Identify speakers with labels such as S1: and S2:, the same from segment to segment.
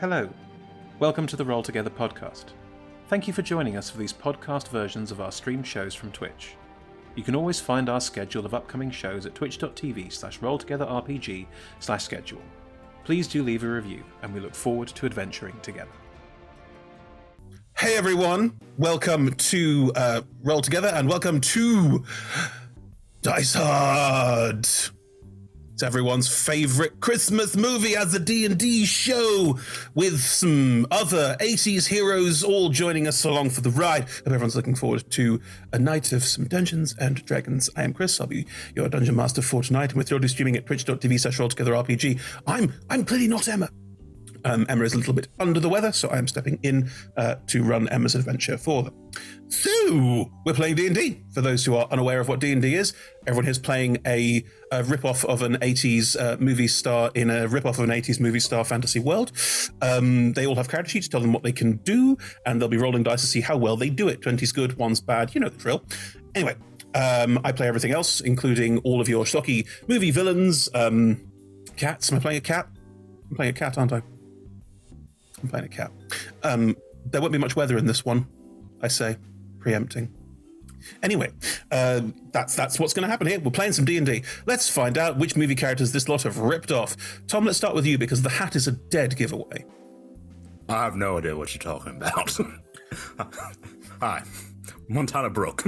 S1: Hello. Welcome to the Roll Together podcast. Thank you for joining us for these podcast versions of our streamed shows from Twitch. You can always find our schedule of upcoming shows at twitch.tv slash rolltogetherrpg slash schedule. Please do leave a review, and we look forward to adventuring together.
S2: Hey everyone, welcome to uh, Roll Together and welcome to Dice Hard. It's everyone's favorite Christmas movie as a D&D show with some other 80s heroes all joining us along for the ride. Hope everyone's looking forward to a night of some Dungeons and Dragons. I am Chris, I'll be your Dungeon Master for tonight and to be streaming at twitch.tv slash rolltogetherrpg. I'm, I'm clearly not Emma. Um, Emma is a little bit under the weather, so I am stepping in uh, to run Emma's adventure for them. So we're playing D and D. For those who are unaware of what D and D is, everyone here is playing a, a rip-off of an '80s uh, movie star in a rip-off of an '80s movie star fantasy world. Um, they all have character sheets, to tell them what they can do, and they'll be rolling dice to see how well they do it. Twenty's good, one's bad. You know the drill. Anyway, um, I play everything else, including all of your stocky movie villains. Um, cats. Am I playing a cat? I'm playing a cat, aren't I? I'm playing a cat. Um, there won't be much weather in this one, I say, preempting. Anyway, uh, that's that's what's going to happen here. We're playing some D and D. Let's find out which movie characters this lot have ripped off. Tom, let's start with you because the hat is a dead giveaway.
S3: I have no idea what you're talking about. Hi, Montana Brook.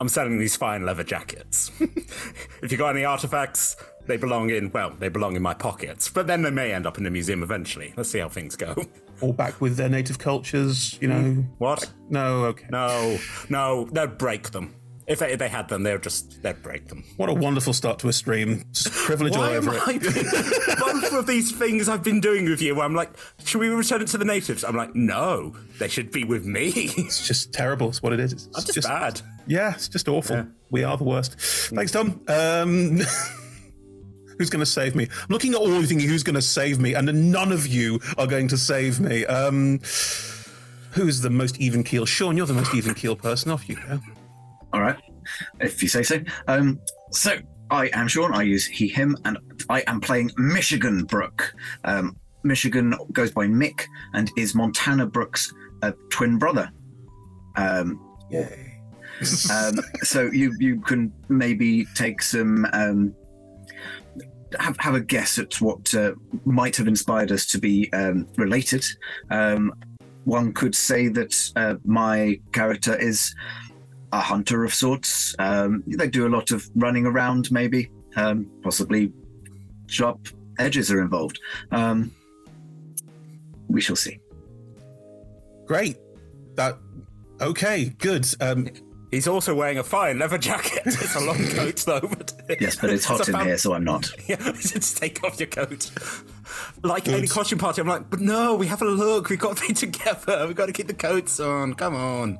S3: I'm selling these fine leather jackets. if you got any artifacts, they belong in, well, they belong in my pockets, but then they may end up in the museum eventually. Let's see how things go.
S2: All back with their native cultures, you know.
S3: What?
S2: No, okay.
S3: No, no, they'd break them. If they, if they had them, they'd just, they'd break them.
S2: What a wonderful start to a stream. Just privilege all
S3: Why am
S2: over it.
S3: I both of these things I've been doing with you? Where I'm like, should we return it to the natives? I'm like, no, they should be with me.
S2: It's just terrible. It's what it is. It's
S3: I'm just, bad.
S2: Yeah, it's just awful. We are the worst. Thanks, Tom. Um, who's going to save me? I'm looking at all of you thinking who's going to save me, and none of you are going to save me. Um, who's the most even keel? Sean, you're the most even keel person. Off you go.
S4: All right, if you say so. Um, so I am Sean. I use he, him, and I am playing Michigan Brook. Um, Michigan goes by Mick and is Montana Brook's uh, twin brother. Um,
S2: Yay.
S4: um, so you you can maybe take some um, have have a guess at what uh, might have inspired us to be um, related. Um, one could say that uh, my character is a hunter of sorts. Um, they do a lot of running around, maybe, um, possibly sharp edges are involved. Um, we shall see.
S2: Great. That. Okay. Good. Um,
S3: He's also wearing a fine leather jacket. It's a long coat, though. But
S4: Yes, but it's hot
S3: a
S4: in
S3: fam-
S4: here, so I'm not.
S3: Yeah, just take off your coat. Like any costume party, I'm like, but no, we have a look. We've got to be together. We've got to keep the coats on. Come on.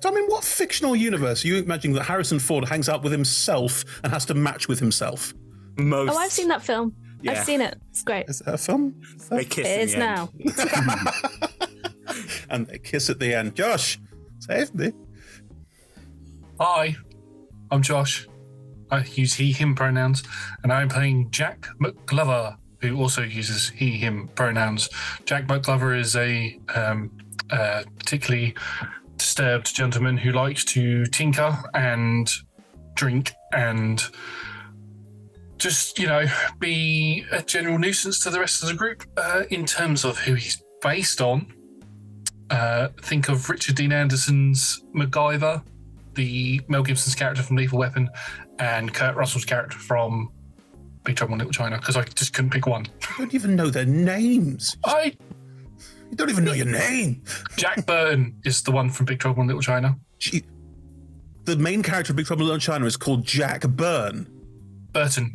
S2: Tom, mean, what fictional universe are you imagining that Harrison Ford hangs out with himself and has to match with himself?
S3: Most.
S5: Oh, I've seen that film.
S3: Yeah.
S5: I've seen it. It's great.
S2: Is that a film? Is that-
S3: They kiss
S5: It
S3: in
S5: is
S3: the end.
S5: now.
S2: and they kiss at the end. Josh, save me.
S6: Hi, I'm Josh. I use he, him pronouns, and I'm playing Jack McGlover, who also uses he, him pronouns. Jack McGlover is a um, uh, particularly disturbed gentleman who likes to tinker and drink and just, you know, be a general nuisance to the rest of the group. Uh, in terms of who he's based on, uh, think of Richard Dean Anderson's MacGyver the Mel Gibson's character from Lethal Weapon and Kurt Russell's character from Big Trouble in Little China because I just couldn't pick one.
S2: You don't even know their names.
S6: I
S2: You don't even know your name.
S6: Jack Burton is the one from Big Trouble in Little China.
S2: Gee, the main character of Big Trouble in Little China is called Jack Byrne.
S6: Burton.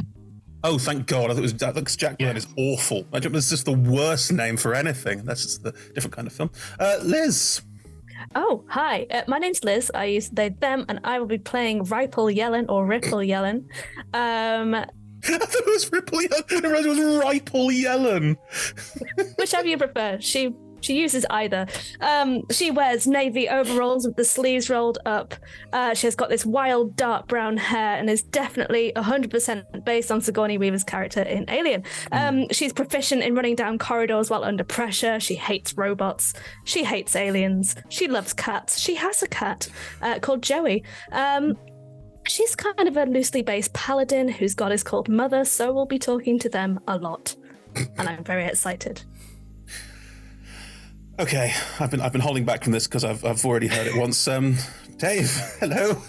S2: Oh, thank God! I thought it was that looks Jack Byrne
S6: Yeah.
S2: is awful. I don't, it's just the worst name for anything. That's just the different kind of film. Uh, Liz,
S5: Oh, hi. Uh, my name's Liz. I use they, them, and I will be playing Ripple Yellen or Ripple Yellen. Um,
S2: I thought it was Ripple Yellen. It was Ripple Yellen.
S5: whichever you prefer. She She uses either. Um, she wears navy overalls with the sleeves rolled up. Uh, she has got this wild dark brown hair and is definitely 100% based on Sigourney Weaver's character in Alien. Um, she's proficient in running down corridors while under pressure. She hates robots. She hates aliens. She loves cats. She has a cat uh, called Joey. Um, she's kind of a loosely based paladin whose god is called Mother, so we'll be talking to them a lot. and I'm very excited.
S7: Okay, I've been I've been holding back from this because I've I've already heard it once. Um, Dave, hello.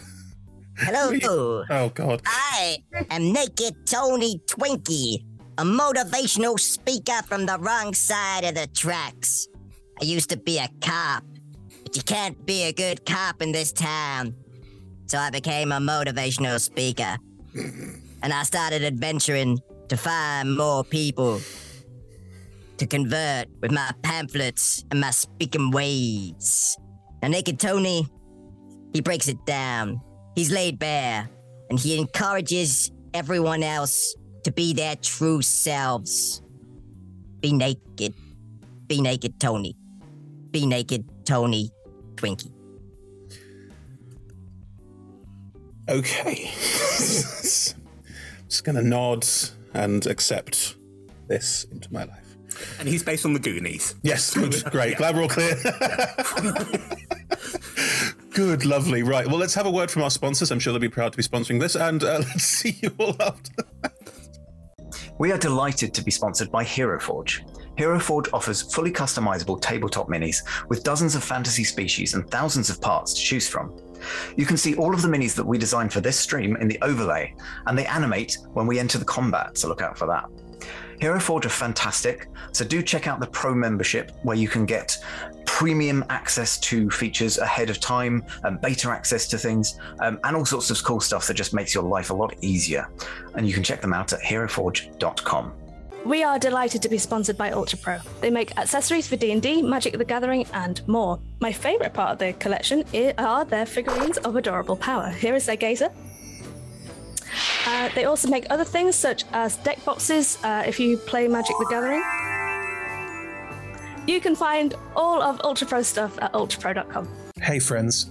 S8: Hello.
S7: Oh God.
S8: I am Naked Tony Twinkie, a motivational speaker from the wrong side of the tracks. I used to be a cop, but you can't be a good cop in this town. So I became a motivational speaker. and I started adventuring to find more people to convert with my pamphlets and my speaking ways. Now, Naked Tony, he breaks it down. He's laid bare, and he encourages everyone else to be their true selves. Be naked. Be naked, Tony. Be naked, Tony Twinkie.
S7: Okay. Just gonna nod and accept this into my life.
S3: And he's based on the Goonies.
S7: Yes, good, great. Glad we're all clear. good, lovely. Right. Well, let's have a word from our sponsors. I'm sure they'll be proud to be sponsoring this, and uh, let's see you all after.
S4: We are delighted to be sponsored by Hero Forge. Hero Forge offers fully customizable tabletop minis with dozens of fantasy species and thousands of parts to choose from. You can see all of the minis that we designed for this stream in the overlay, and they animate when we enter the combat, so look out for that. Hero Forge are fantastic, so do check out the Pro membership where you can get premium access to features ahead of time, and beta access to things, um, and all sorts of cool stuff that just makes your life a lot easier. And you can check them out at heroforge.com.
S5: We are delighted to be sponsored by Ultra Pro. They make accessories for D&D, Magic the Gathering, and more. My favorite part of their collection are their figurines of adorable power. Here is their gazer. Uh, they also make other things such as deck boxes uh, if you play Magic the Gathering. You can find all of Ultra Pro stuff at ultrapro.com.
S2: Hey friends,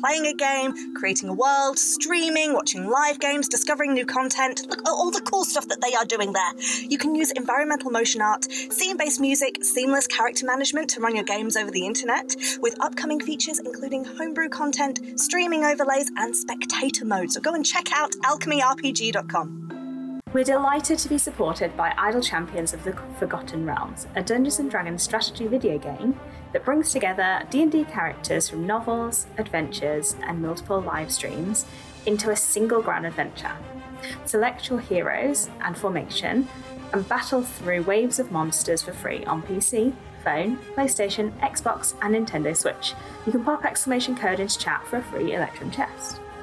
S9: Playing a game, creating a world, streaming, watching live games, discovering new content. Look at all the cool stuff that they are doing there. You can use environmental motion art, scene based music, seamless character management to run your games over the internet, with upcoming features including homebrew content, streaming overlays, and spectator mode. So go and check out alchemyrpg.com.
S10: We're delighted to be supported by Idle Champions of the Forgotten Realms, a Dungeons and Dragons strategy video game that brings together D&D characters from novels, adventures, and multiple live streams into a single grand adventure. Select your heroes and formation and battle through waves of monsters for free on PC, phone, PlayStation, Xbox, and Nintendo Switch. You can pop exclamation code into chat for a free Electrum chest.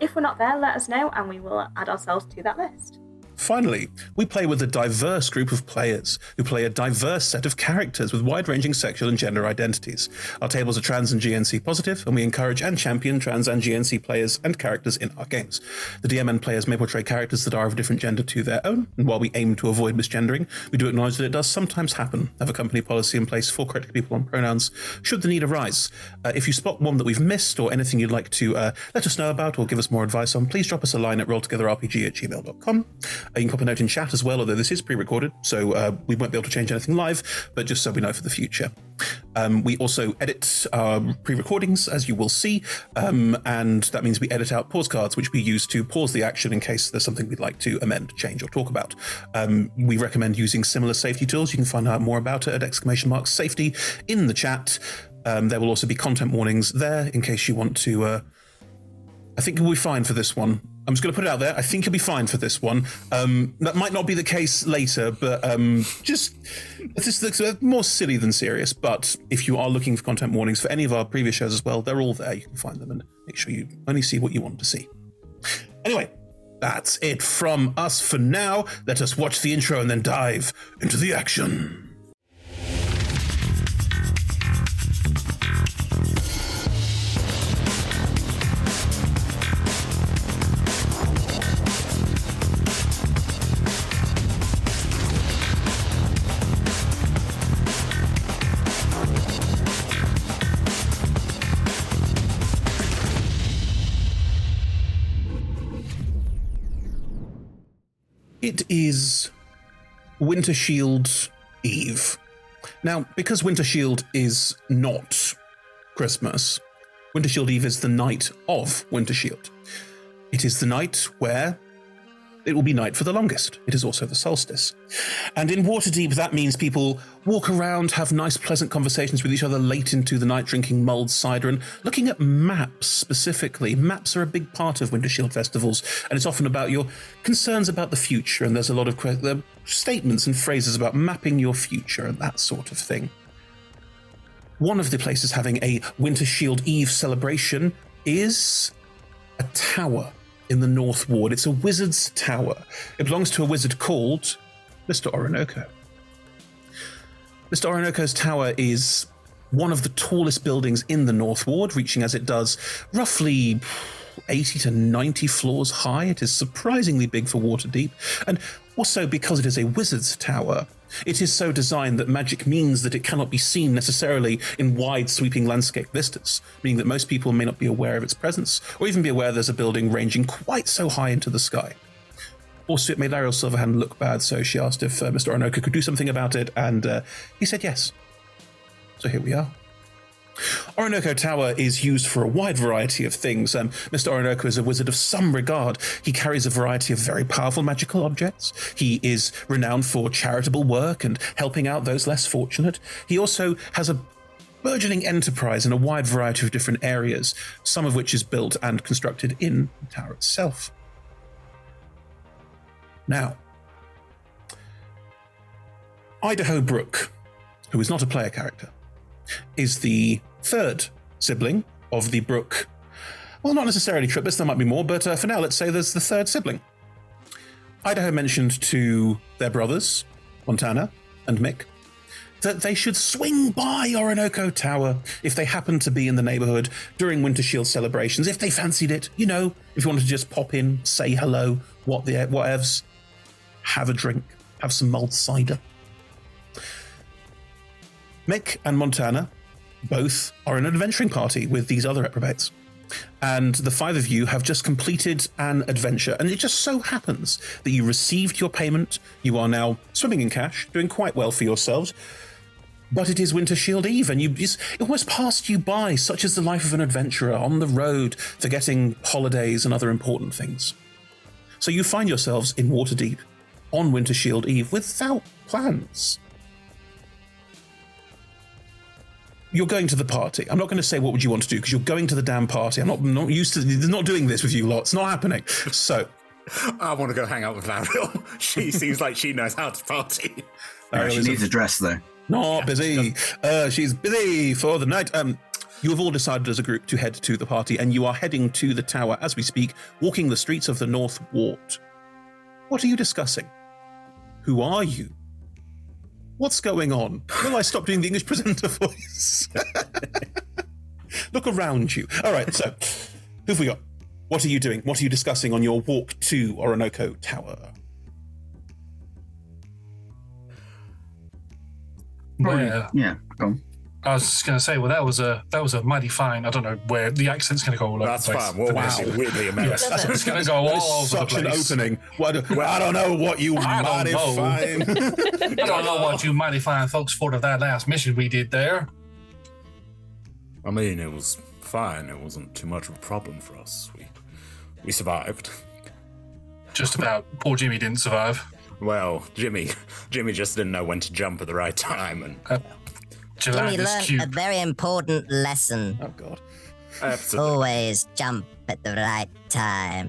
S10: If we're not there, let us know and we will add ourselves to that list.
S2: Finally, we play with a diverse group of players who play a diverse set of characters with wide ranging sexual and gender identities. Our tables are trans and GNC positive, and we encourage and champion trans and GNC players and characters in our games. The DM and players may portray characters that are of a different gender to their own, and while we aim to avoid misgendering, we do acknowledge that it does sometimes happen. We have a company policy in place for correcting people on pronouns should the need arise. Uh, if you spot one that we've missed or anything you'd like to uh, let us know about or give us more advice on, please drop us a line at rolltogetherrpg at gmail.com. You can pop a note in chat as well, although this is pre recorded, so uh, we won't be able to change anything live, but just so we know for the future. Um, we also edit our pre recordings, as you will see, um, and that means we edit out pause cards, which we use to pause the action in case there's something we'd like to amend, change, or talk about. Um, we recommend using similar safety tools. You can find out more about it at exclamation mark safety in the chat. Um, there will also be content warnings there in case you want to. Uh, I think we'll be fine for this one. I'm just going to put it out there. I think you'll be fine for this one. Um, that might not be the case later, but um, just this looks more silly than serious. But if you are looking for content warnings for any of our previous shows as well, they're all there. You can find them and make sure you only see what you want to see. Anyway, that's it from us for now. Let us watch the intro and then dive into the action. Is Winter Shield Eve. Now, because Winter Shield is not Christmas, Winter Shield Eve is the night of Winter Shield. It is the night where it will be night for the longest. It is also the solstice. And in Waterdeep, that means people walk around, have nice, pleasant conversations with each other late into the night, drinking mulled cider and looking at maps specifically. Maps are a big part of Winter Shield festivals, and it's often about your concerns about the future. And there's a lot of que- uh, statements and phrases about mapping your future and that sort of thing. One of the places having a Winter Shield Eve celebration is a tower in the North Ward. It's a wizard's tower. It belongs to a wizard called Mr. Orinoco. Mr. Orinoco's tower is one of the tallest buildings in the North Ward, reaching as it does roughly 80 to 90 floors high. It is surprisingly big for Waterdeep. And also, because it is a wizard's tower, It is so designed that magic means that it cannot be seen necessarily in wide sweeping landscape vistas, meaning that most people may not be aware of its presence, or even be aware there's a building ranging quite so high into the sky. Also, it made Ariel Silverhand look bad, so she asked if uh, Mr. Orinoco could do something about it, and uh, he said yes. So here we are. Orinoco Tower is used for a wide variety of things. Um, Mr. Orinoco is a wizard of some regard. He carries a variety of very powerful magical objects. He is renowned for charitable work and helping out those less fortunate. He also has a burgeoning enterprise in a wide variety of different areas, some of which is built and constructed in the tower itself. Now, Idaho Brook, who is not a player character, is the third sibling of the Brook. Well, not necessarily triplets, there might be more, but uh, for now, let's say there's the third sibling. Idaho mentioned to their brothers, Montana and Mick, that they should swing by Orinoco Tower if they happened to be in the neighborhood during Winter Shield celebrations, if they fancied it. You know, if you wanted to just pop in, say hello, what the whatevs, have a drink, have some mulled cider. Mick and Montana both are an adventuring party with these other reprobates. And the five of you have just completed an adventure. And it just so happens that you received your payment. You are now swimming in cash, doing quite well for yourselves. But it is Winter Shield Eve, and you it's, it almost passed you by, such is the life of an adventurer on the road, forgetting holidays and other important things. So you find yourselves in Waterdeep on Winter Shield Eve without plans. You're going to the party. I'm not going to say what would you want to do because you're going to the damn party. I'm not not used to not doing this with you lot. It's not happening. So
S3: I want to go hang out with Ariel. She seems like she knows how to party.
S2: Ariel
S4: she
S2: is a-
S4: needs a dress though.
S2: Not busy. Uh, she's busy for the night. Um, you have all decided as a group to head to the party, and you are heading to the tower as we speak, walking the streets of the North Ward. What are you discussing? Who are you? What's going on? Will I stop doing the English presenter voice? Look around you. All right, so who've we got? What are you doing? What are you discussing on your walk to Orinoco Tower?
S6: Where?
S4: Yeah, go on.
S6: I was just going to say, well, that was a that was a mighty fine. I don't know where the accent's going to go all over
S3: That's
S6: the place.
S3: fine. We'll
S6: Wow.
S3: weirdly American.
S6: Yes, it's going to go all over
S2: such
S6: the
S2: an opening. What, I don't know what you
S6: I don't
S2: mighty
S6: know.
S2: fine.
S6: I don't know what you mighty fine folks thought of that last mission we did there.
S3: I mean, it was fine. It wasn't too much of a problem for us. We we survived.
S6: Just about. Poor Jimmy didn't survive.
S3: Well, Jimmy, Jimmy just didn't know when to jump at the right time, and uh,
S8: Jimmy learned a very important lesson.
S2: Oh God!
S3: Absolutely.
S8: Always jump at the right time.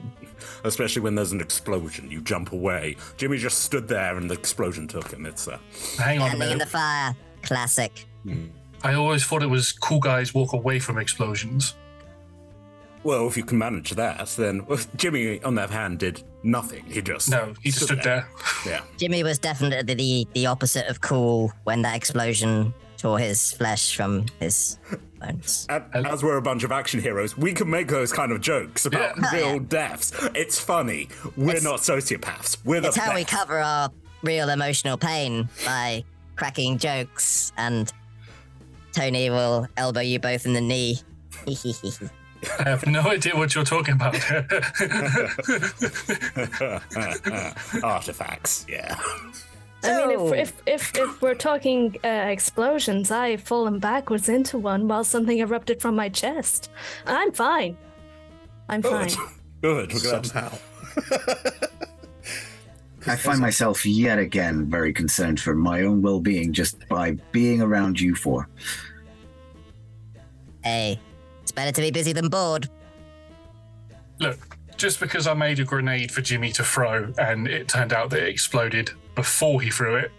S3: especially when there's an explosion, you jump away. Jimmy just stood there, and the explosion took him. It's uh,
S6: Hang on a
S8: Standing in the fire. Classic.
S6: I always thought it was cool guys walk away from explosions.
S3: well, if you can manage that, then well, Jimmy, on the other hand, did nothing. He just
S6: No, he just stood there.
S3: Yeah.
S8: Jimmy was definitely the, the opposite of cool when that explosion tore his flesh from his bones.
S3: And as we're a bunch of action heroes, we can make those kind of jokes about
S8: Yeah.
S3: Oh, real deaths. It's funny. We're not sociopaths. We're the
S8: It's how we
S3: best.
S8: cover our real emotional pain by cracking jokes, and Tony will elbow you both in the knee.
S6: I have no idea what you're talking about.
S3: Artifacts, yeah.
S5: I mean, if, if if if we're talking uh, explosions, I've fallen backwards into one while something erupted from my chest. I'm fine. I'm fine.
S3: Good. We're.
S2: Somehow.
S4: I find myself yet again very concerned for my own well-being just by being around you four.
S8: Hey, it's better to be busy than bored.
S6: Look, just because I made a grenade for Jimmy to throw and it turned out that it exploded before he threw it,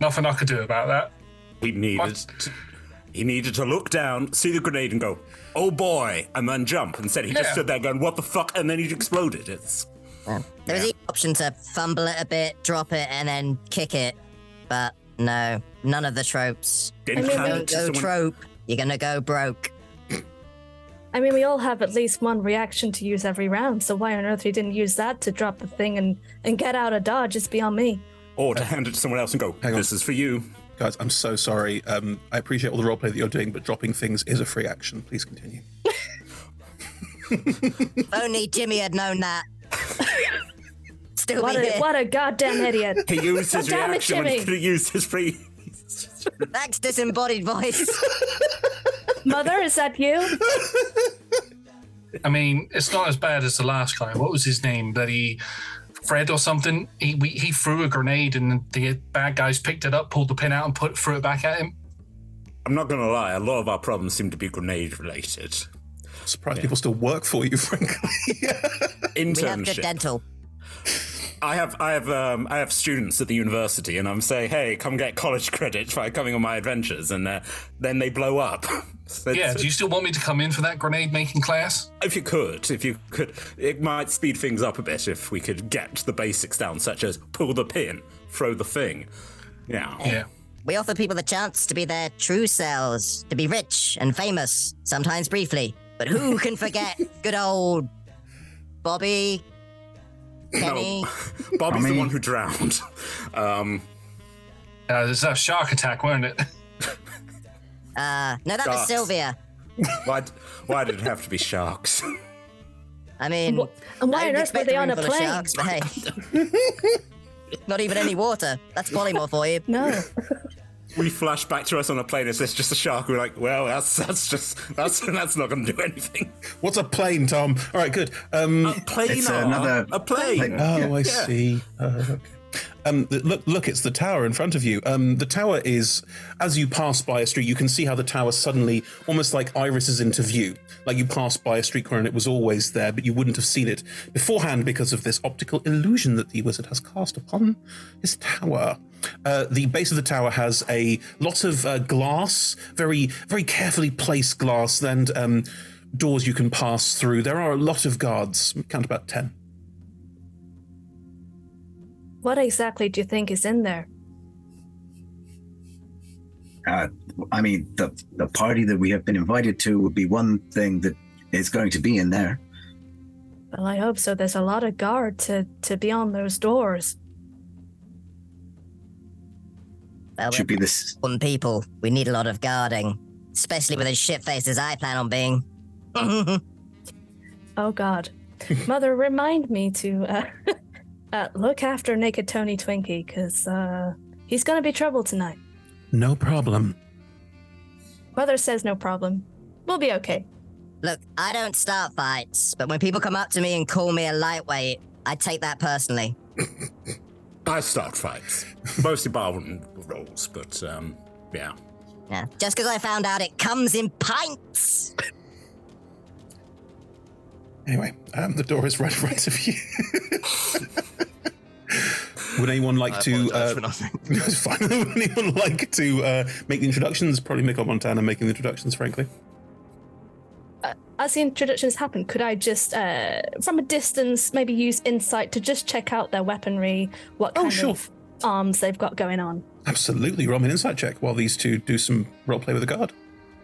S6: nothing I could do about that.
S3: He needed to, he needed to look down, see the grenade, and go, "Oh boy!" and then jump. Instead, he just
S6: Yeah.
S3: stood there going, "What the fuck?" and then he exploded. It's hmm.
S8: There was the option to fumble it a bit, drop it, and then kick it, but no, none of the tropes.
S3: Didn't
S5: I mean,
S3: hand to
S8: go
S3: someone.
S8: trope. You're gonna go broke.
S5: I mean, we all have at least one reaction to use every round, so why on earth he didn't use that to drop the thing and, and get out of dodge is beyond me.
S3: Or to hand it to someone else and go,
S2: Hang on.
S3: this is for you.
S2: Guys, I'm so sorry. Um, I appreciate all the roleplay that you're doing, but dropping things is a free action. Please continue.
S8: Only Jimmy had known that. Still
S5: What
S8: be
S5: a,
S8: here.
S5: what a goddamn idiot.
S3: He used his
S5: God damn it,
S3: reaction when he could have used his free.
S8: That's disembodied voice.
S5: Mother, is that you?
S6: I mean, it's not as bad as the last guy. What was his name? That he, Fred or something. He we, he threw a grenade and the bad guys picked it up, pulled the pin out, and put threw it back at him.
S3: I'm not going to lie, a lot of our problems seem to be grenade related.
S2: Surprised people still work for you, frankly. Internship.
S8: We have
S3: Internship.
S8: good dental.
S3: I have I have um, I have students at the university, and I'm saying, hey, come get college credit by coming on my adventures, and uh, then they blow up. So
S6: Yeah. Do you still want me to come in for that grenade making class?
S3: if you could, if you could, it might speed things up a bit if we could get the basics down, such as pull the pin, throw the thing. Yeah.
S6: Yeah.
S8: We offer people the chance to be their true selves, to be rich and famous, sometimes briefly. But who can forget good old Bobby, Kenny?
S3: Bobby's
S4: I
S3: the one who drowned. Um,
S6: Uh, there's a shark attack, weren't it?
S8: Uh, no, that was Sylvia.
S3: why? Why did it have to be sharks?
S8: I mean,
S5: And why on earth were they on
S8: room
S5: a plane?
S8: sharks, but hey. Not even any water. That's polymorph for you.
S5: No.
S3: We flash back to us on a plane. Is this just a shark? We're like, well, that's that's just that's that's not going to do anything.
S2: What's a plane, Tom? All right, good. Um,
S3: Plane
S4: It's another
S3: a plane.
S2: Oh, I see. Uh, okay. Um, look, look! It's the tower in front of you. Um, the tower is, as you pass by a street, you can see how the tower suddenly, almost like irises into view. Like you pass by a street corner and it was always there, but you wouldn't have seen it beforehand because of this optical illusion that the wizard has cast upon his tower. Uh, the base of the tower has a lot of uh, glass, very, very carefully placed glass, and um, doors you can pass through. There are a lot of guards. Count about ten.
S5: What exactly do you think is in there?
S4: Uh, I mean, the the party that we have been invited to would be one thing that is going to be in there.
S5: Well, I hope so. There's a lot of guard to, to be on those doors.
S8: Well,
S4: Should be this.
S8: One people. We need a lot of guarding, especially with as shit faced as I plan on being.
S5: Oh God, Mother, remind me to uh, uh, look after Naked Tony Twinkie, because uh, he's gonna be trouble tonight.
S2: No problem.
S5: Mother says no problem. We'll be okay.
S8: Look, I don't start fights, but when people come up to me and call me a lightweight, I take that personally.
S3: I start fights, mostly barroom rolls, but um, yeah.
S8: Yeah. Just because I found out it comes in pints.
S2: Anyway, um, the door is right in front of you. Would anyone like
S11: I
S2: to?
S11: apologize
S2: Uh,
S11: for nothing.
S2: it's fine. Would anyone like to uh, make the introductions? Probably Mikko Montana making the introductions, frankly.
S5: As the introductions happen, could I just, uh, from a distance, maybe use insight to just check out their weaponry, what
S2: Oh,
S5: kind
S2: sure.
S5: of arms they've got going on?
S2: Absolutely. Roll me an insight check while these two do some role play with a guard.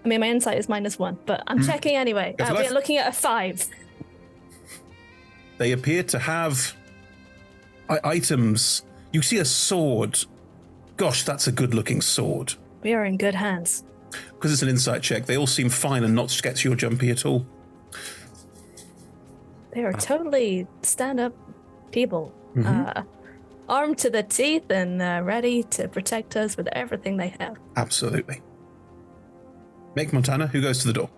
S5: I mean, my insight is minus one, but I'm checking anyway. Uh, we're looking at a five.
S2: They appear to have I- items. You see a sword. Gosh, that's a good-looking sword.
S5: We are in good hands.
S2: Because it's an insight check, they all seem fine and not sketchy or jumpy at all.
S5: They are totally stand-up people,
S2: Mhm.
S5: uh, armed to the teeth and uh, ready to protect us with everything they have.
S2: Absolutely. Make Montana, who goes to the door?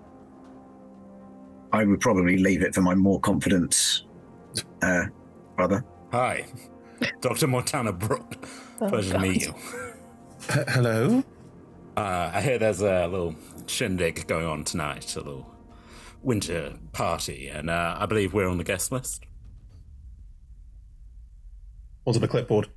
S4: I would probably leave it for my more confident uh, brother.
S3: Hi, Dr. Montana Brook.
S5: Oh,
S3: Pleasure to meet you.
S2: H- hello?
S3: Uh, I hear there's a little shindig going on tonight, a little winter party, and uh, I believe we're on the guest list.
S2: What's on the clipboard?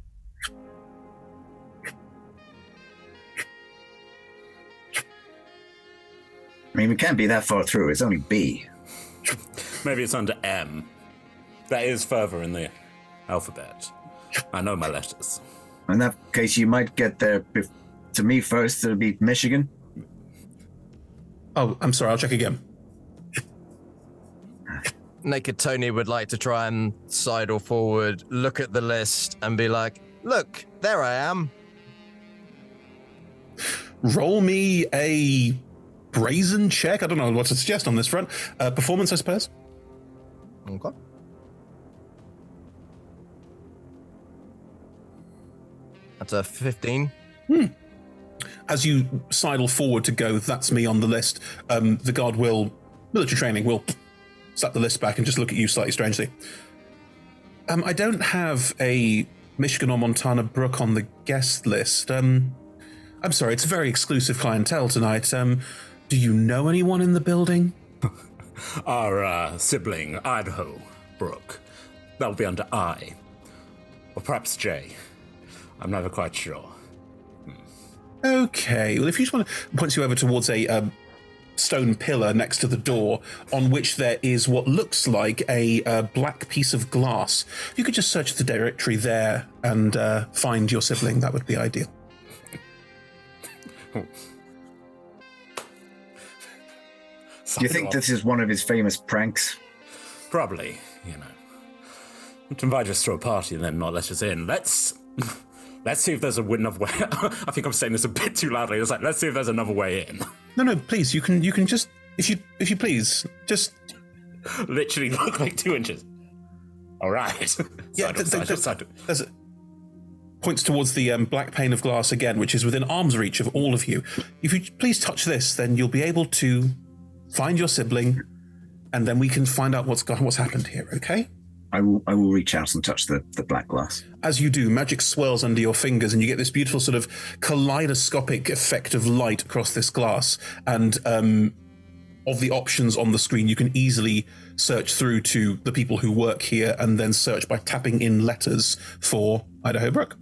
S4: I mean, we can't be that far through. It's only B.
S3: Maybe it's under M. That is further in the alphabet. I know my letters.
S4: In that case, you might get there bef- to me first. It'll be Michigan.
S2: Oh, I'm sorry, I'll check again.
S11: Naked Tony would like to try and sidle forward, look at the list, and be like,
S12: Look, there I am.
S2: Roll me a brazen check. I don't know what to suggest on this front. Uh, performance, I suppose.
S12: Okay. That's a 15.
S2: Hmm. As you sidle forward to go, that's me on the list. Um, the guard will, military training will slap the list back and just look at you slightly strangely. Um, I don't have a Michigan or Montana Brook on the guest list. Um, I'm sorry, it's a very exclusive clientele tonight. Um, do you know anyone in the building?
S3: Our uh, sibling, Idaho Brook. That'll be under I. Or perhaps J. I'm never quite sure.
S2: Okay. Well, if you just want to point you over towards a um, stone pillar next to the door, on which there is what looks like a uh, black piece of glass. If you could just search the directory there and uh, find your sibling, that would be ideal.
S4: Do you think this is one of his famous pranks?
S3: Probably, you know. To invite us to a party and then not let us in. Let's let's see if there's a enough way. I think I'm saying this a bit too loudly. It's like let's see if there's another way in.
S2: No, no, please. You can you can just if you if you please just
S3: literally look like two inches. All right.
S2: Yeah,
S3: Side
S2: th- th-
S3: side up, side up.
S2: There's a, points towards the um, black pane of glass again, which is within arm's reach of all of you. If you please touch this, then you'll be able to find your sibling, and then we can find out what's gone, what's happened here. Okay?
S4: I will. I will reach out and touch the, the black glass.
S2: As you do, magic swirls under your fingers, and you get this beautiful sort of kaleidoscopic effect of light across this glass. And um, of the options on the screen, you can easily search through to the people who work here, and then search by tapping in letters for Idaho Brook.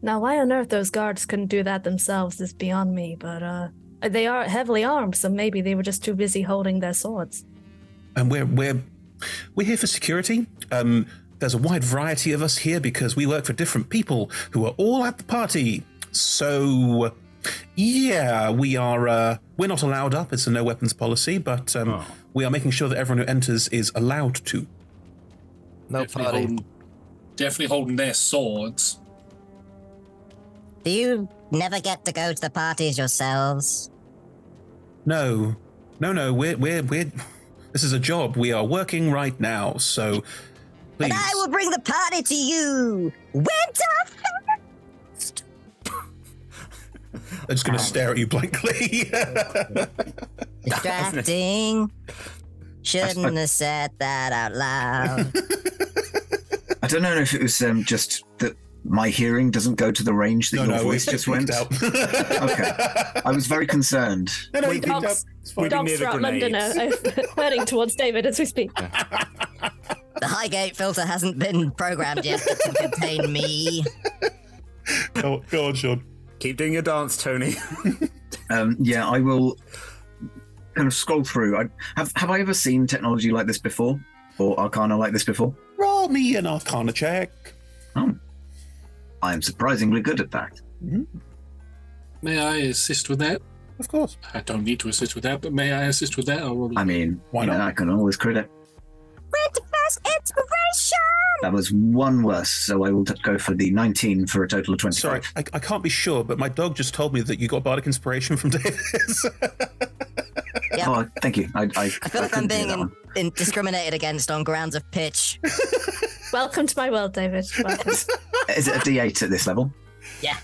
S5: Now, why on earth those guards couldn't do that themselves is beyond me, but uh, they are heavily armed, so maybe they were just too busy holding their swords.
S2: and we're we're we're here for security. Um, there's a wide variety of us here because we work for different people who are all at the party. So, yeah, we are. Uh, we're not allowed up. It's a no weapons policy, but um, we are making sure that everyone who enters is allowed to.
S12: No
S6: definitely Holding, definitely holding their swords.
S8: Do you never get to go to the parties yourselves?
S2: No, no, no. We're we're we're. This is a job. We are working right now. So, please.
S8: And I will bring the party to you. Winter
S2: I'm just going to stare at you blankly.
S8: distracting. Shouldn't have said that out loud.
S4: I don't know if it was um, just that my hearing doesn't go to the range that
S2: No,
S4: your
S2: no,
S4: voice just went.
S2: out.
S4: okay, I was very concerned.
S2: No, no,
S5: We
S2: you picked up.
S5: dogs, dogs throughout London are are heading towards David as we speak.
S8: the Highgate filter hasn't been programmed yet to contain me.
S2: Go, go on, Sean.
S3: Keep doing your dance, Tony.
S4: Um, yeah, I will kind of scroll through. I, have Have I ever seen technology like this before, or Arcana like this before?
S2: Roll me an Arcana check.
S4: Oh, I am surprisingly good at that. Mm-hmm.
S6: May I assist with that?
S2: Of course.
S6: I don't need to assist with that, but may I assist with that? Or
S4: I mean,
S2: Why not?
S4: I can always credit.
S8: Winter first inspiration.
S4: That was one worse, so I will t- go for the 19 for a total of 25.
S2: Sorry, I, I can't be sure, but my dog just told me that you got bardic inspiration from Davis.
S4: Oh, thank you. I, I,
S8: I feel like I'm being in, in discriminated against on grounds of pitch.
S5: Welcome to my world, David. Welcome.
S4: Is it a D8 at this level?
S8: Yeah.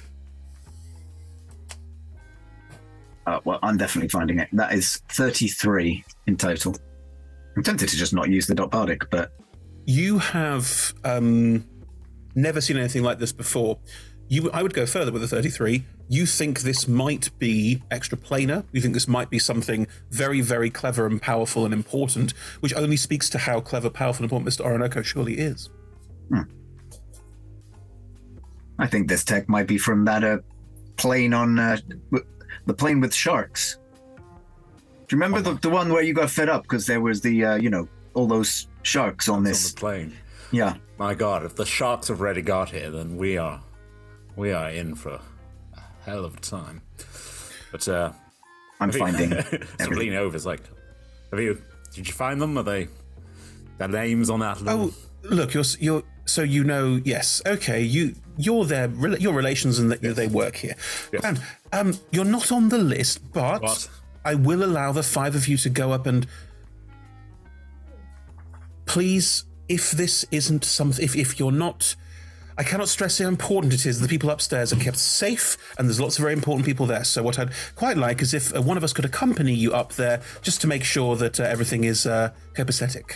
S4: Uh, well, I'm definitely finding it. That is 33 in total. I'm tempted to just not use the dot bardic, but
S2: you have um, never seen anything like this before. You, I would go further with the 33. You think this might be extraplanar. You think this might be something very, very clever and powerful and important, which only speaks to how clever, powerful, and important Mr. Orinoco surely is.
S4: I think this tech might be from that uh, plane on uh, w- the plane with sharks. Do you remember the, the one where you got fed up because there was the, uh, you know, all those sharks on this?
S3: on the plane.
S4: Yeah.
S3: My God, if the sharks have already got here, then we are, we are in for a hell of a time. But uh,
S4: I'm
S3: you-
S4: finding
S3: sort of lean over. It's like, have you? Did you find them? Are they? Their names on that little
S2: Oh, look, you're you're so you know. Yes, okay. You you're their your relations and that they work here. And um, you're not on the list, but
S3: What?
S2: I will allow the five of you to go up and please, if this isn't something, if if you're not. I cannot stress how important it is. The people upstairs are kept safe, and there's lots of very important people there. So, what I'd quite like is if uh, one of us could accompany you up there, just to make sure that uh, everything is uh, copacetic.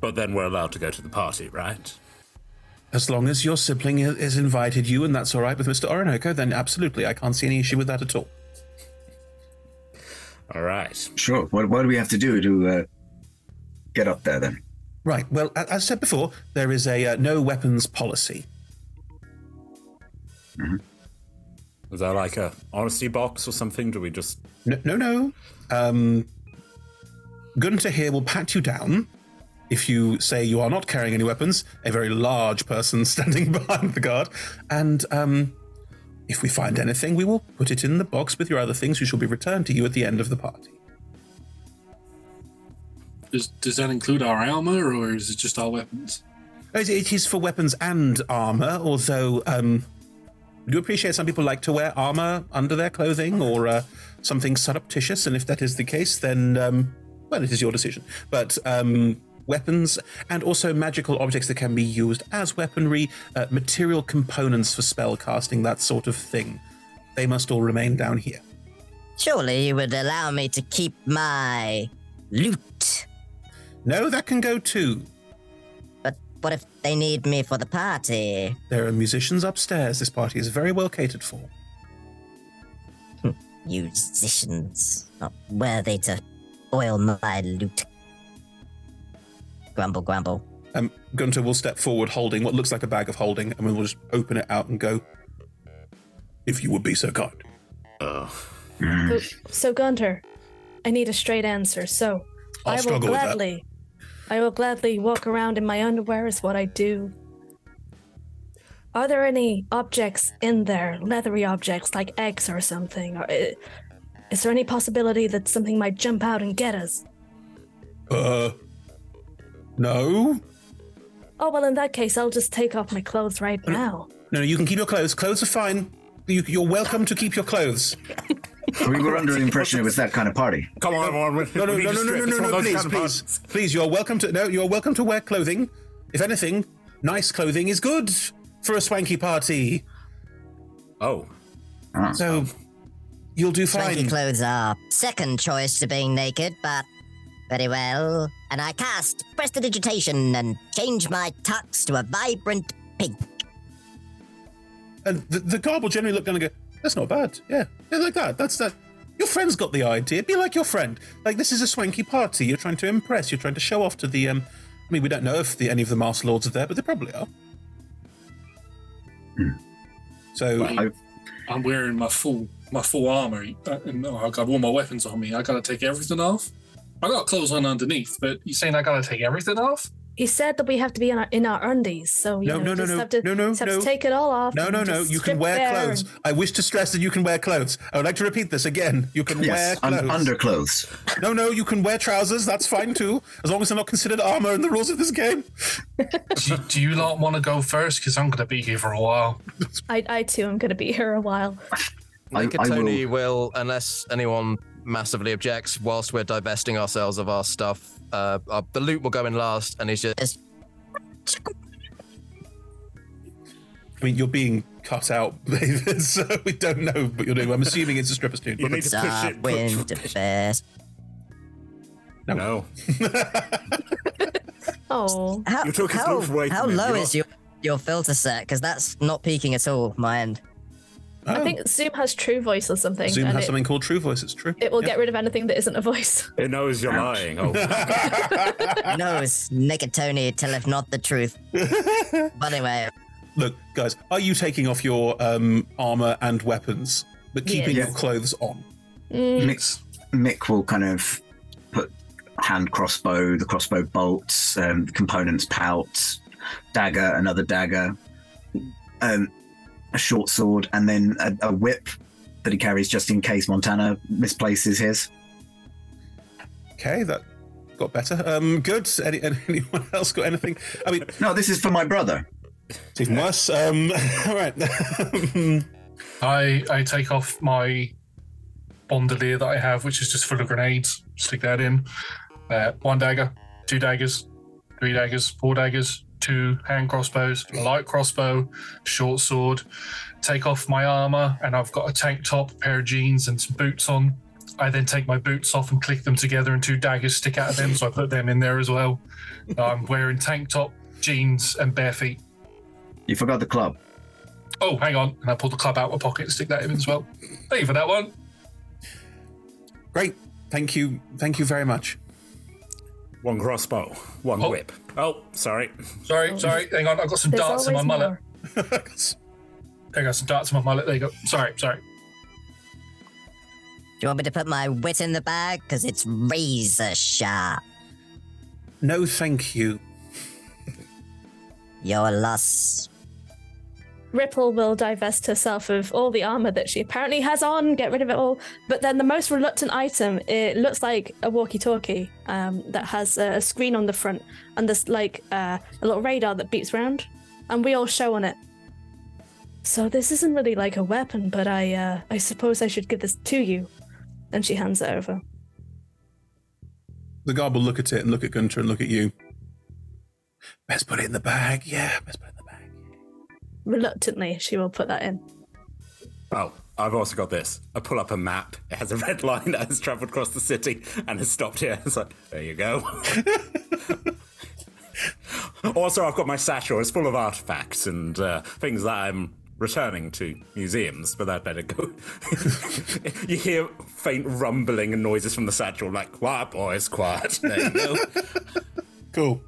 S3: But then we're allowed to go to the party, right?
S2: As long as your sibling i- has invited you, and that's all right with Mr. Orinoco, then absolutely, I can't see any issue with that at all.
S3: All right.
S4: Sure. What, what do we have to do to uh, get up there then?
S2: Right. Well, as I said before, there is a uh, no weapons policy.
S3: Is there like a honesty box or something? Do we just
S2: No, no, no. Um, Gunter here will pat you down if you say you are not carrying any weapons. A very large person standing behind the guard, and um, if we find anything, we will put it in the box with your other things, which will be returned to you at the end of the party.
S6: Does, does that include our armor or is it just our weapons?
S2: It- is for weapons and armor, although um, we do appreciate some people like to wear armor under their clothing or uh, something surreptitious, and if that is the case, then um, well, it is your decision. But um, weapons and also magical objects that can be used as weaponry, uh, material components for spell casting, that sort of thing, they must all remain down here.
S8: Surely you would allow me to keep my loot.
S2: No, that can go too.
S8: But what if they need me for the party?
S2: There are musicians upstairs. This party is very well catered for.
S8: Musicians not worthy to oil my loot. Grumble, grumble.
S2: Um, Gunter will step forward holding what looks like a bag of holding, and we'll just open it out and go, if you would be so kind.
S3: Oh.
S5: So, so Gunter, I need a straight answer. So
S2: I'll
S5: I will
S2: struggle with that.
S5: gladly, I will gladly walk around in my underwear is what I do. Are there any objects in there, leathery objects like eggs or something? Or, uh, is there any possibility that something might jump out and get us?
S2: Uh, no.
S5: Oh well, in that case, I'll just take off my clothes right now.
S2: No, you can keep your clothes. Clothes are fine. You, you're welcome to keep your clothes.
S4: We were under the impression it was that kind of party.
S3: Come on, everyone. we-
S2: No, no, no, no, no, no, no, no, please, please, please. You're welcome to. No, you're welcome to wear clothing. If anything, nice clothing is good for a swanky party.
S3: Oh.
S2: So ah. you'll do
S8: Swanky clothes are second choice to being naked, but very well. And I cast prestidigitation and change my tux to a vibrant pink.
S2: And the, the guard will generally look down and go, "That's not bad. Yeah, yeah, like that. That's that." Your friend's got the idea. Be like your friend. Like this is a swanky party. You're trying to impress. You're trying to show off to the. Um, I mean, we don't know if the, any of the Masked Lords are there, but they probably are. So
S6: Well, I'm wearing my full my full armor, uh, and I've got all my weapons on me. I gotta take everything off. I got clothes on underneath, but you saying I gotta take everything off?
S5: He said that we have to be in our, in our undies, so you
S2: No,
S5: know,
S2: no, no,
S5: just
S2: no,
S5: have to,
S2: no, no,
S5: just have
S2: no.
S5: to take it all off.
S2: No,
S5: and
S2: no, no.
S5: just
S2: You can
S5: strip
S2: wear
S5: bare
S2: clothes.
S5: and-
S2: I wish to stress that you can wear clothes. I would like to repeat this again. You can
S4: Yes,
S2: wear
S4: un-
S2: clothes.
S4: underclothes.
S2: No, no, you can wear trousers. That's fine too, as long as they're not considered armor in the rules of this game.
S6: do, do you lot want to go first? Because I'm gonna be here for a while.
S5: I, I too am going to be here a while.
S12: Nick and Tony will, unless anyone massively objects, whilst we're divesting ourselves of our stuff, uh, uh, the loot will go in last, and he's just.
S2: I mean, you're being cut out, David, so we don't know what you're doing. I'm assuming it's a stripper's tune.
S3: You need to push it.
S8: Wind first.
S3: No. no.
S5: Oh,
S8: How,
S3: You took his
S8: how, how low
S3: You're-
S8: is your, your filter set? Because that's not peaking at all, my end.
S5: I think Zoom has True Voice or something.
S2: Oh. Zoom
S5: and
S2: has
S5: it,
S2: something called True Voice. It's true.
S5: it will
S2: Yeah.
S5: get rid of anything that isn't a voice.
S3: It knows you're lying. Oh.
S8: knows naked Tony telleth not the truth. but anyway,
S2: Look, guys, are you taking off your um, armor and weapons, but keeping
S4: Yes.
S2: your clothes on?
S5: Mm.
S4: Mick, Mick will kind of put hand crossbow, the crossbow bolts, um, components, pouch, dagger, another dagger, um, a short sword, and then a, a whip that he carries just in case Montana misplaces his.
S2: Okay, that got better. Um, good. Any, anyone else got anything? I mean,
S4: no, this is for my brother.
S2: It's even worse. Um, all right.
S6: I I take off my bandolier that I have, which is just full of grenades. Stick that in. Uh, one dagger, two daggers, three daggers, four daggers, two hand crossbows, a light crossbow, short sword. Take off my armor, and I've got a tank top, a pair of jeans, and some boots on. I then take my boots off and click them together, and two daggers stick out of them, so I put them in there as well. I'm wearing tank top, jeans, and bare feet.
S4: You forgot the club.
S6: Oh, hang on. And I pull the club out of my pocket and stick that in as well. Thank you for that one.
S2: Great. Thank you. Thank you very much.
S3: One crossbow, one
S6: Oh.
S3: whip. Oh, sorry.
S6: Sorry, oh. sorry. Hang on. I've got some
S5: There's
S6: darts in my
S5: always
S6: mullet. I got some darts in my mullet. There you go. Sorry, sorry.
S8: Do you want me to put my wit in the bag? Because it's razor sharp.
S2: No, thank you.
S8: Your loss.
S5: Ripple will divest herself of all the armor that she apparently has on, get rid of it all. But then the most reluctant item, it looks like a walkie-talkie um, that has a screen on the front and there's like uh, a little radar that beeps round, and we all show on it. So this isn't really like a weapon, but I uh, I suppose I should give this to you. And she hands it over.
S2: The guard will look at it and look at Gunter and look at you. Best put it in the bag. Yeah, best put it.
S5: Reluctantly, she will put that in.
S3: Oh, I've also got this. I pull up a map. It has a red line that has travelled across the city and has stopped here. It's like, there you go. also, I've got my satchel. It's full of artifacts and uh, things that I'm returning to museums, but that better go. you hear faint rumbling and noises from the satchel, like, quiet, boys, quiet. There you go.
S2: Cool.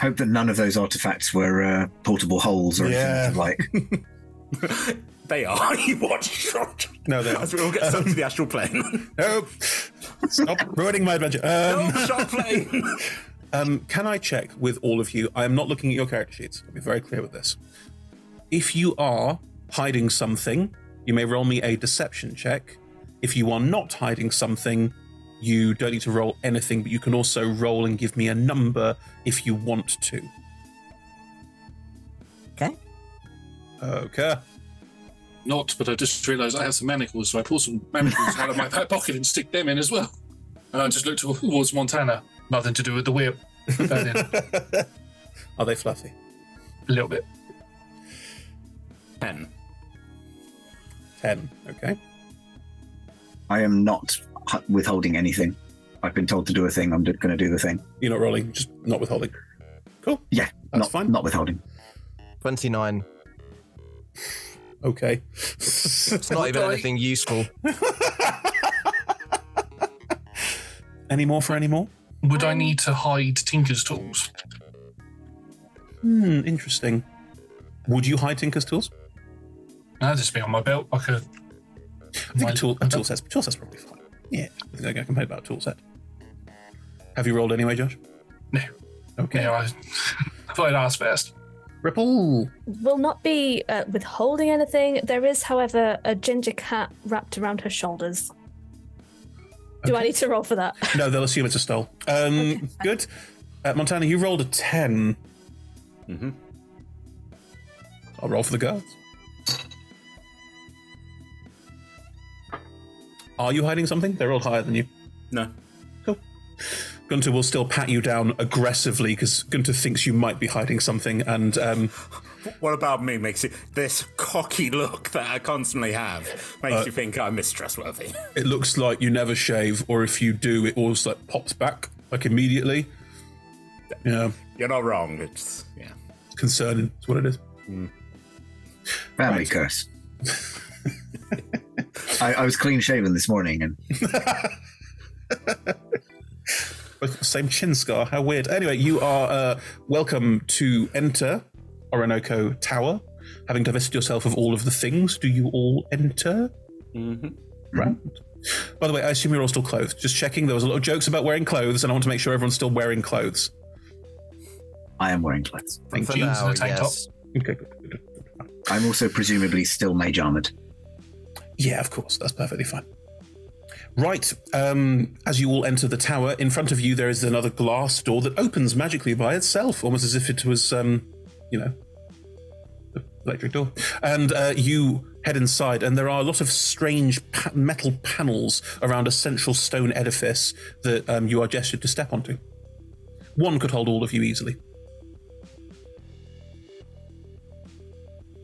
S4: Hope that none of those artifacts were uh, portable holes or
S2: Yeah.
S4: anything like.
S3: they are. you watch.
S2: No, they
S3: As we all get sent to the astral plane.
S2: Nope. Stop ruining my adventure. Um,
S3: no, shot plane.
S2: Um, can I check with all of you? I am not looking at your character sheets. I'll be very clear with this. If you are hiding something, you may roll me a deception check. If you are not hiding something, you don't need to roll anything, but you can also roll and give me a number if you want to.
S8: Okay.
S2: Okay.
S6: Not, but I just realised I have some manacles, so I pull some manacles out of my back pocket and stick them in as well. And I just look towards Montana. Nothing to do with the whip. Put that in.
S2: Are they fluffy?
S6: A little bit.
S3: Ten.
S2: Ten. Okay.
S4: I am not hu- withholding anything. I've been told to do a thing. I'm going to do the thing.
S2: You're not rolling, just not withholding. Cool.
S4: Yeah,
S2: That's
S4: not
S2: fine.
S4: Not withholding.
S12: 29.
S2: Okay.
S12: It's not even anything useful.
S2: Any more for any more?
S6: Would I need to hide Tinker's tools?
S2: Hmm, interesting. Would you hide Tinker's tools?
S6: That'd just be on my belt, like a.
S2: I think a tool, a tool set's, tool set's probably fine. Yeah, I think I can complain about a tool set. Have you rolled anyway, Josh?
S6: No.
S2: Okay.
S6: Yeah, I, I thought I'd ask first.
S2: Ripple.
S5: Will not be uh, withholding anything. There is, however, a ginger cat wrapped around her shoulders. Do I need to roll for that?
S2: No, they'll assume it's a stole. Um, good. Uh, Montana, you rolled a 10.
S3: Mm-hmm.
S2: I'll roll for the guards. Are you hiding something? They're all higher than you.
S3: No.
S2: Cool. Gunter will still pat you down aggressively because Gunter thinks you might be hiding something, and um,
S3: What about me makes it this cocky look that I constantly have makes
S2: Uh,
S3: you think I'm mistrustworthy?
S2: it looks like you never shave, or if you do, it always like pops back like immediately. Yeah,
S3: You're not wrong. It's yeah.
S2: it's concerning. That's what it is.
S4: Family
S2: Right.
S4: curse. I, I was clean shaven this morning, and
S2: Both got the same chin scar. How weird. Anyway, you are uh, welcome to enter Orinoco Tower. Having divested yourself of all of the things, do you all enter?
S3: Mm-hmm.
S2: Right. By the way, I assume you're all still clothed. Just checking. There was a lot of jokes about wearing clothes, and I want to make sure everyone's still wearing clothes.
S4: I am wearing clothes.
S2: Thank
S12: For
S2: you.
S12: now, yes.
S2: Okay, good, good, good.
S4: I'm also presumably still mage armored.
S2: Yeah, of course. That's perfectly fine. Right. Um, as you all enter the tower, in front of you there is another glass door that opens magically by itself, almost as if it was, um, you know, electric door. And uh, you head inside, and there are a lot of strange pa- metal panels around a central stone edifice that um, you are gestured to step onto. One could hold all of you easily.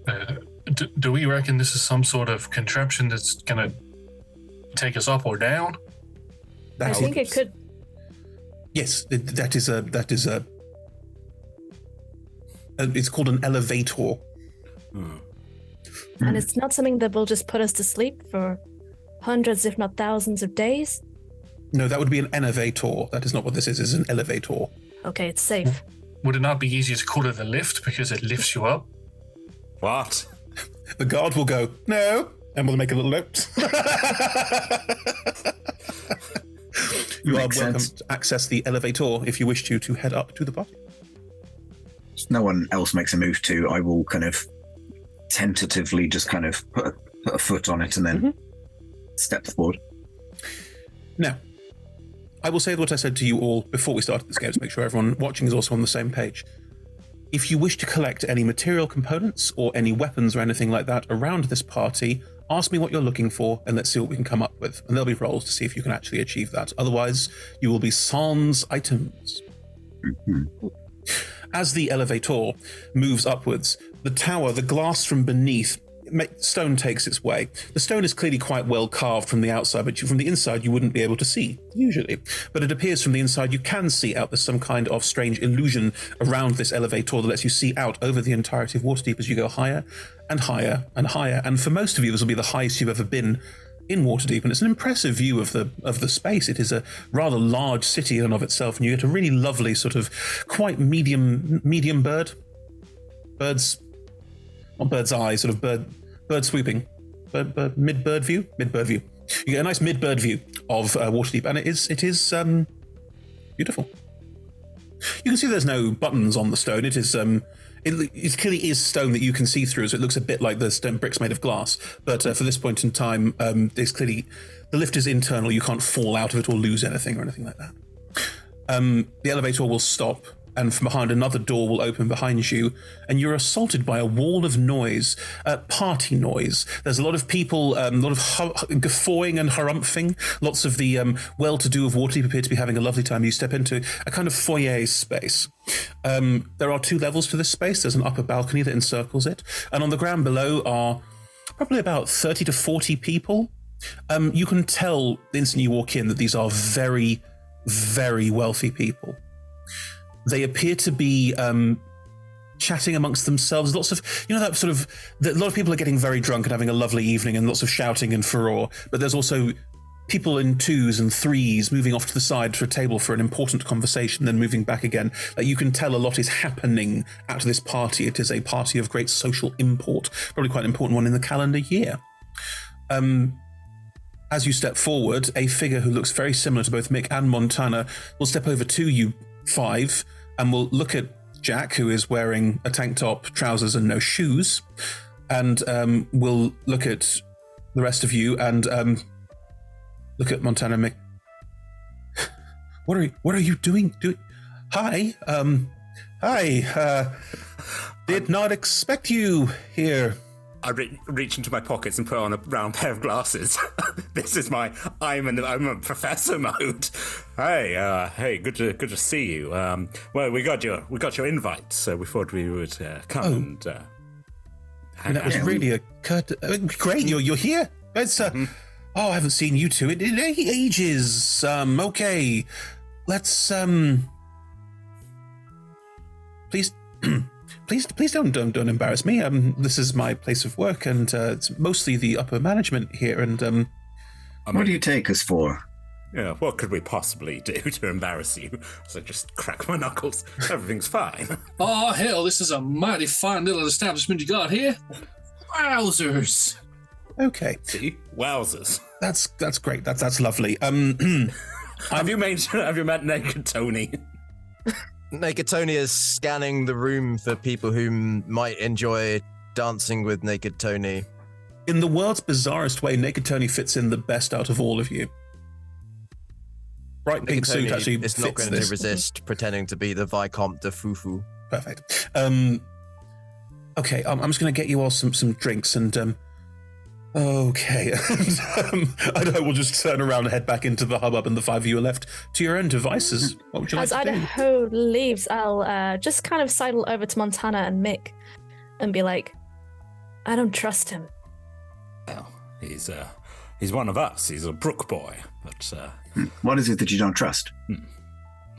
S6: Uh, do, do we reckon this is some sort of contraption that's gonna take us up or down?
S5: I think it could.
S2: Yes, th- that is a that is a. uh, It's called an elevator.
S5: And it's not something that will just put us to sleep for hundreds, if not thousands, of days.
S2: No, that would be an elevator. That is not what this is. It's an elevator.
S5: Okay, it's safe.
S6: Would it not be easier to call it a lift because it lifts you up?
S3: What?
S2: The guard will go no, and we'll make a little note. you are welcome
S4: sense.
S2: to access the elevator if you wish to to head up to the party.
S4: No one else makes a move to, I will kind of tentatively just kind of put a, put a foot on it and then mm-hmm. step forward.
S2: Now, I will say what I said to you all before we started this game to make sure everyone watching is also on the same page. If you wish to collect any material components or any weapons or anything like that around this party, ask me what you're looking for and let's see what we can come up with. And there'll be rolls to see if you can actually achieve that. Otherwise, you will be sans items. Mm-hmm. As the elevator moves upwards, the tower, the glass from beneath, stone takes its way. The stone is clearly quite well carved from the outside, but from the inside you wouldn't be able to see, usually. But it appears from the inside you can see out. There's some kind of strange illusion around this elevator that lets you see out over the entirety of Waterdeep as you go higher and higher and higher. And for most of you, this will be the highest you've ever been in Waterdeep, and it's an impressive view of the of the space. It is a rather large city in and of itself, and you get a really lovely sort of quite medium medium bird, birds, not bird's eye, sort of bird bird swooping, bird, bird mid bird view, mid bird view. You get a nice mid bird view of uh, Waterdeep, and it is it is um, beautiful. You can see there's no buttons on the stone. It is um, it, it clearly is stone that you can see through, so it looks a bit like the stone bricks made of glass. But uh, for this point in time, um, there's clearly the lift is internal. You can't fall out of it or lose anything or anything like that. Um, the elevator will stop, and from behind another door will open behind you, and you're assaulted by a wall of noise, uh, party noise. There's a lot of people, um, a lot of hu- guffawing and harumphing. Lots of the um, well-to-do of Waterdeep appear to be having a lovely time. You step into a kind of foyer space. Um, there are two levels to this space. There's an upper balcony that encircles it, and on the ground below are probably about 30 to 40 people. Um, you can tell the instant you walk in that these are very, very wealthy people. They appear to be um, chatting amongst themselves. Lots of, you know, that sort of, that a lot of people are getting very drunk and having a lovely evening and lots of shouting and furore. But there's also people in twos and threes moving off to the side to a table for an important conversation, then moving back again. Like you can tell a lot is happening at this party. It is a party of great social import, probably quite an important one in the calendar year. Um, as you step forward, a figure who looks very similar to both Mick and Montana will step over to you five and we'll look at Jack, who is wearing a tank top, trousers, and no shoes, and um, will look at the rest of you and um, look at Montana Mick. What are you, what are you doing? Do hi, um, hi. Uh, did not expect you here.
S3: I re- reach into my pockets and put on a round pair of glasses. this is my I'm an I'm a professor mode. Hey, uh, hey, good to good to see you. Um, well, we got your we got your invite, so we thought we would uh, come
S2: Oh.
S3: and. Uh,
S2: And that was really a curt. Uh, great, you're you're here. It's uh, oh, I haven't seen you two in, in ages. Um, okay, let's um, please, please, please don't don't don't embarrass me. Um, this is my place of work, and uh, it's mostly the upper management here. And um,
S4: what do you take us for?
S3: Yeah, what could we possibly do to embarrass you? So just crack my knuckles. Everything's fine.
S6: Oh, hell, this is a mighty fine little establishment you got here. Wowzers.
S2: Okay.
S3: See, wowzers.
S2: That's that's great. That's that's lovely. Um,
S3: have you made have you met naked Tony?
S12: Naked Tony is scanning the room for people who might enjoy dancing with Naked Tony.
S2: in the world's bizarrest way, Naked Tony fits in the best out of all of you. bright pink suit actually
S12: is not going
S2: this.
S12: to resist pretending to be the Vicomte de Fufu.
S2: Perfect. Um, okay, um, I'm just going to get you all some some drinks and um, okay. and, um, I know we'll just turn around and head back into the hubbub, and the five of you are left to your own devices. What would you like
S5: As
S2: to do?
S5: Idaho leaves, I'll uh, just kind of sidle over to Montana and Mick and be like, I don't trust him.
S13: Well, he's uh, he's one of us. He's a Brook boy, but uh,
S4: Hmm. What is it that you don't trust?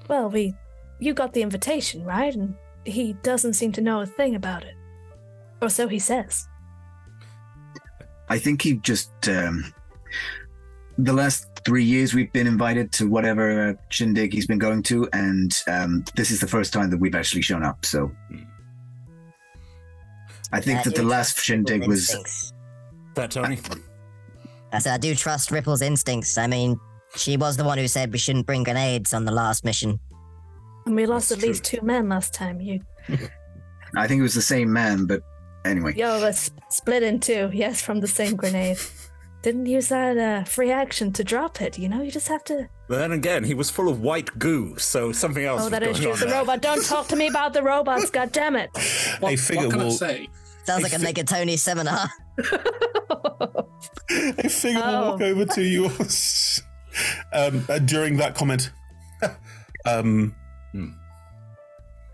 S5: Well, we. You got the invitation, right? And he doesn't seem to know a thing about it. Or so he says.
S4: I think he just. Um, the last three years we've been invited to whatever uh, shindig he's been going to, and um, this is the first time that we've actually shown up. So. I think
S8: Uh,
S4: that the last shindig was.
S13: that Tony.
S8: I said I do trust Ripple's instincts. I mean, she was the one who said we shouldn't bring grenades on the last mission.
S5: And we lost at least two men last time. You.
S4: I think it was the same man, but anyway.
S5: Yo, let's split in two. Yes, from the same grenade. Didn't use that uh, free action to drop it. You know, you just have to.
S13: But then again, he was full of white goo, so something else.
S5: Oh,
S13: was
S5: that is
S13: going
S5: true. The
S13: there.
S5: robot. Don't talk to me about the robots. God damn it.
S2: a figure
S6: what can I
S2: will
S6: say?
S8: Sounds like a Megatoni seminar.
S2: a figure will
S5: Oh.
S2: walk over to you um, uh, during that comment. um,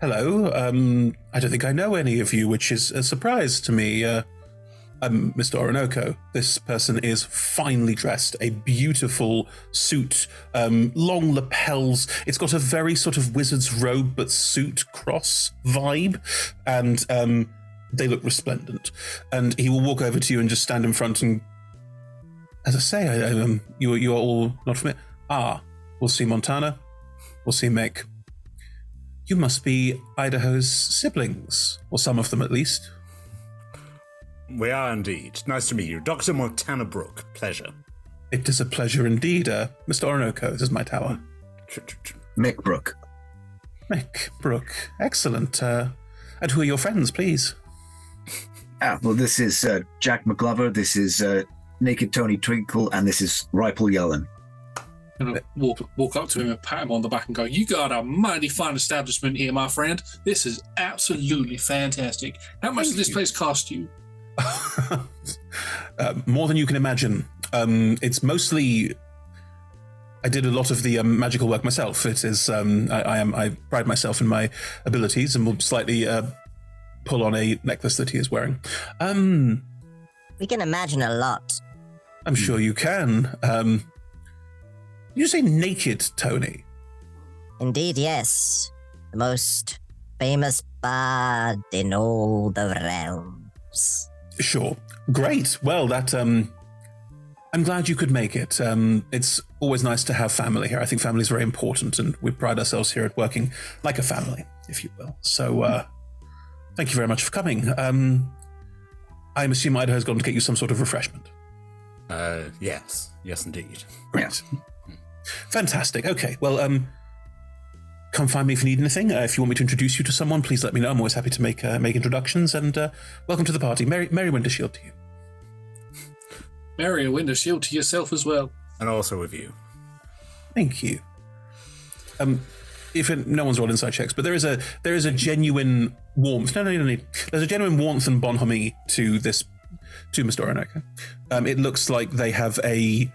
S2: hello. Um, I don't think I know any of you, which is a surprise to me. Uh, I'm Mr. Orinoco. This person is finely dressed, a beautiful suit, um, long lapels. It's got a very sort of wizard's robe but suit cross vibe, and um, they look resplendent. And he will walk over to you and just stand in front and as I say, I, I, um, you you are all not familiar. Ah, we'll see Montana. We'll see Meg. You must be Idaho's siblings, or some of them at least.
S13: We are indeed. Nice to meet you, Doctor Montana Brook. Pleasure.
S2: It is a pleasure indeed, uh, Mr. Orinoco. This is my tower.
S4: Mick Brook.
S2: Mick Brook. Excellent. Uh, and who are your friends, please?
S4: Ah, well, this is uh, Jack McGlover. This is uh, Naked Tony Twinkle, and this is Ripple Yellen.
S6: Gonna walk walk up to him and pat him on the back and go, "You got a mighty fine establishment here, my friend. This is absolutely fantastic. How much
S2: Thank
S6: does this
S2: you.
S6: place cost you?"
S2: uh, more than you can imagine. Um, it's mostly. I did a lot of the um, magical work myself. It is. Um, I, I am. I pride myself in my abilities, and will slightly uh, pull on a necklace that he is wearing. Um,
S8: We can imagine a lot.
S2: I'm sure you can. Um, you say naked, Tony?
S8: Indeed, yes. The most famous bard in all the realms.
S2: Sure. Great. Well, that um I'm glad you could make it. Um it's always nice to have family here. I think family is very important and we pride ourselves here at working like a family, if you will. So uh thank you very much for coming. Um I'm assuming Idaho's gone to get you some sort of refreshment.
S13: Uh, yes, yes, indeed.
S2: Great. Fantastic. Okay. Well, um come find me if you need anything. Uh, if you want me to introduce you to someone, please let me know. I'm always happy to make uh, make introductions and uh, welcome to the party. Merry Merry Winter Shield to you.
S6: Mary a shield to yourself as well.
S13: And also with you.
S2: Thank you. Um, if it, no one's rolled inside checks, but there is a there is a genuine warmth. No, no, no, no. There's a genuine warmth and bonhomie to this to Mr. Orinoco. Um, it looks like they have a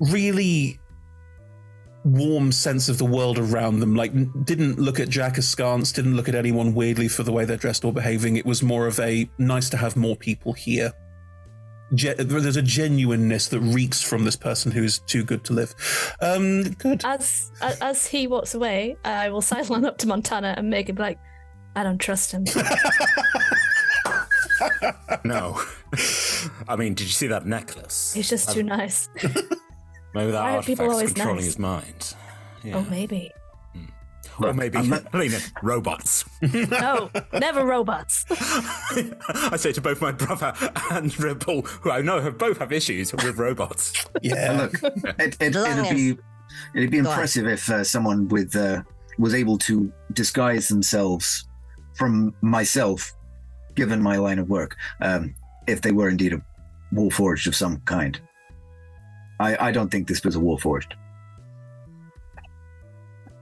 S2: really warm sense of the world around them. Like, didn't look at Jack askance, didn't look at anyone weirdly for the way they're dressed or behaving. It was more of a nice to have more people here. Ge- there's a genuineness that reeks from this person who's too good to live. Um, good.
S5: As as he walks away, I will sidle on up to Montana and make him like, I don't trust him.
S13: no. I mean, did you see that necklace?
S5: He's just too
S13: Um,
S5: nice.
S13: Maybe that
S5: Why are
S13: artifact's controlling
S5: nice?
S13: his mind. Yeah.
S5: Oh, maybe.
S13: or maybe, Lena, robots.
S5: No, never robots.
S13: I say to both my brother and Ripple, who I know have both have issues with robots.
S2: Yeah.
S4: Look, it, it, it'd be it'd be
S8: Go on.
S4: impressive if uh, someone with uh, was able to disguise themselves from myself, given my line of work, um, if they were indeed a warforged of some kind. I, I don't think this was a war warforged.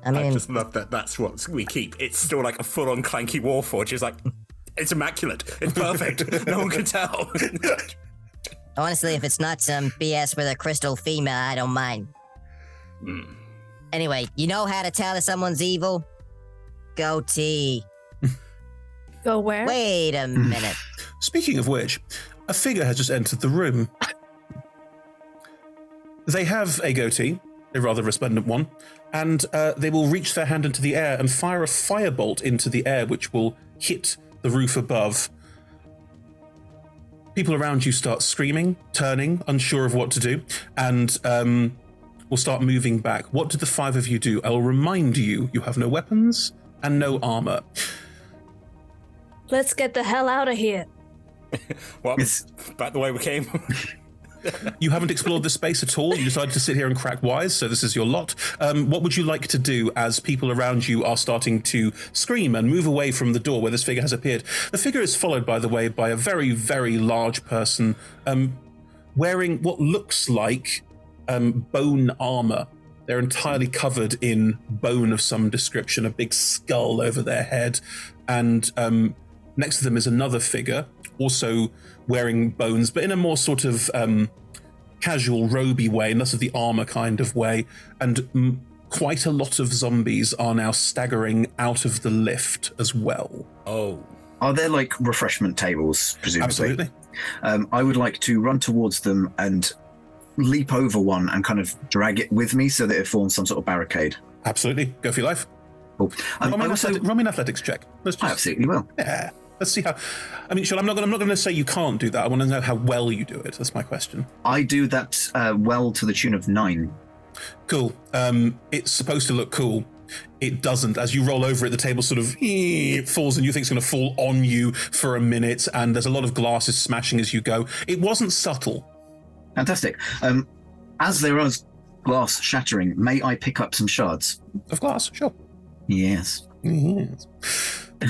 S8: I mean,
S3: just love that. That's what we keep. It's still like a full-on clanky warforge. It's like it's immaculate. It's perfect. no one can tell.
S8: honestly, if it's not some BS with a crystal female, I don't mind. Hmm. Anyway, you know how to tell if someone's evil? Goatee.
S5: Go where?
S8: Wait a minute.
S2: Speaking of which, a figure has just entered the room. They have a goatee, a rather resplendent one, and uh, they will reach their hand into the air and fire a firebolt into the air, which will hit the roof above. People around you start screaming, turning, unsure of what to do, and um, will start moving back. What do the five of you do? I'll remind you you have no weapons and no armor.
S5: Let's get the hell out of here.
S3: What? Back the way we came.
S2: You haven't explored the space at all. You decided to sit here and crack wise, so this is your lot. Um, what would you like to do as people around you are starting to scream and move away from the door where this figure has appeared? The figure is followed, by the way, by a very, very large person um, wearing what looks like um, bone armor. They're entirely covered in bone of some description, a big skull over their head. And um, next to them is another figure, also wearing bones, but in a more sort of um, casual, roby way, and less of the armor kind of way. And mm, quite a lot of zombies are now staggering out of the lift as well.
S3: Oh.
S4: Are there like refreshment tables, presumably?
S2: Absolutely.
S4: Um, I would like to run towards them and leap over one and kind of drag it with me so that it forms some sort of barricade.
S2: Absolutely. Go for your life.
S4: Cool. Um,
S2: roll, me
S4: I also-
S2: athletic- roll me an athletics check. Let's just,
S4: I absolutely will.
S2: Yeah. Let's see how. I mean, sure. I'm not. Gonna, I'm not going to say you can't do that. I want to know how well you do it. That's my question.
S4: I do that uh, well to the tune of nine.
S2: Cool. Um, it's supposed to look cool. It doesn't. As you roll over it, the table sort of falls, and you think it's going to fall on you for a minute. And there's a lot of glasses smashing as you go. It wasn't subtle.
S4: Fantastic. Um, as there is glass shattering, may I pick up some shards?
S2: Of glass, sure.
S4: Yes.
S2: Yes.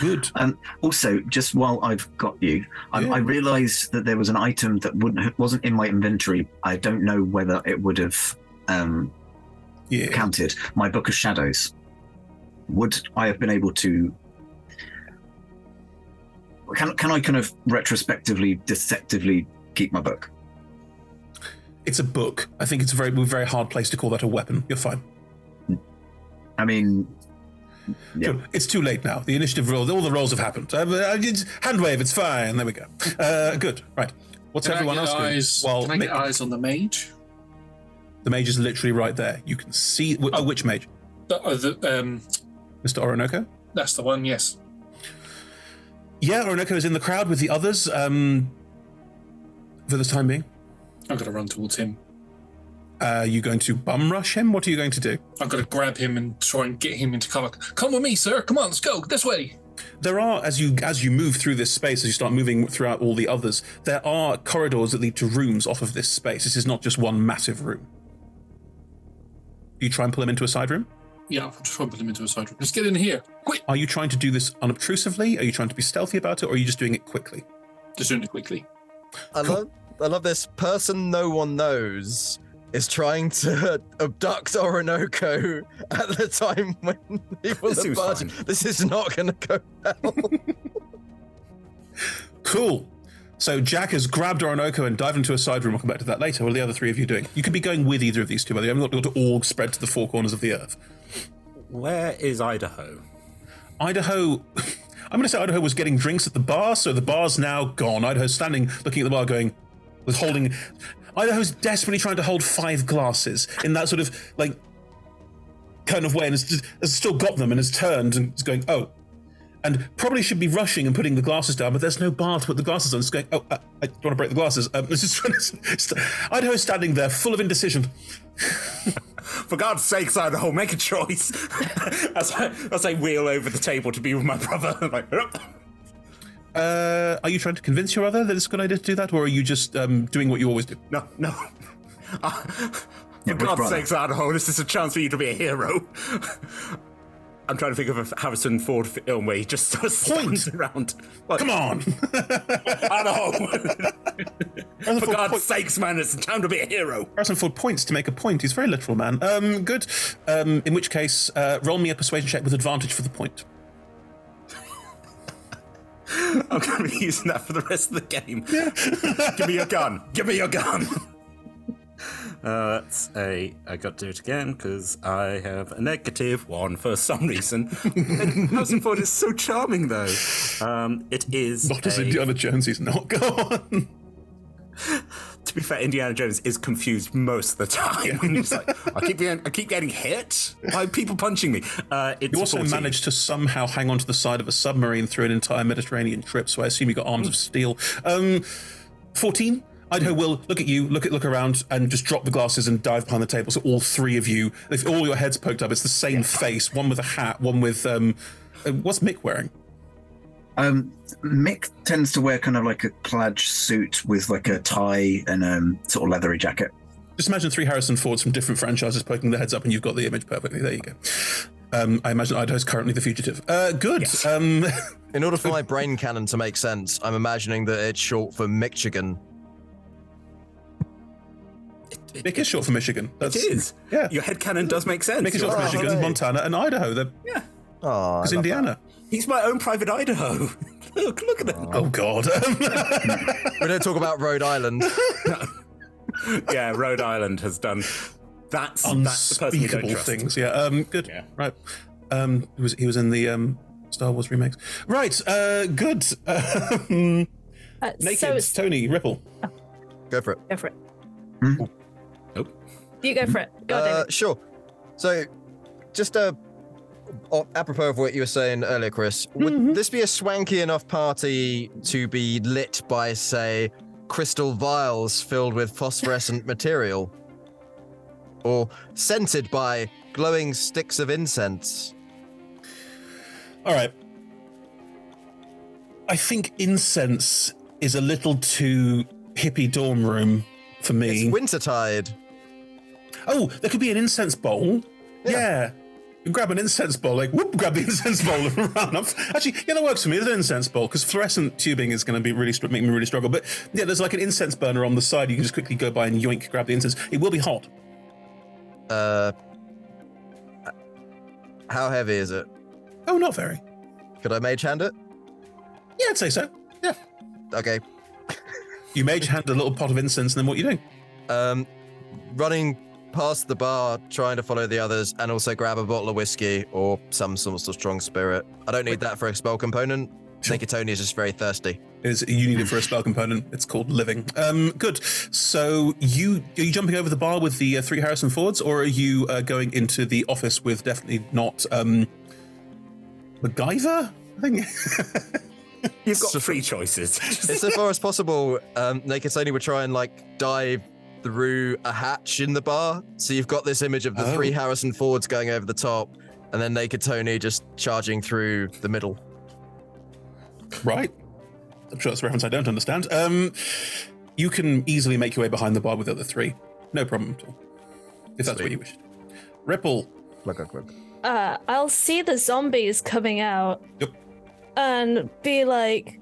S2: Good.
S4: Um, also, just while I've got you, I,
S2: Yeah.
S4: I realised that there was an item that wouldn't wasn't in my inventory. I don't know whether it would have um,
S2: yeah.
S4: counted. My book of shadows. Would I have been able to? Can can I kind of retrospectively, deceptively keep my book?
S2: It's a book. I think it's a very, a very hard place to call that a weapon. You're fine.
S4: I mean,
S2: Good. It's too late now. The initiative roll, all the rolls have happened. Uh, uh, it's- hand wave, it's fine. There we go. Uh, good. Right. What's
S6: Can
S2: everyone else
S6: get
S2: doing?
S6: eyes,
S2: Well,
S6: can I get eyes on the mage?
S2: the mage is literally right there. You can see. wh- Oh, which mage?
S6: The, uh, the, um,
S2: Mr. Orinoco?
S6: that's the one. Yes.
S2: Yeah, Orinoco is in the crowd with the others um, for the time being.
S6: I'm going to run towards him.
S2: Uh, you going to bum rush him? What are you going to do?
S6: I'm going to grab him and try and get him into cover. Come with me, sir. Come on, let's go this way.
S2: There are, as you as you move through this space, as you start moving throughout all the others, there are corridors that lead to rooms off of this space. This is not just one massive room. You try and pull him into a side room.
S6: Yeah, I'm trying to put him into a side room. Let's get in here. Quick.
S2: Are you trying to do this unobtrusively? Are you trying to be stealthy about it, or are you just doing it quickly?
S6: Just doing it quickly.
S12: I love, I love this person no one knows is trying to abduct Orinoco at the time when people
S3: This
S12: are
S3: seems
S12: barging.
S3: fine.
S12: This is not going to go well.
S2: Cool. So Jack has grabbed Orinoco and dived into a side room. We'll come back to that later. What are the other three of you doing? You could be going with either of these two, by the way. I'm not going to all spread to the four corners of the earth.
S3: Where is Idaho?
S2: Idaho. I'm going to say Idaho was getting drinks at the bar, so the bar's now gone. Idaho's standing, looking at the bar, going, was holding. Idaho's desperately trying to hold five glasses in that sort of like kind of way, and has, has still got them and has turned and is going, oh, and probably should be rushing and putting the glasses down, but there's no bar to put the glasses on. It's going, oh, uh, I don't want to break the glasses. Um, Idaho's standing there, full of indecision.
S3: For God's sakes, Idaho, make a choice. as, I, as I wheel over the table to be with my brother, like.
S2: Uh, are you trying to convince your other that it's a good idea to do that, or are you just um, doing what you always do?
S3: no, no.
S4: Yeah,
S3: For
S4: which
S3: God's
S4: brother?
S3: sakes, Idaho, this is a chance for you to be a hero. I'm trying to think of a Harrison Ford film where he just sort of stands around. Like,
S2: Come on.
S3: I know. For God's sakes, man, it's time to be a hero.
S2: Harrison Ford points to make a point. He's a very literal man. Um, good. Um, in which case, uh, roll me a persuasion check with advantage for the point.
S3: I'm going to be using that for the rest of the game. Give me your gun. Give me your gun. Uh, that's a. I got to do it again because I have a negative one for some reason. Harrison Ford is so charming, though. Um, it is.
S2: Not as
S3: a-
S2: Indiana Jones, he's not. Go on.
S3: To be fair, Indiana Jones is confused most of the time. He's like, I keep getting, I keep getting hit. by people punching me? Uh, it's
S2: You also
S3: 14.
S2: managed to somehow hang onto the side of a submarine through an entire Mediterranean trip, so I assume you got arms of steel. Um, 14? Idaho will look at you, look at look around, and just drop the glasses and dive behind the table. So all three of you, if all your heads poked up, it's the same face. One with a hat, one with um, uh, what's Mick wearing?
S4: Um, Mick tends to wear kind of like a plaid suit with like a tie and um sort of leathery jacket.
S2: Just imagine three Harrison Fords from different franchises poking their heads up, and you've got the image perfectly. There you go. Um, I imagine Idaho's currently the fugitive. Uh, good. Um,
S12: In order for my brain cannon to make sense, I'm imagining that it's short for Michigan.
S2: Mick is short for Michigan. That's,
S3: it is.
S2: Yeah.
S3: Your head canon does make sense.
S2: Mick is short for Michigan,
S3: right.
S2: Montana, and Idaho. They're,
S3: Yeah.
S12: Oh,
S2: Because Indiana.
S3: He's my own private Idaho. look, look at him.
S2: Oh God.
S12: we don't talk about Rhode Island.
S3: yeah, Rhode Island has done. That's that's the person you don't
S2: unspeakable
S3: trust.
S2: things. Yeah. Um. Good. Right. Um. He was he was in the um Star Wars remakes. Right. Uh. Good. Um,
S5: Uh,
S2: naked.
S5: so it's-
S2: Tony Ripple.
S12: Go for it.
S5: Go for it.
S3: Nope.
S5: You go for it. Go,
S12: Uh,
S5: David.
S12: sure. So, just uh, oh, Oh, apropos of what you were saying earlier, Chris, would mm-hmm. this be a swanky enough party to be lit by, say, crystal vials filled with phosphorescent material? Or scented by glowing sticks of incense?
S2: All right. I think incense is a little too hippie dorm room for me.
S12: It's wintertide.
S2: Oh, there could be an incense bowl. Yeah. You grab an incense bowl, like whoop, grab the incense bowl and run up. Actually, yeah, that works for me. There's an incense bowl because fluorescent tubing is going to be really make me really struggle. But yeah, there's like an incense burner on the side. You can just quickly go by and yoink, grab the incense. It will be hot.
S12: Uh, how heavy is it?
S2: Oh, not very.
S12: Could I mage hand it?
S2: Yeah, I'd say so. Yeah.
S12: Okay.
S2: You mage hand a little pot of incense, and then what are you do?
S12: Um, running past the bar, trying to follow the others, and also grab a bottle of whiskey or some sort of strong spirit. I don't need that for a spell component. Naked Tony is just very thirsty.
S2: Is you need it for a spell component? It's called living. Um, good. So you are you jumping over the bar with the uh, three Harrison Fords, or are you uh, going into the office with definitely not um, MacGyver? I think.
S3: You've got three choices.
S12: Insofar as far as possible, um, Naked Tony would try and like dive through a hatch in the bar. So you've got this image of the
S2: Oh.
S12: three Harrison Fords going over the top, and then Naked Tony just charging through the middle.
S2: Right. I'm sure that's a reference I don't understand. Um, you can easily make your way behind the bar with the other three. No problem at all. If that's what you wish. Ripple.
S12: Look, look, look.
S5: Uh, I'll see the zombies coming out.
S2: Yep.
S5: And be like,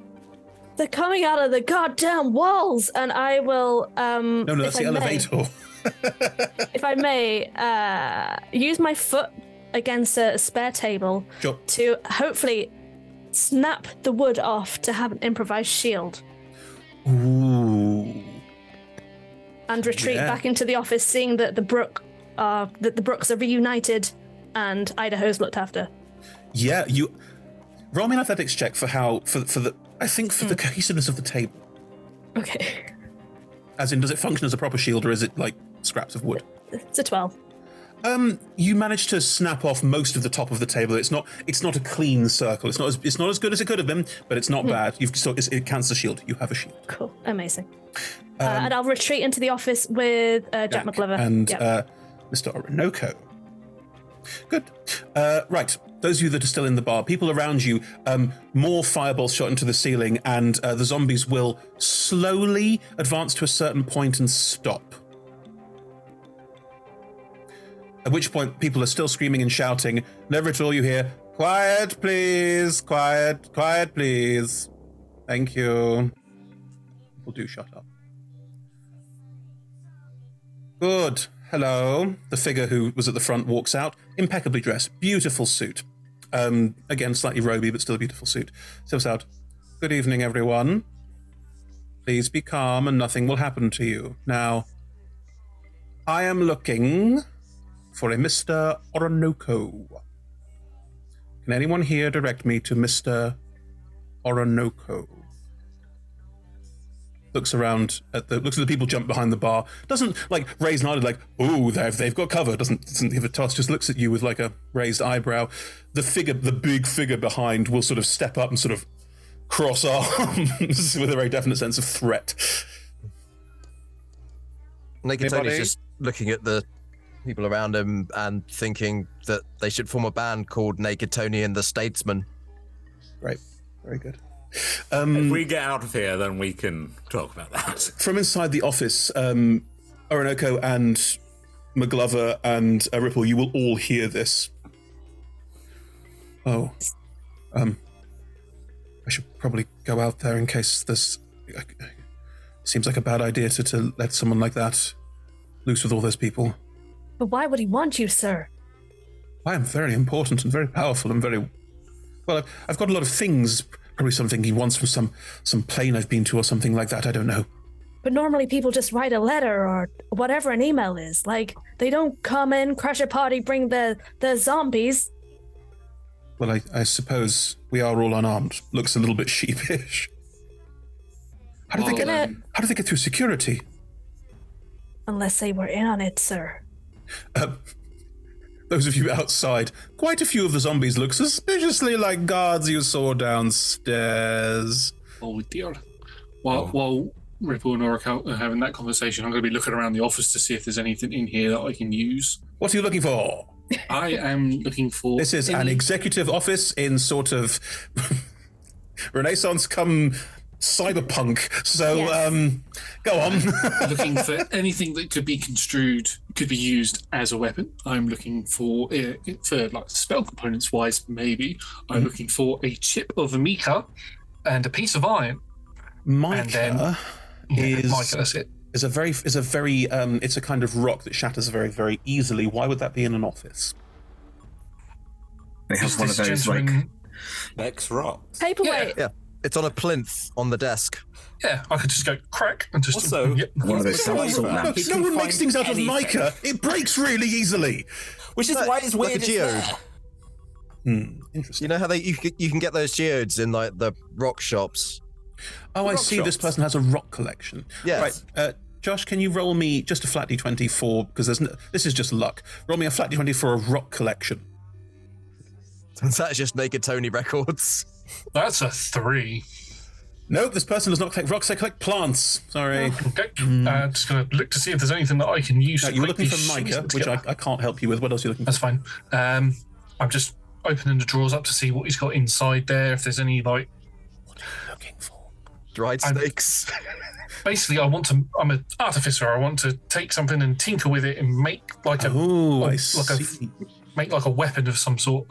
S5: they're coming out of the goddamn walls, and I will. Um,
S2: No, no, that's the
S5: I may-
S2: elevator.
S5: if I may, uh, use my foot against a spare table
S2: Sure.
S5: to hopefully snap the wood off to have an improvised shield
S2: Ooh.
S5: and retreat
S2: Yeah.
S5: back into the office, seeing that the brook are that the brooks are reunited and Idaho's looked after.
S2: Yeah, you roll me an athletics check for how for for the I think for the cohesiveness of the table.
S5: Okay,
S2: As in, does it function as a proper shield, or is it like scraps of wood?
S5: it's a twelve.
S2: Um, you managed to snap off most of the top of the table. It's not. It's not a clean circle. It's not. As, it's not as good as it could have been, but it's not
S5: Hmm.
S2: bad. You've. It's, it counts a shield. You have a shield.
S5: Cool, amazing. uh,
S2: Um,
S5: and I'll retreat into the office with uh, Jack, McGlover.
S2: and
S5: Yep.
S2: uh, Mr. Orinoco. Good. Uh, right. Those of you that are still in the bar, people around you, um, more fireballs shot into the ceiling, and uh, the zombies will slowly advance to a certain point and stop. At which point, people are still screaming and shouting. Never at all you hear, Quiet, please. Quiet, quiet, please. Thank you. People do shut up. Good. Hello. The figure who was at the front walks out, impeccably dressed, beautiful suit. Um, again, slightly roby, but still a beautiful suit. Steps out. Good evening, everyone. Please be calm and nothing will happen to you. Now, I am looking for a Mr. Orinoco. Can anyone here direct me to Mr. Orinoco? Looks around at the looks at the people jump behind the bar. Doesn't like raise an eyelid like, oh, they've they've got cover. Doesn't doesn't give a toss. Just looks at you with like a raised eyebrow. The figure, the big figure behind, will sort of step up and sort of cross arms with a very definite sense of threat.
S12: Naked
S2: Anybody?
S12: Tony's just looking at the people around him and thinking that they should form a band called Naked Tony and the Statesman.
S2: Great, very good.
S3: If we get out of here, then we can talk about that.
S2: From inside the office, um, Orinoco and McGlover and uh, Ripple, you will all hear this. Oh, um, I should probably go out there in case this Uh, seems like a bad idea to, to let someone like that loose with all those people.
S5: But why would he want you, sir?
S2: I am very important and very powerful and very well. I've, I've got a lot of things. Probably something he wants from some some plane I've been to or something like that. I don't know.
S5: But normally people just write a letter or whatever an email is. Like they don't come in, crash a party, bring the the zombies.
S2: Well, I, I suppose we are all unarmed. Looks a little bit sheepish. How did they get?
S5: Uh, then-
S2: How did they get through security?
S5: Unless they were in on it, sir.
S2: Uh, Those of you outside, quite a few of the zombies look suspiciously like guards you saw downstairs.
S6: Oh dear. While oh. while Ripple and Oracle are having that conversation, I'm going to be looking around the office to see if there's anything in here that I can use.
S2: What are you looking for?
S6: I am looking for.
S2: This is an executive office in sort of Renaissance come cyberpunk. So,
S6: Yes.
S2: um, go on.
S6: looking for anything that could be construed, could be used as a weapon. I'm looking for, uh, for like spell components wise, maybe. I'm
S2: Mhm.
S6: looking for a chip of mica and a piece of iron.
S2: Mica
S6: And then- Yeah,
S2: is
S6: mica, that's it.
S2: is a very is a very um it's a kind of rock that shatters very very easily. Why would that be in an office?
S4: They have
S6: Is
S4: one of
S6: this
S4: those like
S6: gentleman-
S3: X rock.
S5: Paperweight.
S12: Yeah, it's on a plinth on the desk.
S6: Yeah, I could just go crack and just.
S3: Also,
S6: yep.
S4: one of those
S2: No, no,
S4: lamps.
S2: no one makes things out of
S3: anything.
S2: mica. It breaks really easily.
S3: Which is why it's
S12: like
S3: weird.
S12: a
S3: it's
S12: geode.
S3: there.
S2: Hmm, interesting.
S12: You know how they you can, you can get those geodes in like the rock shops.
S2: Oh, I
S3: Rock
S2: see. This
S3: shops.
S2: person has a rock collection.
S12: Yes.
S2: Right. Uh, Josh, can you roll me just a flat d20 for because there's no, this is just luck. Roll me a flat d20 for a rock collection.
S12: That's just Naked Tony records.
S6: That's a three.
S2: Nope, this person does not collect rocks. They collect plants. Sorry.
S6: Okay. Uh, just going to look to see if there's anything that I can use.
S2: No,
S6: to
S2: you're looking for
S6: shoot
S2: mica, which I. I can't help you with. What else are you looking for?
S6: That's fine. Um, I'm just opening the drawers up to see what he's got inside there. If there's any like, What are you
S2: looking for?
S12: Dried
S6: I'm-
S12: snakes.
S6: basically, I want to. I'm an artificer. I want to take something and tinker with it and make like a
S2: Oh, I
S6: like
S2: see.
S6: a make like a weapon of some sort.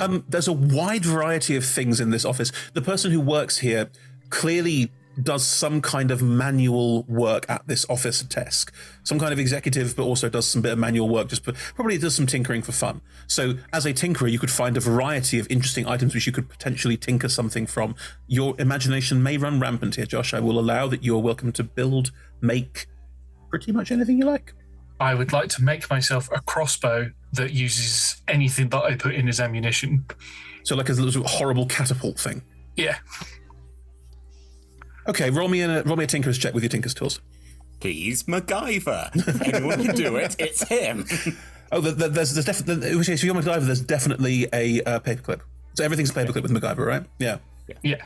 S2: Um, there's a wide variety of things in this office. The person who works here clearly does some kind of manual work at this office desk. Some kind of executive, but also does some bit of manual work. Just probably does some tinkering for fun. So, as a tinkerer, you could find a variety of interesting items which you could potentially tinker something from. Your imagination may run rampant here, Josh. I will allow that you are welcome to build, make pretty much anything you like.
S6: I would like to make myself a crossbow that uses anything that I put in as ammunition.
S2: So, like a little horrible catapult thing.
S6: Yeah.
S2: Okay, roll me a roll me a tinker's check with your tinker's tools.
S3: He's MacGyver. If anyone can do it, it's him.
S2: Oh, the, the, there's there's definitely in which if you're MacGyver, there's definitely a uh, paperclip. So everything's a paperclip with MacGyver, right? Yeah.
S6: Yeah.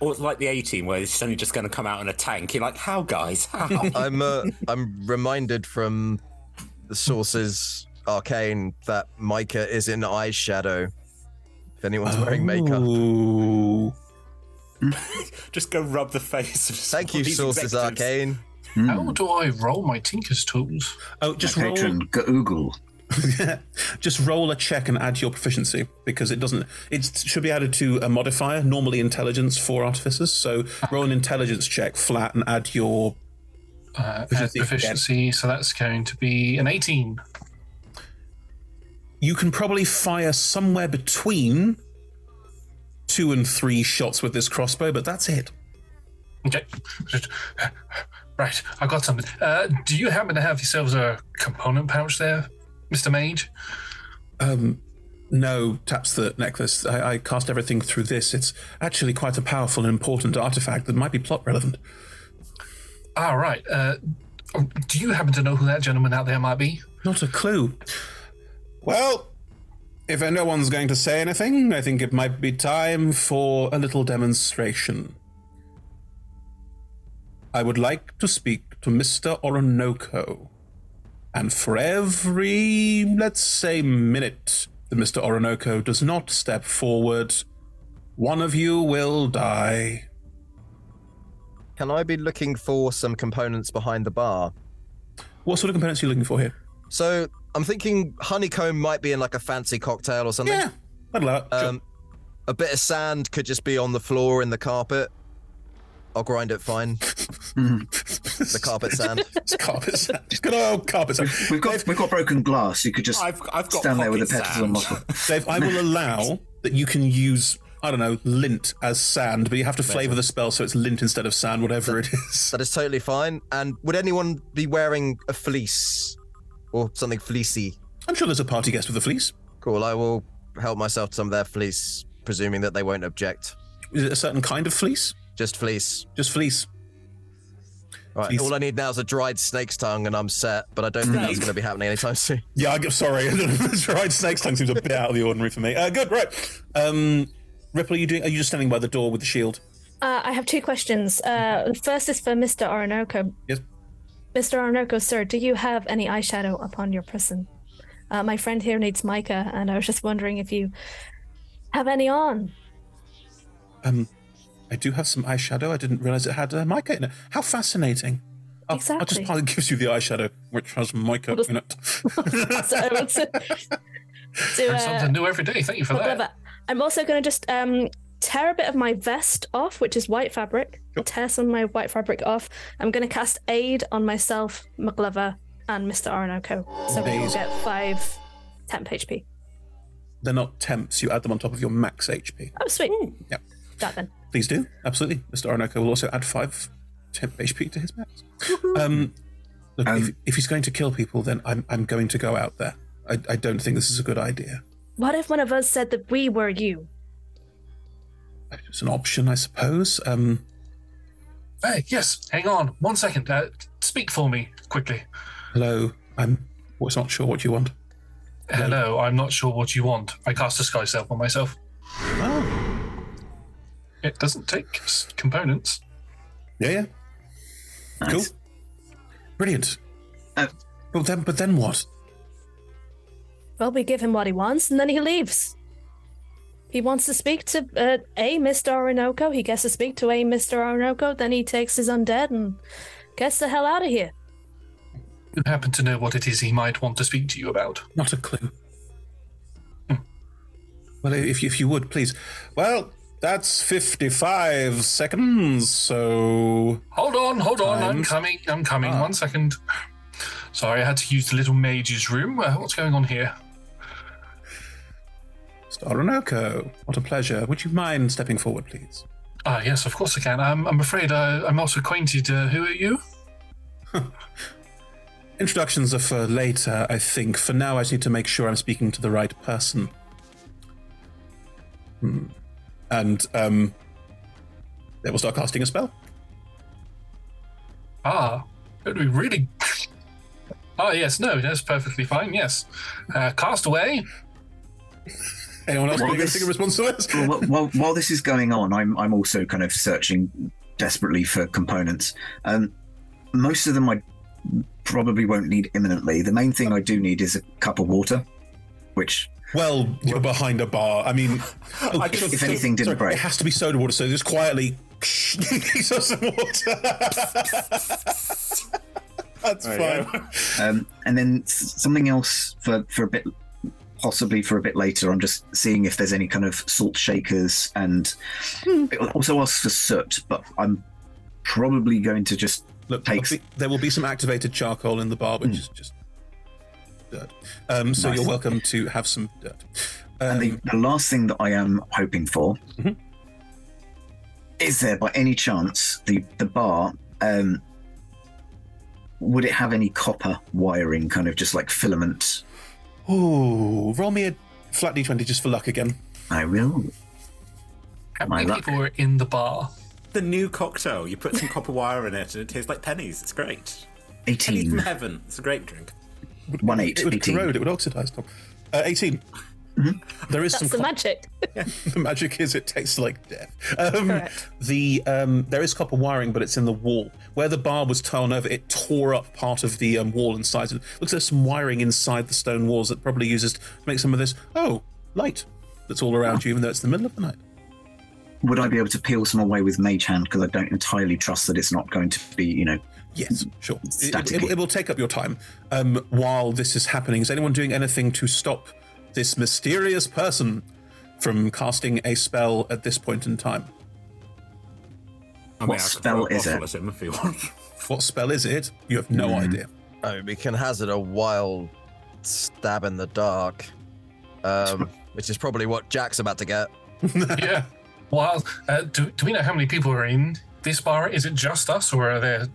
S3: Or it's like the A team where it's only just going to come out in a tank. You're like, how, guys? How?
S12: I'm uh, I'm reminded from the sources arcane that mica is in eyeshadow. If anyone's wearing makeup.
S3: Just go rub the face. Of
S12: Thank you, sources
S3: executives.
S12: arcane.
S6: How do I roll my Tinker's tools?
S2: Oh, just
S4: My
S2: roll.
S4: patron, Google.
S2: just roll a check and add your proficiency because it doesn't. It should be added to a modifier, normally intelligence for artificers. So roll an intelligence check flat and add your
S6: Uh,
S2: Proficiency
S6: proficiency, so that's going to be an 18.
S2: you can probably fire somewhere between two and three shots with this crossbow, but that's it.
S6: Okay. Right, I got something. Uh, do you happen to have yourselves a component pouch there, Mr. Mage?
S2: Um, no, taps the necklace. I, I cast everything through this. It's actually quite a powerful and important artifact that might be plot relevant.
S6: All right. Uh, do you happen to know who that gentleman out there might be?
S2: Not a clue. Well, if no one's going to say anything, I think it might be time for a little demonstration. I would like to speak to Mr. Orinoco. And for every, let's say, minute that Mr. Orinoco does not step forward, one of you will die.
S12: Can I be looking for some components behind the bar?
S2: What sort of components are you looking for here?
S12: So I'm thinking honeycomb might be in like a fancy cocktail or something.
S2: Yeah, I'd allow it. Sure.
S12: Um, a bit of sand could just be on the floor in the carpet. I'll grind it fine. Mm. the carpet sand.
S2: It's carpet sand. Just good old carpet sand.
S4: We've got we've got broken glass. You could just
S3: I've, I've got
S4: stand there with the
S3: pocket
S4: petals on muscle.
S2: Dave, I will allow that you can use, I don't know, lint as sand, but you have to flavour the spell so it's lint instead of sand, whatever it is.
S12: That is totally fine. And would anyone be wearing a fleece or something fleecy?
S2: I'm sure there's a party guest with a fleece.
S12: Cool. I will help myself to some of their fleece, presuming that they won't object.
S2: Is it a certain kind of fleece?
S12: Just fleece.
S2: Just fleece.
S12: Right.
S2: Fleece.
S12: All I need now is a dried snake's tongue, and I'm set. But I don't think that's going to be happening anytime soon.
S2: Yeah, I get sorry. right, snake's tongue seems a bit out of the ordinary for me. Uh, good, right. Um, Ripple, are you doing? Are you just standing by the door with the shield?
S5: Uh, I have two questions. Uh, the first is for Mr. Orinoco.
S2: Yes.
S5: Mr. Orinoco, sir, do you have any eyeshadow upon your person? Uh, my friend here needs mica, and I was just wondering if you have any on.
S2: Um, I do have some eyeshadow. I didn't realize it had uh, mica in it. How fascinating! I'll, I'll just part gives you the eyeshadow, which has mica in it.
S5: So I want to, to, uh,
S6: something new every day. Thank you for that.
S5: clever. I'm also going to just um, tear a bit of my vest off, which is white fabric. Tear some of my white fabric off. I'm going to cast aid on myself, McGlover, and Mr. Orinoco. So we will get five temp HP.
S2: They're not temps. You add them on top of your max HP.
S5: Oh, sweet.
S2: Yeah.
S5: That then.
S2: Please do. Absolutely. Mr. Orinoco will also add five temp HP to his max. Um, look, if, if he's going to kill people, then I'm, I'm going to go out there. I, I don't think this is a good idea.
S5: What if one of us said that we were you?
S2: It's an option, I suppose. Um,
S6: Hey, yes, hang on. One second. Uh, speak for me, quickly.
S2: hello. I'm was not sure what you want.
S6: Hello, I'm not sure what you want. I cast disguise self on myself. It doesn't take components.
S2: Yeah, yeah. Cool. Brilliant. but then, but then what?
S5: Well, we give him what he wants, and then he leaves. He wants to speak to uh, a Mr. Orinoco. He gets to speak to a Mr. Orinoco. Then he takes his undead and gets the hell out of here.
S6: You happen to know what it is he might want to speak to you about?
S2: Not a clue. Well, if you, if you would, please. Well, that's 55 seconds, so.
S6: Hold on, hold on. I'm coming. I'm coming.
S2: Ah.
S6: One second. Sorry, I had to use the little mage's room. Uh, what's going on here?
S2: Orinoco, what a pleasure. Would you mind stepping forward, please?
S6: Ah, yes, of course I can. I'm, I'm afraid uh, I'm not acquainted. Uh, who are you?
S2: Introductions are for later, I think. For now, I just need to make sure I'm speaking to the right person. Hmm. And, um. They will start casting a spell.
S6: Ah, it would be really. Ah, yes, no, that's perfectly fine. Yes, uh, cast away.
S2: Anyone else
S4: Well,
S2: going to
S4: this-
S2: a response to this?
S4: well, while, while this is going on, I'm I'm also kind of searching desperately for components. Um, most of them I probably won't need imminently. The main thing I do need is a cup of water, which
S2: Well, you're behind a bar. I mean, oh,
S4: If- if anything didn't break.
S2: it has to be soda water. So just quietly, he's some water. That's
S3: There
S2: fine.
S4: Um, and then something else for for a bit, possibly for a bit later. I'm just seeing if there's any kind of salt shakers, and it also asks for soot. But I'm probably going to just
S2: Look,
S4: take.
S2: there'll be- there will be some activated charcoal in the bar, which is just dirt. Um, so
S4: Nice.
S2: you're welcome to have some dirt. Um,
S4: and the, the last thing that I am hoping for
S2: Mhm.
S4: is there, by any chance, the the bar? Um, would it have any copper wiring, kind of just like filament?
S2: Oh, roll me a flat d20 just for luck again.
S4: I will.
S6: How
S4: My
S6: many
S4: luck.
S6: people are in the bar?
S3: The new cocktail. You put some copper wire in it, and it tastes like pennies. It's great. Pennies from heaven. It's a great drink.
S4: One eight.
S2: It would
S4: 18.
S2: corrode, it would oxidize, Tom. Uh, 18. There is
S5: That's
S2: some
S5: the
S2: co-
S5: magic.
S2: the magic is it tastes like death. Um,
S5: Correct.
S2: the um, there is copper wiring, but it's in the wall where the bar was torn over. It tore up part of the um, wall inside. It looks like there's some wiring inside the stone walls that probably uses to make some of this. Oh, light that's all around you, even though it's the middle of the night.
S4: Would I be able to peel some away with Mage Hand? Because I don't entirely trust that it's not going to be, you know.
S2: Yes, sure. It, it, it- it will take up your time. Um, while this is happening, is anyone doing anything to stop this mysterious person from casting a spell at this point in time?
S3: I
S4: What
S3: I could
S4: spell
S3: throw a
S4: is it?
S3: if you.
S2: What spell is it? You have no
S4: Hmm.
S2: idea.
S12: I mean, we can hazard a wild stab in the dark, um, which is probably what Jack's about to get.
S6: yeah. Well, uh, do, do we know how many people are in this bar? Is it just us, or are there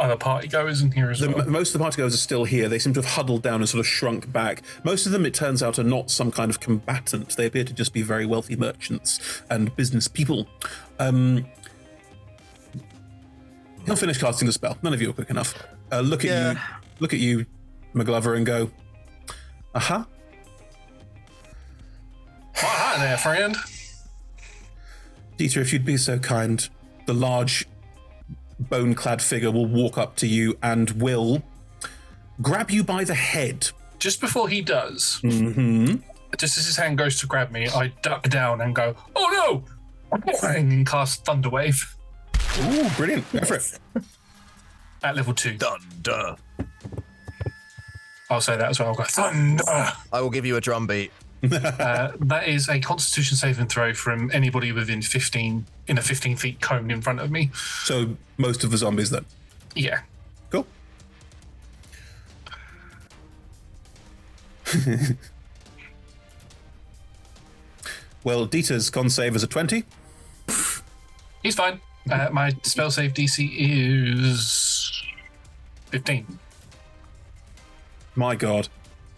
S6: other party goers in here as
S2: The,
S6: well?
S2: most of the partygoers are still here. They seem to have huddled down and sort of shrunk back. Most of them, it turns out, are not some kind of combatant. They appear to just be very wealthy merchants and business people. Um, he'll finish casting the spell. None of you are quick enough. Uh, look at
S12: Yeah.
S2: you, look at you, McGlover, and go, "Aha!"
S6: Oh, hi there, friend.
S2: Dieter, if you'd be so kind, the large bone clad figure will walk up to you and will grab you by the head.
S6: Just before he does,
S2: Mm-hmm.
S6: just as his hand goes to grab me, I duck down and go, "Oh no!" and cast Thunderwave
S2: Ooh, brilliant. Go for it.
S6: at level two.
S12: Thunder.
S6: I'll say that as well. I'll go Thunder.
S12: I will give you a drum beat.
S6: Uh, that is a Constitution saving throw from anybody within fifteen in a fifteen feet cone in front of me.
S2: So most of the zombies then.
S6: Yeah.
S2: Cool. well, Dieter's con save is a 20.
S6: He's fine. Uh, my spell save DC is 15.
S2: My god.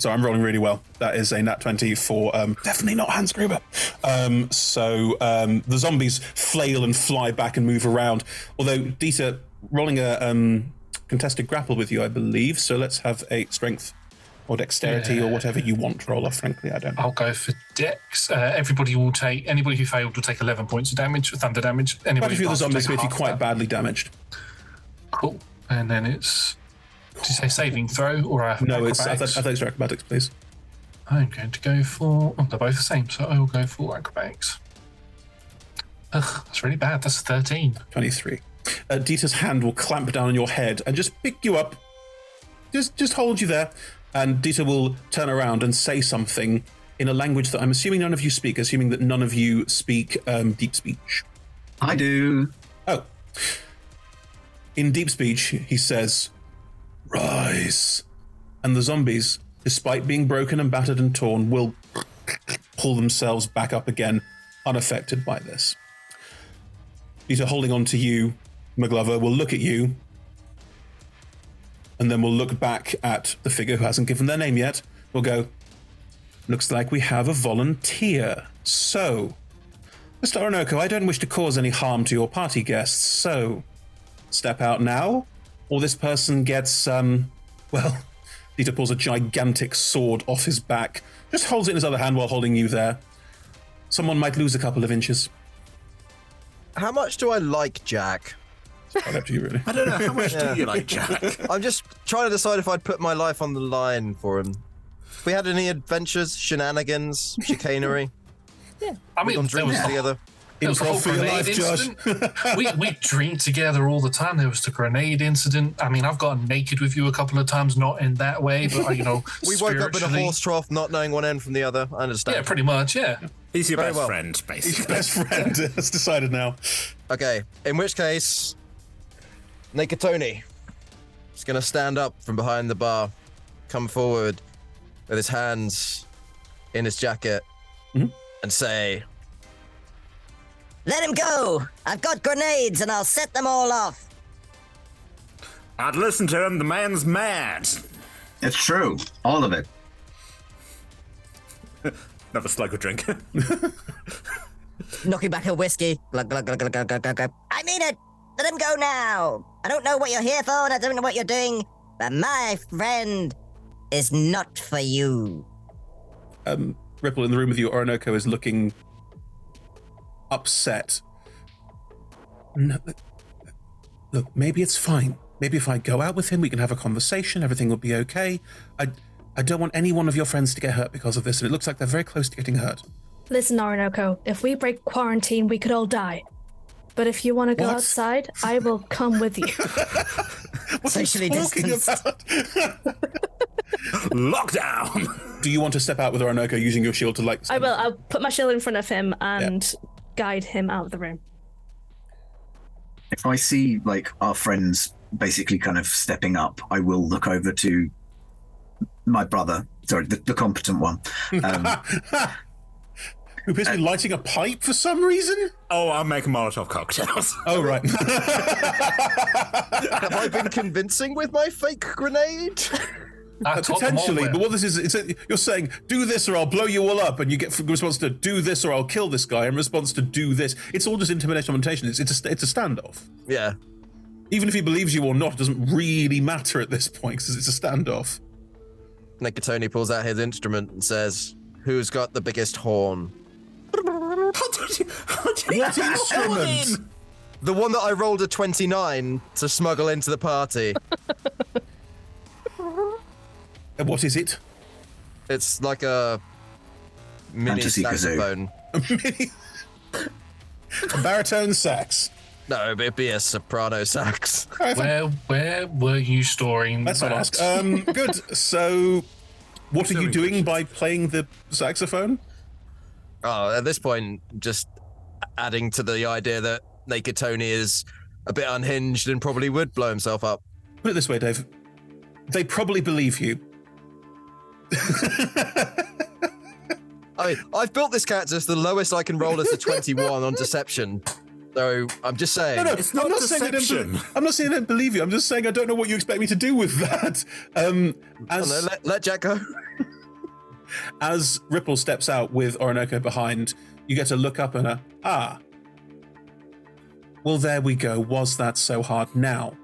S2: So I'm rolling really well. That is a nat 20 for um, definitely not Hans Gruber. Um, so um, the zombies flail and fly back and move around. Although Dieter rolling a um, contested grapple with you, I believe. So let's have a strength or dexterity or whatever you want roll off. Frankly, I don't. know.
S6: I'll go for Dex. Uh, everybody will take, anybody who failed will take 11 points of damage, thunder damage.
S2: Quite
S6: Anybody
S2: a few of the zombies
S6: will
S2: be quite badly damaged.
S6: Cool. And then it's, did you say saving throw or a
S2: No, it's
S6: acrobatics?
S2: athletics or acrobatics, please.
S6: I'm going to go for, oh, they're both the same, so I will go for acrobatics. Ugh, that's really bad. That's a 13.
S2: 23. Uh, Dieter's hand will clamp down on your head and just pick you up. Just, just hold you there. And Dieter will turn around and say something in a language that I'm assuming none of you speak, assuming that none of you speak um, deep speech.
S4: I do.
S2: Oh. In deep speech, he says, Rise. And the zombies, despite being broken and battered and torn, will pull themselves back up again, unaffected by this. Peter, holding on to you, McGlover, will look at you, and then we'll look back at the figure who hasn't given their name yet. We'll go, Looks like we have a volunteer. So, Mr. Orinoco, I don't wish to cause any harm to your party guests, so step out now, or this person gets, um, well, Peter pulls a gigantic sword off his back, just holds it in his other hand while holding you there. Someone might lose a couple of inches.
S12: How much do I like Jack?
S2: It's quite up to you, really.
S3: I don't know. How much
S12: Yeah.
S3: do you like Jack?
S12: I'm just trying to decide if I'd put my life on the line for him. If we had any adventures, shenanigans, chicanery,
S6: I
S12: we've
S6: mean,
S12: gone
S6: there was,
S12: drinking
S6: the,
S12: together.
S6: There was the whole
S2: Improv for your
S6: grenade
S2: life, Josh.
S6: incident. we we drink together all the time. There was the grenade incident. I mean, I've gotten naked with you a couple of times, not in that way, but uh, you know,
S12: We woke up in a horse trough, not knowing one end from the other. I understand.
S6: Yeah, pretty much. Yeah.
S3: He's your
S12: Very
S3: best
S12: well.
S3: friend, basically.
S2: He's your best friend. That's decided now.
S12: Okay, in which case, Naked Tony is going to stand up from behind the bar, come forward with his hands in his jacket,
S2: Mhm.
S12: and say,
S8: Let him go! I've got grenades and I'll set them all off.
S3: I'd listen to him. The man's mad.
S4: It's true, all of it.
S3: Another slug of drink.
S8: Knocking back a whiskey. Glug, glug, glug, glug, glug, glug, glug, glug. I mean it! Let him go now! I don't know what you're here for and I don't know what you're doing, but my friend is not for you.
S2: Um, Ripple in the room with you, Orinoco is looking upset. No, look, uh, look, maybe it's fine. Maybe if I go out with him, we can have a conversation. Everything will be okay. I, I don't want any one of your friends to get hurt because of this, and it looks like they're very close to getting hurt.
S5: Listen, Orinoco, if we break quarantine, we could all die. But if you want to go
S2: What?
S5: outside, I will come with you.
S2: What are you
S8: Socially
S2: talking
S8: distanced.
S2: about?
S3: Lockdown.
S2: Do you want to step out with Orinoco using your shield to like?
S5: I will. I'll put my shield in front of him and guide him out of the room.
S4: If I see like our friends basically kind of stepping up, I will look over to my brother. Sorry, the, the competent one. Um,
S2: Who appears to be lighting a pipe for some reason?
S3: Oh, I'm making Molotov cocktails.
S2: Oh right.
S12: Have I been convincing with my fake grenade?
S6: I
S2: Uh,
S6: taught them all
S2: potentially, but what this is, it's a, you're saying, do this or I'll blow you all up, and you get a response to do this or I'll kill this guy, in response to do this. It's all just intimidation, augmentation. It's it's a, it's a standoff.
S12: Yeah.
S2: Even if he believes you or not, it doesn't really matter at this point because it's a standoff.
S12: Naked Tony pulls out his instrument and says, Who's got the biggest horn?
S2: What instrument?
S12: The one that I rolled a 29 to smuggle into the party.
S2: And what is it?
S12: It's like a mini
S4: Fantasy kazoo.
S12: saxophone.
S2: Baritone sax.
S12: No, it'd be a soprano sax.
S6: Where where were you storing
S2: Let's
S6: that?
S2: ask. Um, good. So, what are you doing by playing the saxophone?
S12: Oh, at this point, just adding to the idea that Naked Tony is a bit unhinged and probably would blow himself up.
S2: Put it this way, Dave. They probably believe you.
S12: I mean, I've built this character as the lowest I can roll as a 21 on deception. So I'm just saying.
S2: No, no,
S3: It's
S2: I'm
S3: not
S2: not saying I don't.
S3: deception.
S2: be- I'm not saying I don't believe you. I'm just saying I don't know what you expect me to do with that. Um,
S12: no,
S2: as
S12: let, let Jack go.
S2: as Ripple steps out with Orinoco behind, you get to look up and a ah. Well, there we go. Was that so hard? Now,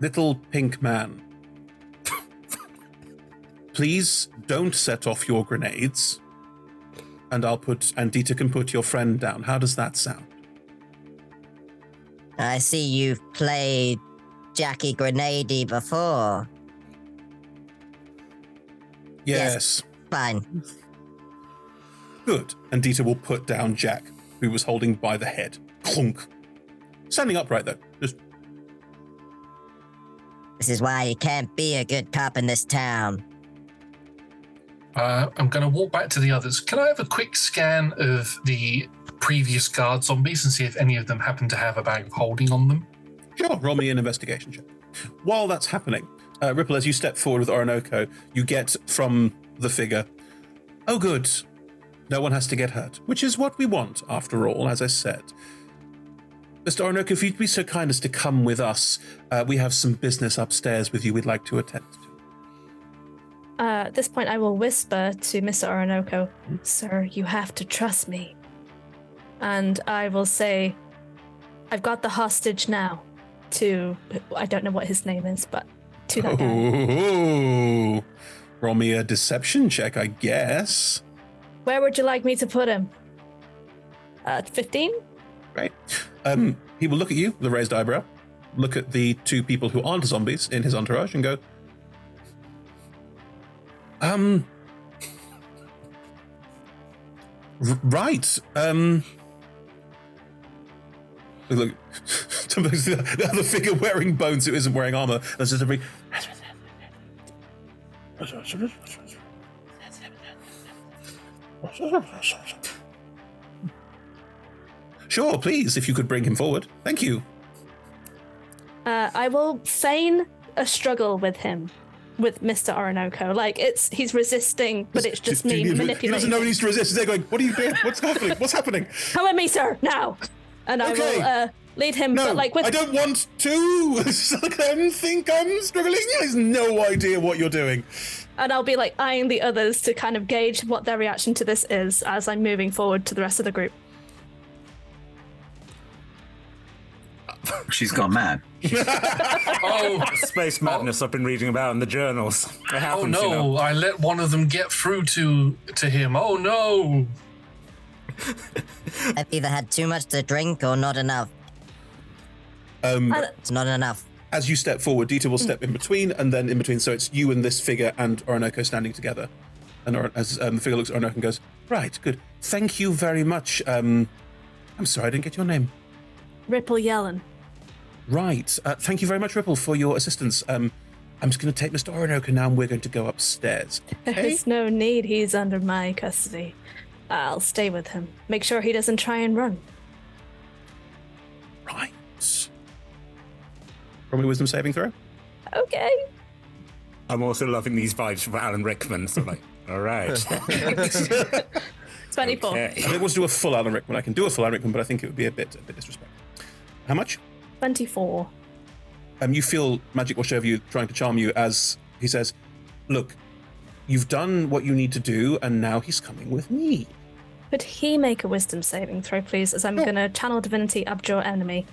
S2: little pink man, please don't set off your grenades, and I'll put and Dieter can put your friend down. How does that sound?
S8: I see you've played Jackie Grenady before.
S2: Yes.
S8: Fine.
S2: Good. And Dieter will put down Jack, who was holding by the head. Clunk. Standing upright, though. Just
S8: This is why you can't be a good cop in this town.
S6: Uh, I'm going to walk back to the others. Can I have a quick scan of the previous guard zombies and see if any of them happen to have a bag of holding on them?
S2: Sure, roll me an investigation check. While that's happening, uh, Ripple, as you step forward with Orinoco, you get from the figure, oh, good. No one has to get hurt, which is what we want, after all, as I said. Mr. Orinoco, if you'd be so kind as to come with us, uh, we have some business upstairs with you we'd like to attend to.
S5: Uh, at this point, I will whisper to Mr. Orinoco, Sir, you have to trust me. And I will say, I've got the hostage now to, I don't know what his name is, but to that guy.
S2: Roll me a deception check, I guess.
S5: Where would you like me to put him? Uh, 15?
S2: Right. Um, he will look at you with a raised eyebrow, look at the two people who aren't zombies in his entourage, and go, um, r- right. Um, Look, the, the other figure wearing bones who isn't wearing armor. That's just a big. Sure, please, if you could bring him forward. Thank you.
S5: Uh, I will feign a struggle with him, with Mr. Orinoco. Like it's he's resisting, but it's just
S2: Do
S5: me
S2: need- He
S5: manipulating.
S2: doesn't know he needs to resist. He's there going, What are you doing? What's happening? What's happening?
S5: Come with me, sir, now. And I will uh, lead him,
S2: No,
S5: but like with
S2: I don't want to. Look at think I'm struggling. He has no idea what you're doing.
S5: and I'll be like eyeing the others to kind of gauge what their reaction to this is as I'm moving forward to the rest of the group.
S4: She's gone mad.
S6: Oh,
S3: Space madness I've been reading about in the journals. It
S6: oh no!
S3: you know.
S6: I let one of them get through to to him. Oh no!
S8: I've either had too much to drink or not enough.
S2: Um,
S8: It's not enough.
S2: as you step forward, Dieter will step in between, and then in between. So it's you and this figure and Orinoco standing together. And Or- as um, the figure looks at Orinoco and goes, Right, good. Thank you very much. Um, I'm sorry, I didn't get your name.
S5: Ripple yelling.
S2: Right. Uh, thank you very much, Ripple, for your assistance. Um, I'm just going to take Mr. Orinoco now, and we're going to go upstairs.
S5: There's no need. He's under my custody. I'll stay with him. Make sure he doesn't try and run.
S2: Right. Roll me wisdom saving throw.
S5: Okay.
S3: I'm also loving these vibes from Alan Rickman. So like, all right.
S5: 24.
S2: I don't want to do a full Alan Rickman. I can do a full Alan Rickman, but I think it would be a bit, a bit disrespectful. How much?
S5: 24.
S2: um, you feel magic wash over you, trying to charm you, as he says, "Look, you've done what you need to do, and now he's coming with me."
S5: Could he make a wisdom saving throw, please, as I'm going to channel divinity abjure enemy?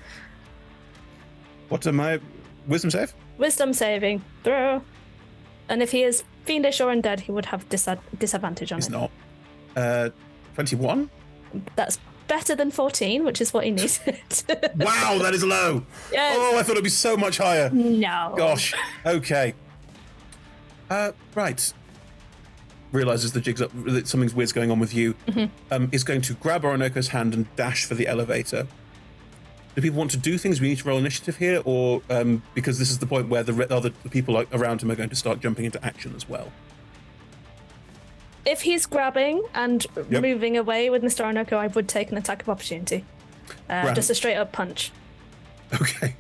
S2: What am I? Wisdom save?
S5: Wisdom saving throw. And if he is fiendish or undead, he would have disad- disadvantage on
S2: He's
S5: it.
S2: not. Uh, twenty-one.
S5: That's better than 14, which is what he needed.
S2: Wow, that is low.
S5: Yes.
S2: Oh, I thought it'd be so much higher.
S5: No.
S2: Gosh. Okay. Uh, right. Realizes the jig's up. That something's weird's going on with you.
S5: Mhm.
S2: Um, is going to grab Orinoco's hand and dash for the elevator. Do people want to do things? We need to roll initiative here, or um, because this is the point where the re- other the people like, around him are going to start jumping into action as well.
S5: If he's grabbing and
S2: Yep.
S5: moving away with Mr. Orinoco, I would take an attack of opportunity. Uh,
S2: Right.
S5: Just a straight up punch.
S2: Okay.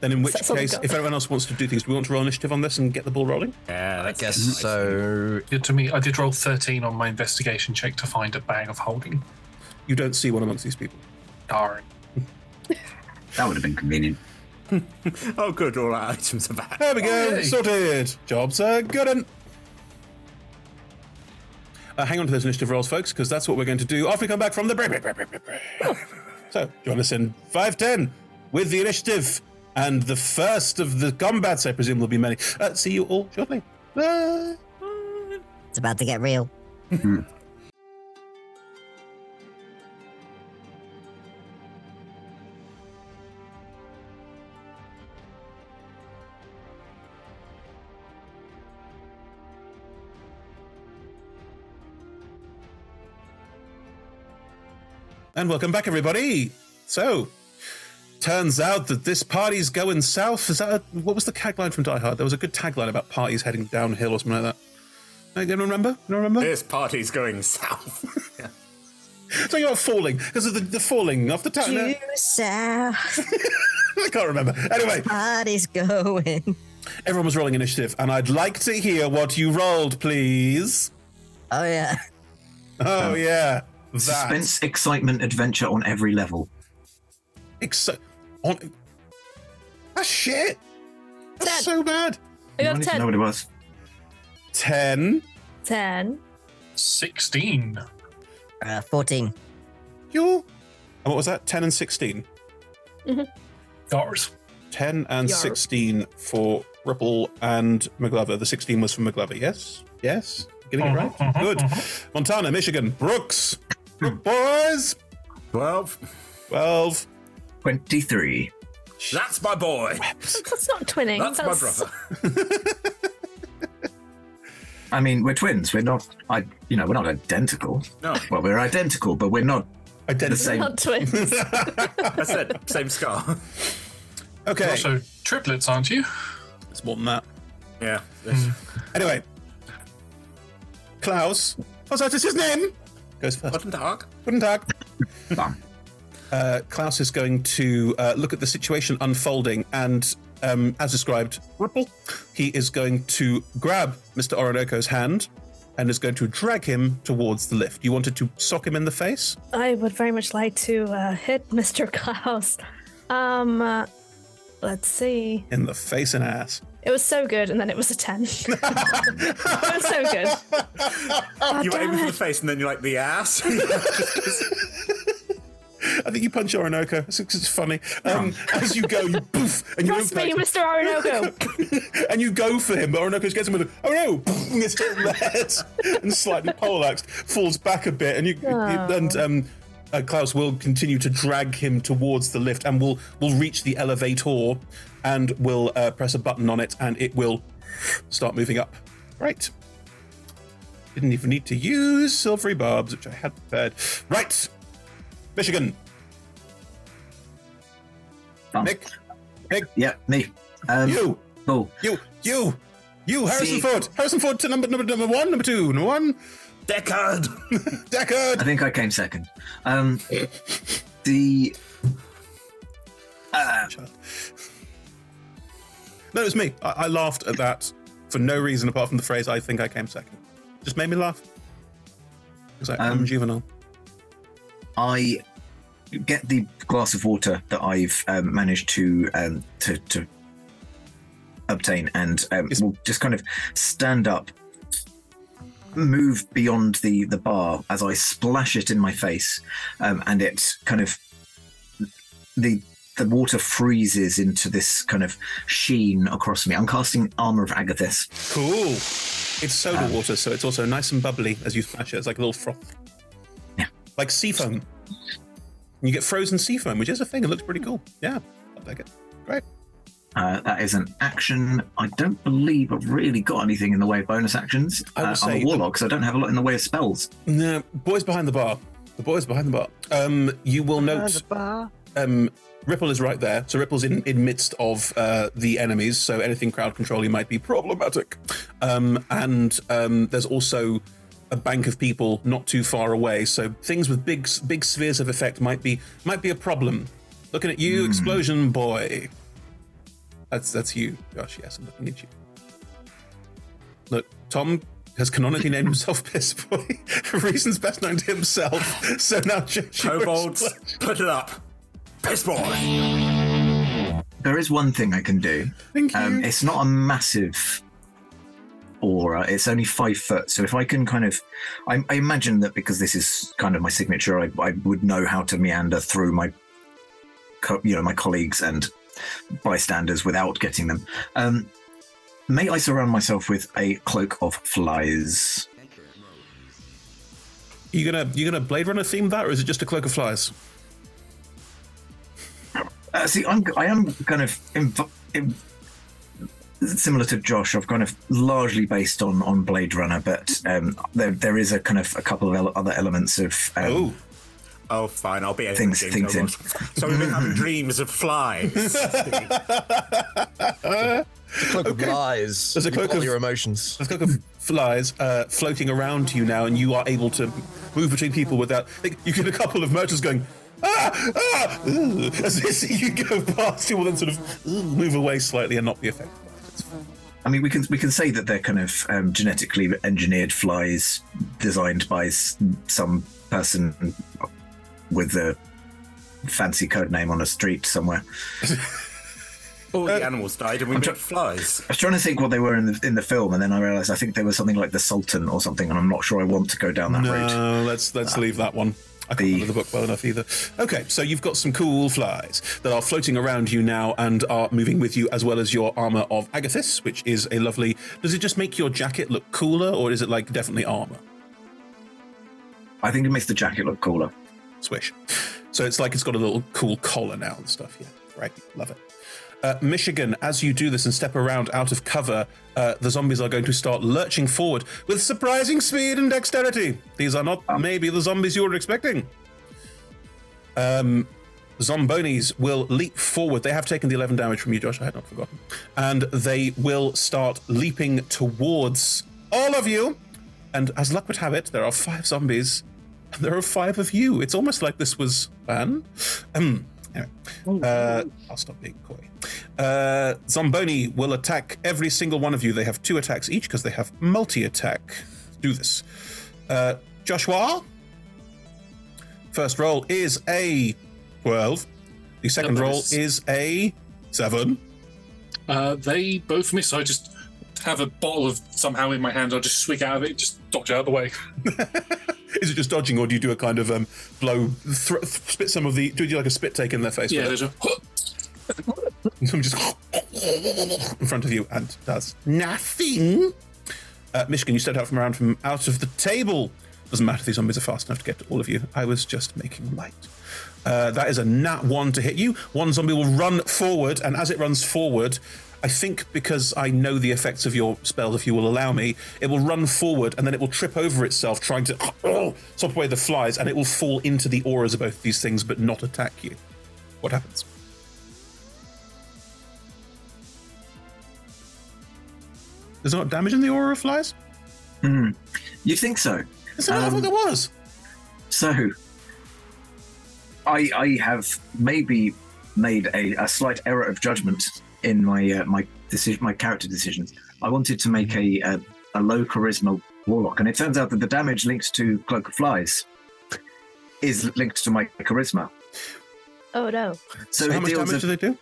S2: Then, in which
S5: That's all we
S2: case,
S5: got.
S2: if everyone else wants to do things, do we want to roll initiative on this and get the ball rolling?
S3: Yeah,
S12: I guess so.
S6: Good to me. I did roll 13 on my investigation check to find a bag of holding.
S2: You don't see one amongst these people.
S6: Darn.
S4: That would have been convenient.
S3: oh, good. All our items are back.
S2: There we go.
S3: Oh.
S2: Sorted. Jobs are good. Un- uh, hang on to those initiative rolls, folks, because that's what we're going to do after we come back from the break. break, break, break, break, break. So, join us in 510 with the initiative and the first of the combats, I presume, will be many. Uh, see you all shortly. Bye.
S8: It's about to get real.
S2: And welcome back, everybody. So, turns out that this party's going south. Is that a, what was the tagline from Die Hard? There was a good tagline about parties heading downhill or something like that. Anyone remember? Anyone remember?
S3: This party's going south.
S2: Talking about falling because of the, the falling off the town.
S8: Due south.
S2: I can't remember. Anyway,
S8: party's going.
S2: Everyone was rolling initiative, and I'd like to hear what you rolled, please.
S8: Oh yeah.
S2: Oh yeah. That.
S4: Suspense, excitement, adventure on every level.
S2: Exci- on. That's shit. That's so bad.
S5: I
S4: I
S5: got
S4: need to
S5: 10.
S4: know what it was.
S2: 10.
S5: 10.
S6: 16.
S8: Uh, 14.
S2: You. And what was that? 10 and 16. Mm-hmm.
S6: Yours.
S2: 10 and
S6: Yarp.
S2: 16 for Ripple and McGlover. The 16 was for McGlover, yes? Yes? Getting it uh-huh, right? Uh-huh, Good. Uh-huh. Montana, Michigan, Brooks. Brook boys.
S3: 12.
S2: 12.
S4: 23.
S3: That's my boy.
S5: That's not twinning.
S3: That's my brother.
S4: I mean, we're twins. We're not. I. You know, we're not identical.
S3: No.
S4: Well, we're identical, but we're not
S2: Identical.
S4: same.
S5: Not twins.
S3: That's it. Same scar.
S2: Okay.
S6: Also, triplets, aren't you?
S2: It's more than that.
S3: Yeah. Hmm.
S2: Anyway, Klaus, what's that is his name? Goes first.
S3: Guten Tag.
S2: Guten Tag. Uh, Klaus is going to uh, look at the situation unfolding and, um, as described, he is going to grab Mr. Orinoco's hand and is going to drag him towards the lift. You wanted to sock him in the face?
S5: I would very much like to uh, hit Mr. Klaus. Um, uh, let's see.
S2: In the face and ass.
S5: It was so good, and then it was a 10. it was so good. God
S3: you were aiming for the face and then you're like the ass.
S2: I think you punch Orinoco. It's, it's funny. Um, as you go, you poof, and you
S5: Trust me,
S2: impact
S5: Mr. Orinoco.
S2: and you go for him, but Orinoco gets him with a oh no, poof, and gets hit in the head and slightly poleaxed, falls back a bit, and you
S5: Oh.
S2: and um, uh, Klaus will continue to drag him towards the lift, and will will reach the elevator, and will uh, press a button on it, and it will start moving up. Right. Didn't even need to use silvery barbs, which I had prepared. Right, Michigan. Mick, Mick,
S4: Yeah, me. Um,
S2: you,
S4: oh,
S2: you, you, you, Harrison
S4: See-
S2: Ford. Harrison Ford to number number number one, number two, number one.
S3: Deckard.
S2: Deckard.
S4: I think I came second. Um, the uh,
S2: No, it was me. I, I laughed at that for no reason apart from the phrase "I think I came second. Just made me laugh. Because I'm
S4: Um,
S2: juvenile.
S4: I get the glass of water that I've um, managed to um, to to obtain, and um, will just kind of stand up, move beyond the the bar as I splash it in my face, um, and it kind of the the water freezes into this kind of sheen across me. I'm casting armor of Agathys.
S2: Cool. It's soda water, so it's also nice and bubbly as you smash it. It's like a little froth.
S4: Yeah.
S2: Like sea foam. You get frozen sea foam, which is a thing. It looks pretty cool. Yeah, I'll take it. Great.
S4: Uh, that is an action. I don't believe I've really got anything in the way of bonus actions.
S2: I will
S4: Uh, I'm a warlock, so I don't have a lot in the way of spells.
S2: No, boys behind the bar. The boys behind the bar. Um, you will note. Um, Ripple is right there. So Ripple's in, in midst of uh, the enemies. So anything crowd controlling might be problematic. Um, and um, there's also a bank of people not too far away. So things with big big spheres of effect might be might be a problem. Looking at you, explosion boy. That's that's you, Josh. Yes, I'm looking at you. Look, Tom has canonically named himself Piss Boy for reasons best known to himself. So now Josh,
S3: Kobolds, put it up. Piss boy.
S4: There is one thing I can do.
S2: Thank you.
S4: Um, it's not a massive aura. It's only five foot. So if I can kind of, I, I imagine that because this is kind of my signature, I, I would know how to meander through my, co- you know, my colleagues and bystanders without getting them. Um, may I surround myself with a cloak of flies?
S2: You gonna you gonna Blade Runner theme that, or is it just a cloak of flies?
S4: Uh, see, I'm I am kind of inv- in, similar to Josh. I've kind of largely based on on Blade Runner, but um, there there is a kind of a couple of ele- other elements of. Um,
S2: oh.
S3: Oh, fine. I'll be able
S4: Things- things in.
S3: So we've been having dreams of flies.
S12: Cloak of lies.
S2: There's a
S12: You
S2: cloak
S12: block
S2: of-
S12: your emotions.
S2: There's a cloak of flies uh, floating around you now, and you are able to move between people without. Like, you get a couple of merchants going. Ah, ah, ooh," as you go past, you will then sort of ooh, move away slightly and not be affected.
S4: I mean, we can we can say that they're kind of um, genetically engineered flies designed by s- some person with a fancy code name on a street somewhere.
S3: All the animals died and we made flies.
S4: I was trying to think what they were in the in the film, and then I realised I think they were something like the Sultan or something, and I'm not sure I want to go down that route.
S2: No, let's let's leave that one. I can't remember the book well enough either. Okay, so you've got some cool flies that are floating around you now and are moving with you, as well as your armor of Agathys, which is a lovely. Does it just make your jacket look cooler, or is it like definitely armor?
S4: I think it makes the jacket look cooler.
S2: Swish. So it's like it's got a little cool collar now and stuff. Yeah, right. Love it. Uh, Michigan, as you do this and step around out of cover, uh, the zombies are going to start lurching forward with surprising speed and dexterity. These are not maybe the zombies you were expecting. Um, Zombonis will leap forward. They have taken the 11 damage from you, Josh. I had not forgotten. And they will start leaping towards all of you. And as luck would have it, there are five zombies, and there are five of you. It's almost like this was planned. Um, anyway, uh, I'll stop being coy. Uh, Zomboni will attack every single one of you. They have two attacks each because they have multi attack. Do this. Uh, Joshua, first roll is a 12. The second
S6: That
S2: roll
S6: is-
S2: a 7.
S6: Uh, they both miss. I just have a bottle of somehow in my hand. I'll just swig out of it, just dodge out of the way.
S2: Is it just dodging, or do you do a kind of um, blow, thr spit some of the, do you do like a spit take in their face?
S6: Yeah, there's
S2: it? Someone just in front of you and does nothing. Uh, Michigan, you stepped out from around from out of the table. Doesn't matter, these zombies are fast enough to get to all of you. I was just making light. Uh, that is a nat one to hit you. One zombie will run forward, and as it runs forward, I think because I know the effects of your spell, if you will allow me, it will run forward and then it will trip over itself, trying to oh, stop away the flies, and it will fall into the auras of both these things, but not attack you. What happens? There's not damage in the aura of flies?
S4: Hmm. You think so?
S2: That's what I thought there was.
S4: So, I I have maybe made a, a slight error of judgment in my uh, my decision, my character decisions. I wanted to make a, a a low charisma warlock, and it turns out that the damage linked to cloak of flies is linked to my charisma.
S5: Oh no.
S4: So,
S2: So how much damage
S4: a-
S2: do they do?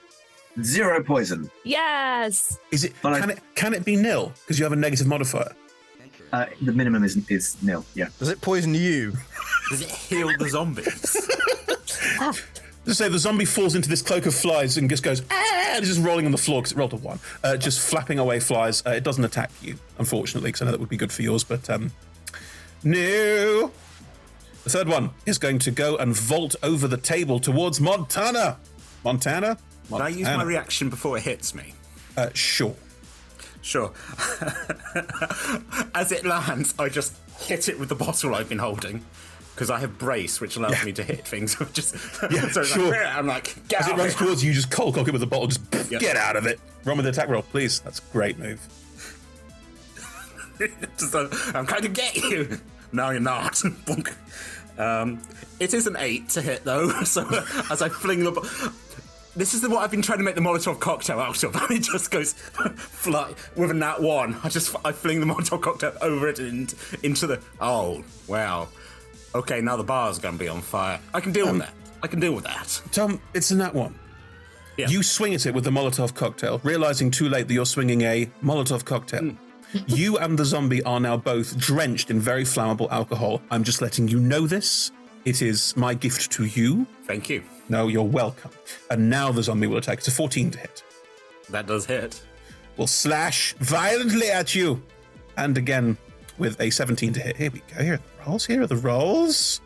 S4: Zero poison.
S5: Yes.
S2: Is it?
S4: But I-
S2: can it can it be nil because you have a negative modifier?
S4: Uh, the minimum is is nil. Yeah.
S12: Does it poison you?
S3: Does it heal the zombies?
S2: Just say the zombie falls into this cloak of flies and just goes ah, and is just rolling on the floor because it rolled a one, uh, just flapping away flies. Uh, it doesn't attack you, unfortunately, because I know that would be good for yours. But um, no. The third one is going to go and vault over the table towards Montana. Montana.
S3: Can I use my reaction before it hits me?
S2: Uh, sure.
S3: Sure. As it lands, I just hit it with the bottle I've been holding. Because I have brace, which allows me to hit things. just
S2: Yeah,
S3: so
S2: sure.
S3: Like, I'm like, get
S2: As it runs
S3: here.
S2: towards you, just cold cock it with the bottle. Just pff,
S3: Yeah.
S2: get out of it. Run with the attack roll, please. That's a great move.
S3: Just, uh, I'm going to get you. No, you're not. Um, it is an eight to hit though. So as I fling the, bo- this is the, what I've been trying to make the Molotov cocktail out of, and it just goes fly with a nat one. I just I fling the Molotov cocktail over it and into the. Oh wow. Okay, now the bar's going to be on fire. I can deal
S2: Um,
S3: with that. I can deal with that.
S2: Tom, it's in that one. Yeah. You swing at it with the Molotov cocktail, realizing too late that you're swinging a Molotov cocktail. you and the zombie are now both drenched in very flammable alcohol. I'm just letting you know this. It is my gift to you.
S3: Thank you.
S2: No, you're welcome. And now the zombie will attack. It's a 14 to hit.
S3: That does hit.
S2: Will slash violently at you. And again with a 17 to hit. Here we go. Here are the rolls. Here are the rolls.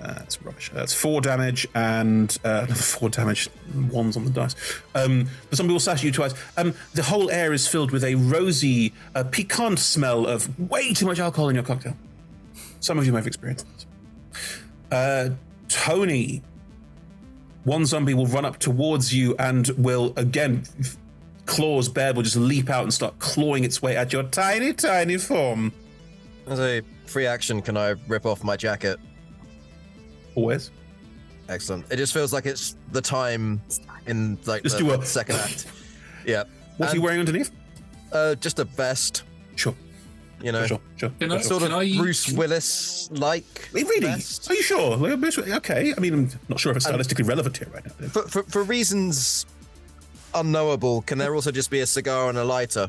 S2: Uh, that's rubbish. That's four damage and uh, another four damage. Ones on the dice. Um, the zombie will slash you twice. Um, the whole air is filled with a rosy, uh, piquant smell of way too much alcohol in your cocktail. Some of you may have experienced this. Uh, Tony, one zombie will run up towards you and will again, claws bared, will just leap out and start clawing its way at your tiny, tiny form.
S12: As a free action, can I rip off my jacket?
S2: Always.
S12: Excellent. It just feels like it's the time in like
S2: Just
S12: the
S2: do a-
S12: second act. Yeah.
S2: What are you wearing underneath?
S12: Uh, just a vest.
S2: Sure.
S12: You know,
S2: Sure, sure.
S6: Can I-
S12: sort of
S6: I-
S12: Bruce Willis like.
S2: Really? Are you sure? Like, Okay. I mean, I'm not sure if it's um, stylistically relevant here right now.
S12: For, for, for reasons unknowable, can there also just be a cigar and a lighter?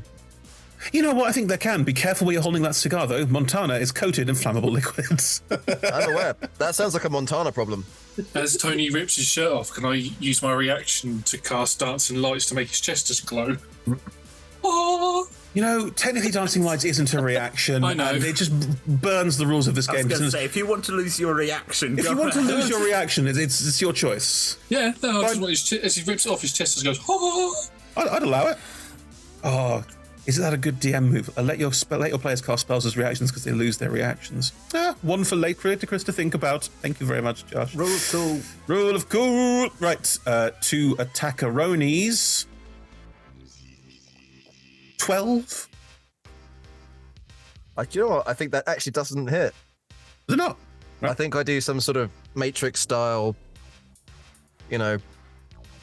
S2: You know what? I think there can. Be careful where you're holding that cigar, though. Montana is coated in flammable liquids.
S12: I'm aware. That sounds like a Montana problem.
S6: As Tony rips his shirt off, can I use my reaction to cast dancing lights to make his chest just glow? Oh,
S2: you know, technically, Dancing Lights isn't a reaction.
S6: I know.
S2: And it just burns the rules of this game.
S3: I was going to say, if you want to lose your reaction,
S2: if you want to lose your reaction, it's, it's, it's your choice.
S6: Yeah, no, just as he rips it off his chest and goes, oh.
S2: I'd, I'd allow it. Oh, isn't that a good DM move? I let your let your players cast spells as reactions because they lose their reactions. Ah, one for late creator Chris to think about. Thank you very much, Josh.
S3: Rule of cool.
S2: Rule of cool. Right, uh, two attackerinis. 12?
S12: I, you know what? I think that actually doesn't hit.
S2: Is it not?
S12: I think I do some sort of Matrix style, you know,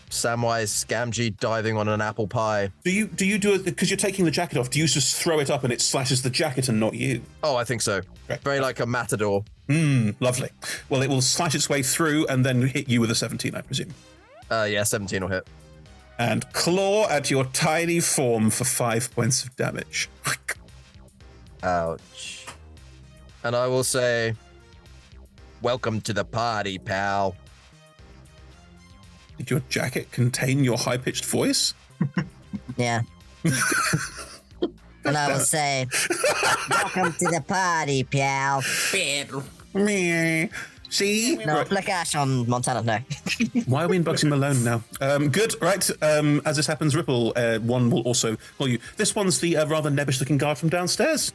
S12: Samwise Gamgee diving on an apple pie.
S2: Do you do you do it because you're taking the jacket off? Do you just throw it up and it slashes the jacket and not you?
S12: Oh, I think so. Very like a matador.
S2: Hmm, lovely. Well, it will slash its way through and then hit you with a 17, I presume.
S12: Uh, yeah, 17 will hit.
S2: And claw at your tiny form for five points of damage.
S12: Ouch. And I will say, Welcome to the party, pal.
S2: Did your jacket contain your high pitched voice?
S8: Yeah. and I will say, Welcome to the party, pal.
S2: Meh. See?
S8: No, Blackash on Montana, no.
S2: Why are we in Bugsy Malone now? Um, good, right. Um, as this happens, Ripple, uh, one will also call you. This one's the uh, rather nebbish looking guy from downstairs.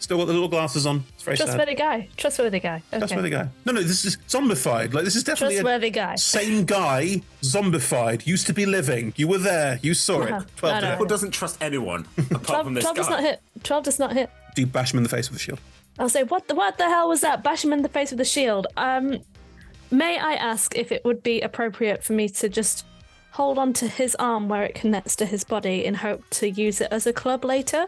S2: Still got the little glasses on. It's very sad.
S5: Trustworthy guy. Trustworthy guy. Okay.
S2: Trustworthy guy. No, no, this is zombified. Like, this is definitely
S5: Trustworthy
S2: a
S5: guy.
S2: same guy, zombified, used to be living. You were there. You saw
S5: Uh-huh.
S2: it. 12
S5: No, no, no.
S3: Doesn't trust anyone apart
S5: 12,
S3: from this
S5: 12
S3: guy?
S5: does not hit. 12 does not hit.
S2: Do you bash him in the face with a shield?
S5: I'll say, what the, what the hell was that? Bash him in the face with a shield. Um, may I ask if it would be appropriate for me to just hold on to his arm where it connects to his body in hope to use it as a club later?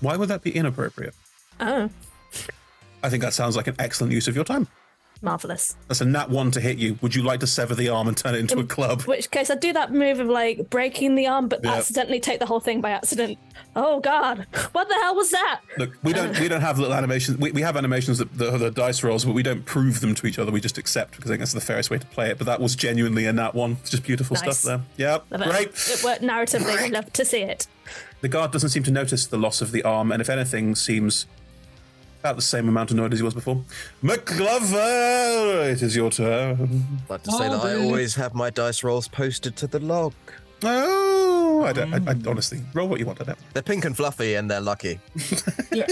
S2: Why would that be inappropriate?
S5: Oh,
S2: I think that sounds like an excellent use of your time.
S5: Marvelous.
S2: That's a nat one to hit you. Would you like to sever the arm and turn it into a club?
S5: In which case, I do that move of like breaking the arm, but
S2: Yeah.
S5: accidentally take the whole thing by accident. Oh God, what the hell was that?
S2: Look, we don't we don't have little animations. We, we have animations that the, the dice rolls, but we don't prove them to each other. We just accept because I think that's the fairest way to play it. But that was genuinely a nat one. It's just beautiful
S5: Nice.
S2: stuff there. Yeah,
S5: Love it.
S2: great.
S5: It worked narratively. Love to see it.
S2: The guard doesn't seem to notice the loss of the arm, and if anything, seems about the same amount annoyed as he was before. McGlover, it is your turn.
S12: I'd like to say that I always have my dice rolls posted to the log.
S2: Oh, I don't. I, I mm. honestly roll what you want. I don't.
S12: They're pink and fluffy, and they're lucky.
S6: Yeah.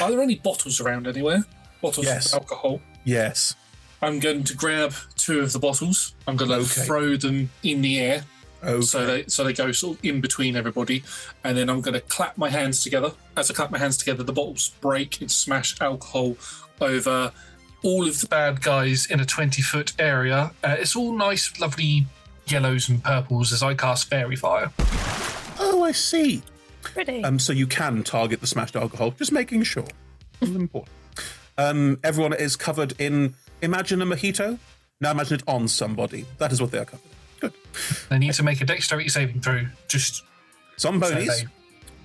S6: Are there any bottles around anywhere? Bottles
S2: Yes.
S6: of alcohol.
S2: Yes.
S6: I'm going to grab two of the bottles. I'm going to
S2: Okay.
S6: throw them in the air.
S2: Okay.
S6: So they so they go sort of in between everybody, and then I'm going to clap my hands together. As I clap my hands together, the bottles break and smash alcohol over all of the bad guys in a 20 foot area. Uh, it's all nice, lovely yellows and purples as I cast fairy fire.
S2: Oh, I see.
S5: Pretty.
S2: Um, so you can target the smashed alcohol. Just making sure. It's important. Um, everyone is covered in. Imagine a mojito. Now imagine it on somebody. That is what they are covered.
S6: They need to make a dexterity saving throw. Just
S2: Zombies.
S6: so they-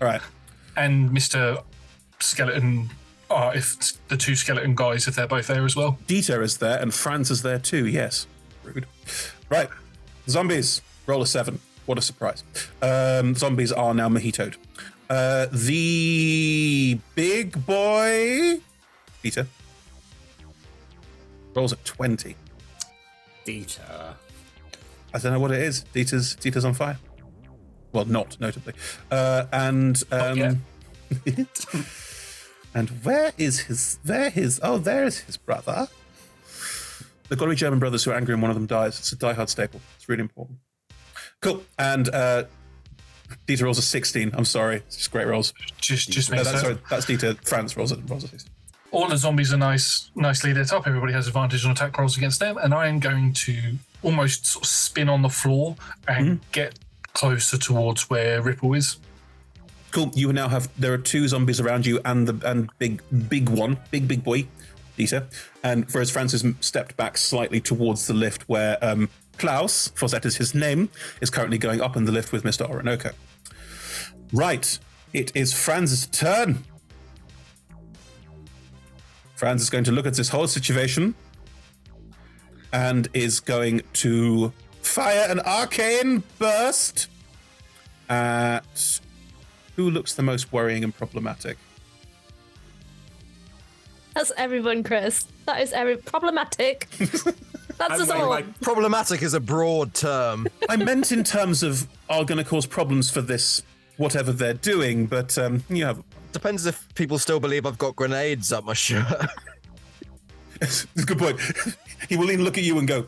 S2: All right.
S6: and Mr. Skeleton are if the two skeleton guys if they're both there as well.
S2: Dieter is there, and Franz is there too. Yes. Rude. Right. Zombies. Roll a seven. What a surprise. Um, zombies are now mojitoed. Uh, the big boy. Dieter. Rolls at 20.
S3: Dieter.
S2: I don't know what it is. Dieter's Dieter's on fire. Well, not notably. Uh, and um, and where is his? There his? Oh, there is his brother. They've got to be German brothers who are angry and one of them dies. It's a Die Hard staple. It's really important. Cool. And uh, Dieter rolls a 16. I'm sorry. It's just great rolls.
S6: Just just
S2: No, that's, sorry, that's Dieter. Franz rolls a, rolls a 16.
S6: All the zombies are nice, nicely lit up. Everybody has advantage on attack rolls against them, and I am going to almost sort of spin on the floor and get closer towards where Ripple is.
S2: Cool. You now have there are two zombies around you and the and big big one, big big boy, Dieter. And whereas Francis stepped back slightly towards the lift where um, Klaus, for that is his name, is currently going up in the lift with Mr. Orinoco. Right. It is Franz's turn. Franz is going to look at this whole situation and is going to fire an arcane burst at who looks the most worrying and problematic?
S5: That's everyone, Chris. That is every problematic. That's us all.
S12: problematic is a broad term.
S2: I meant in terms of are going to cause problems for this whatever they're doing, but um, you have.
S12: Depends if people still believe I've got grenades up my shirt.
S2: It's a good point. He will even look at you and go,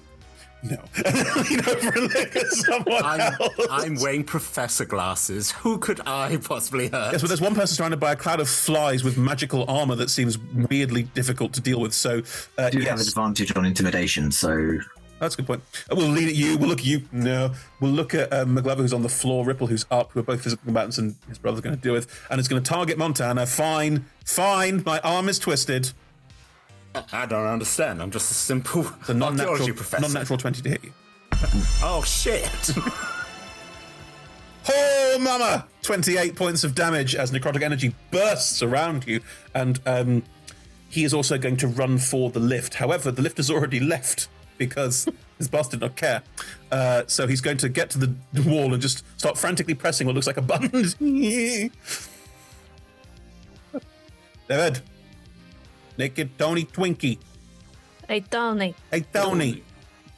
S2: no. And then lean over and look at someone
S3: I'm,
S2: else.
S3: I'm wearing professor glasses. Who could I possibly hurt?
S2: Yes, but there's one person surrounded by a cloud of flies with magical armor that seems weirdly difficult to deal with. So, uh,
S4: do have
S2: yes,
S4: advantage on intimidation, so
S2: that's a good point. Uh, We'll lean at you. We'll look at you. No. We'll look at um, McGlover, who's on the floor, Ripple, who's up, who are both physical combatants, and his brother's going to deal with. And it's going to target Montana. Fine. Fine. My arm is twisted.
S3: I don't understand. I'm just a simple
S2: The non-natural,
S3: professor.
S2: non-natural 20 to hit you.
S3: Oh shit!
S2: Oh, mama! 28 points of damage as necrotic energy bursts around you. And um, he is also going to run for the lift. However, the lift has already left because his boss did not care. Uh, so he's going to get to the wall and just start frantically pressing what looks like a button. David. Naked Tony Twinkie.
S5: Hey, Tony.
S2: Hey, Tony.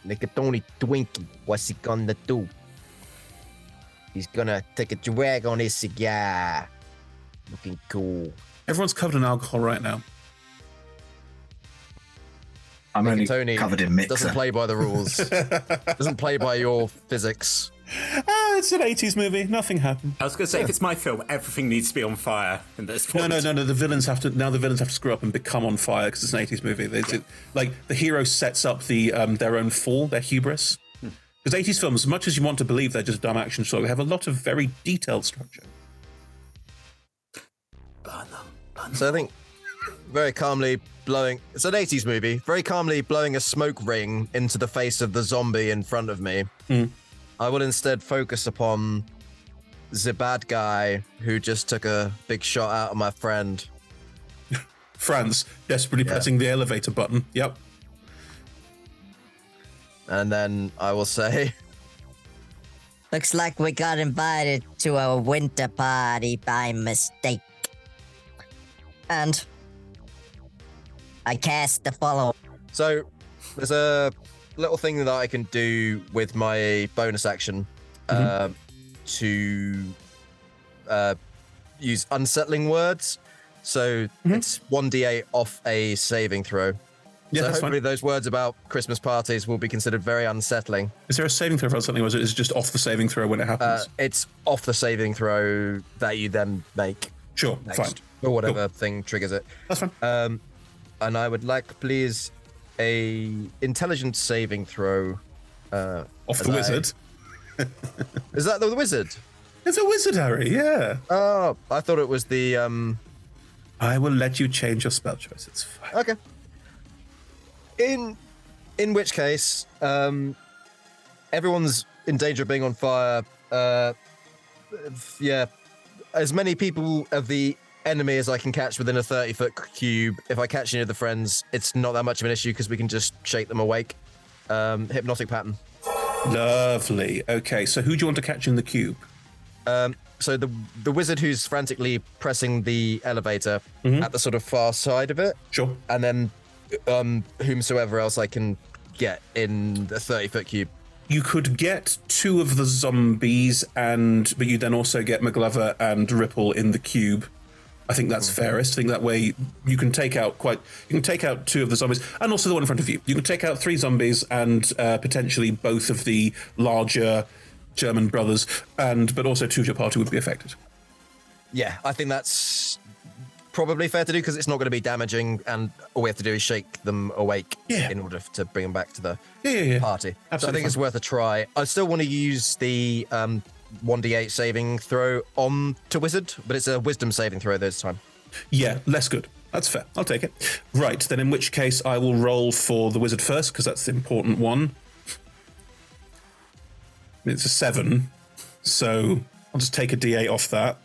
S12: Naked Tony Twinkie, what's he gonna do? He's gonna take a drag on his cigar. Looking cool.
S2: Everyone's covered in alcohol right now.
S4: I'm
S12: Nigga
S4: only
S12: Tony
S4: covered in mixer.
S12: Doesn't play by the rules. doesn't play by your physics.
S2: Ah, it's an 80s movie. Nothing happened.
S3: I was going to say, if it's my film, everything needs to be on fire in this
S2: No,
S3: point.
S2: no, no, no. The villains have to now. The villains have to screw up and become on fire because it's an eighties movie. They, it- like the hero sets up the um, their own fall, their hubris. Because eighties films, as much as you want to believe they're just dumb action shows, they have a lot of very detailed structure. Burn them.
S12: So I think very calmly blowing. It's an 80s movie. Very calmly blowing a smoke ring into the face of the zombie in front of me.
S2: Hmm.
S12: I will instead focus upon the bad guy who just took a big shot out of my friend.
S2: Franz desperately pressing the elevator button. Yep.
S12: And then I will say,
S8: Looks like we got invited to a winter party by mistake. And I cast the follow.
S12: So there's a little thing that I can do with my bonus action uh, to uh, use unsettling words. So it's 1d8 off a saving throw.
S2: Yeah,
S12: so
S2: that's
S12: hopefully
S2: fine.
S12: those words about Christmas parties will be considered very unsettling.
S2: Is there a saving throw for something, or is it just off the saving throw when it happens?
S12: Uh, it's off the saving throw that you then make.
S2: Sure,
S12: next,
S2: fine.
S12: Or whatever thing triggers it.
S2: That's fine.
S12: Um, and I would like, please, a intelligence saving throw. Uh,
S2: Off the
S12: I-
S2: wizard.
S12: Is that the wizard?
S2: It's a wizard, Harry. Yeah.
S12: Oh, I thought it was the. um
S2: I will let you change your spell choice. It's fine.
S12: Okay. In in which case, um everyone's in danger of being on fire. Uh yeah. As many people of the enemy as I can catch within a 30 foot cube. If I catch any of the friends, it's not that much of an issue because we can just shake them awake. Um hypnotic pattern.
S2: Lovely. Okay, so who do you want to catch in the cube?
S12: Um, so the the wizard who's frantically pressing the elevator at the sort of far side of it.
S2: Sure.
S12: And then um, whomsoever else I can get in the thirty foot cube.
S2: You could get two of the zombies, and but you then also get McGlover and Ripple in the cube. I think that's fairest. I think that way you can take out quite. You can take out two of the zombies, and also the one in front of you. You can take out three zombies and uh, potentially both of the larger German brothers, and but also two of your party would be affected.
S12: Yeah, I think that's probably fair to do because it's not going to be damaging, and all we have to do is shake them awake in order to bring them back to the
S2: Yeah, yeah, yeah.
S12: party. so I
S2: Absolutely
S12: think it's worth a try. I still want to use the um, 1d8 saving throw on to wizard, but it's a wisdom saving throw this time.
S2: Yeah, less good. That's fair. I'll take it. Right, then in which case I will roll for the wizard first because that's the important one. It's a seven, so I'll just take a d8 off that.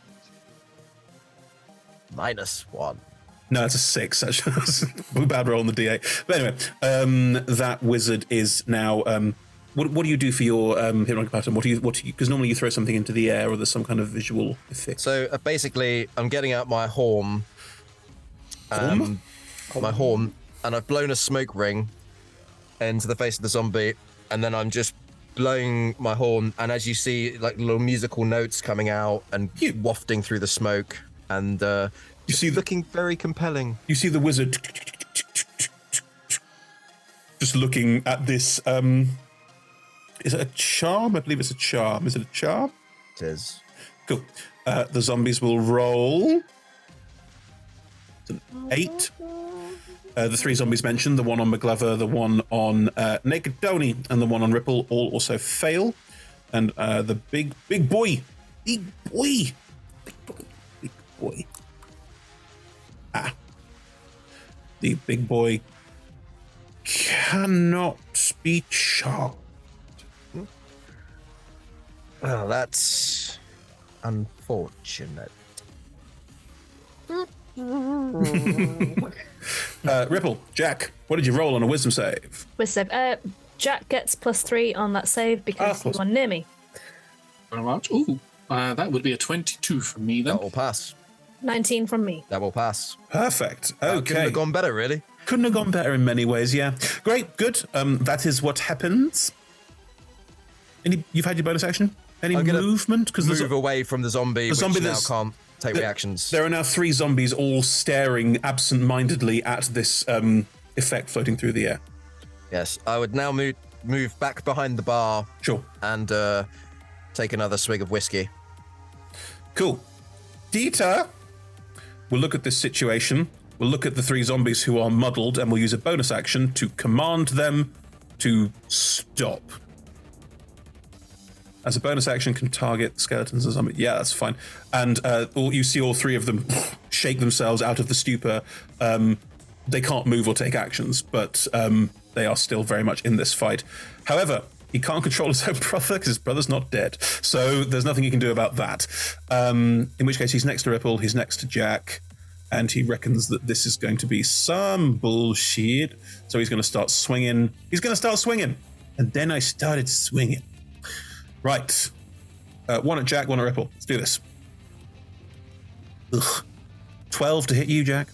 S12: Minus one.
S2: No, it's a six. Actually, a bad roll on the d8. But anyway, um, that wizard is now. Um, what, what do you do for your um, hypnotic pattern? What do you? What do you? Because normally you throw something into the air, or there's some kind of visual effect.
S12: So uh, basically, I'm getting out my horn. Um, my horn, and I've blown a smoke ring into the face of the zombie, and then I'm just blowing my horn, and as you see, like little musical notes coming out and wafting through the smoke, and uh,
S2: you see
S12: looking very compelling.
S2: You see the wizard just looking at this. Um, is it a charm? I believe it's a charm. Is it a charm?
S12: It is.
S2: Cool. Uh, the zombies will roll. It's an eight. Uh, the three zombies mentioned, the one on McGlover, the one on uh, Naked Tony, and the one on Ripple, all also fail. And uh, the big, big boy, big boy, big boy, big boy. Ah. The big boy cannot be charmed.
S12: Well, that's unfortunate.
S2: Uh, Ripple, Jack, what did you roll on a wisdom save?
S5: Wisdom save. Uh, Jack gets plus three on that save because
S6: Ah,
S5: he's one near me.
S6: Very much. Ooh, uh, that would be a 22 from me then.
S12: That will pass.
S5: 19 from me.
S12: That will pass.
S2: Perfect.
S12: That
S2: Okay.
S12: couldn't have gone better, really.
S2: Couldn't have gone better in many ways, yeah. Great, good. Um, that is what happens. Any, you've had your bonus action? Any
S12: I'm gonna
S2: movement? Because
S12: Move away from the zombie,
S2: the zombie
S12: which now can't take
S2: the-
S12: reactions.
S2: There are now three zombies all staring absent-mindedly at this um, effect floating through the air.
S12: Yes, I would now move move back behind the bar.
S2: Sure.
S12: And uh, take another swig of whiskey.
S2: Cool. Dieter, we'll look at this situation. We'll look at the three zombies who are muddled, and we'll use a bonus action to command them to stop. As a bonus action, can target skeletons or something. Yeah, that's fine. And uh, all, you see all three of them shake themselves out of the stupor. Um, they can't move or take actions, but um, they are still very much in this fight. However, he can't control his own brother because his brother's not dead. So there's nothing he can do about that. Um, in which case, he's next to Ripple, he's next to Jack, and he reckons that this is going to be some bullshit. So he's going to start swinging. He's going to start swinging. And then I started swinging. Right. Uh, one at Jack, one at Ripple. Let's do this. Ugh. 12 to hit you, Jack.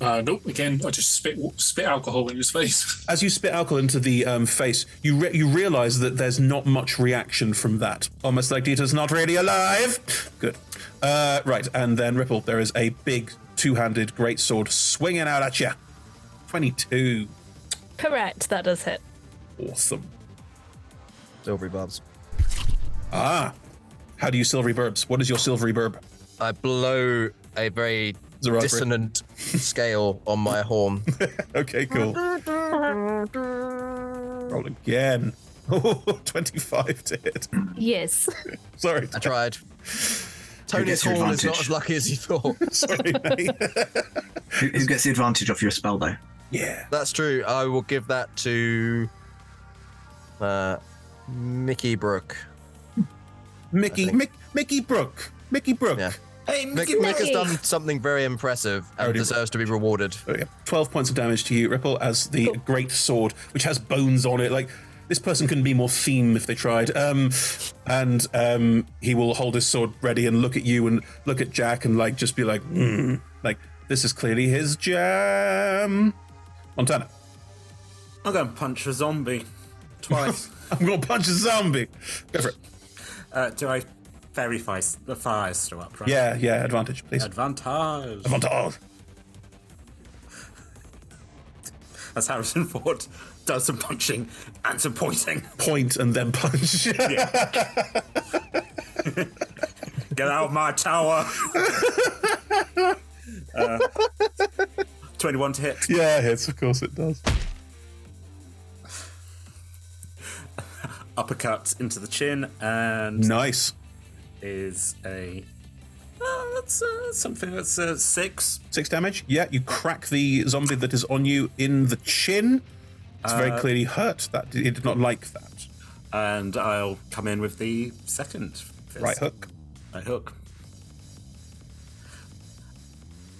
S6: Uh, nope. Again, I just spit spit alcohol in his face.
S2: As you spit alcohol into the um, face, you re- you realize that there's not much reaction from that. Almost like Dieter's not really alive. Good. Uh, right, and then Ripple, there is a big two-handed great sword swinging out at you. Twenty-two.
S5: Correct, that does hit.
S2: Awesome.
S12: Silvery barbs.
S2: Ah. How do you silvery barbs? What is your silvery barb?
S12: I blow a very
S2: raspberry?
S12: dissonant scale on my horn.
S2: okay, cool. Roll again. Oh, 25 to hit.
S5: Yes.
S2: Sorry.
S12: I tried. Tony's
S4: gets your
S12: horn is not as lucky as you thought.
S2: Sorry, mate.
S4: Who, who gets the advantage off your spell, though?
S2: Yeah.
S12: That's true. I will give that to uh, Mickey Brook.
S2: Mickey, Mick, Mickey Brook. Mickey Brook.
S12: Yeah.
S2: Hey, Mickey
S12: Mick has done something very impressive and
S2: Already-
S12: deserves to be rewarded.
S2: Okay. 12 points of damage to you, Ripple, as the great sword, which has bones on it. Like, this person couldn't be more theme if they tried. Um, and um, he will hold his sword ready and look at you and look at Jack and, like, just be like, hmm. Like, this is clearly his jam. Montana.
S3: I'm going to punch a zombie twice.
S2: I'm going to punch a zombie. Go for it.
S3: uh, do I verify? The fire's still up, right?
S2: Yeah, yeah, advantage, please.
S3: Advantage.
S2: Advantage.
S3: As Harrison Ford does some punching and some pointing.
S2: Point and then punch.
S3: Get out of my tower. uh, 21 to hit.
S2: yeah, it hits. Of course it does.
S3: Uppercut into the chin and
S2: Nice.
S3: is a. Uh, that's uh, something that's uh, six.
S2: Six damage. Yeah, you crack the zombie that is on you in the chin. It's very
S3: Uh,
S2: clearly hurt. That it did not like that.
S3: And I'll come in with the second fist.
S2: Right hook.
S3: Right hook.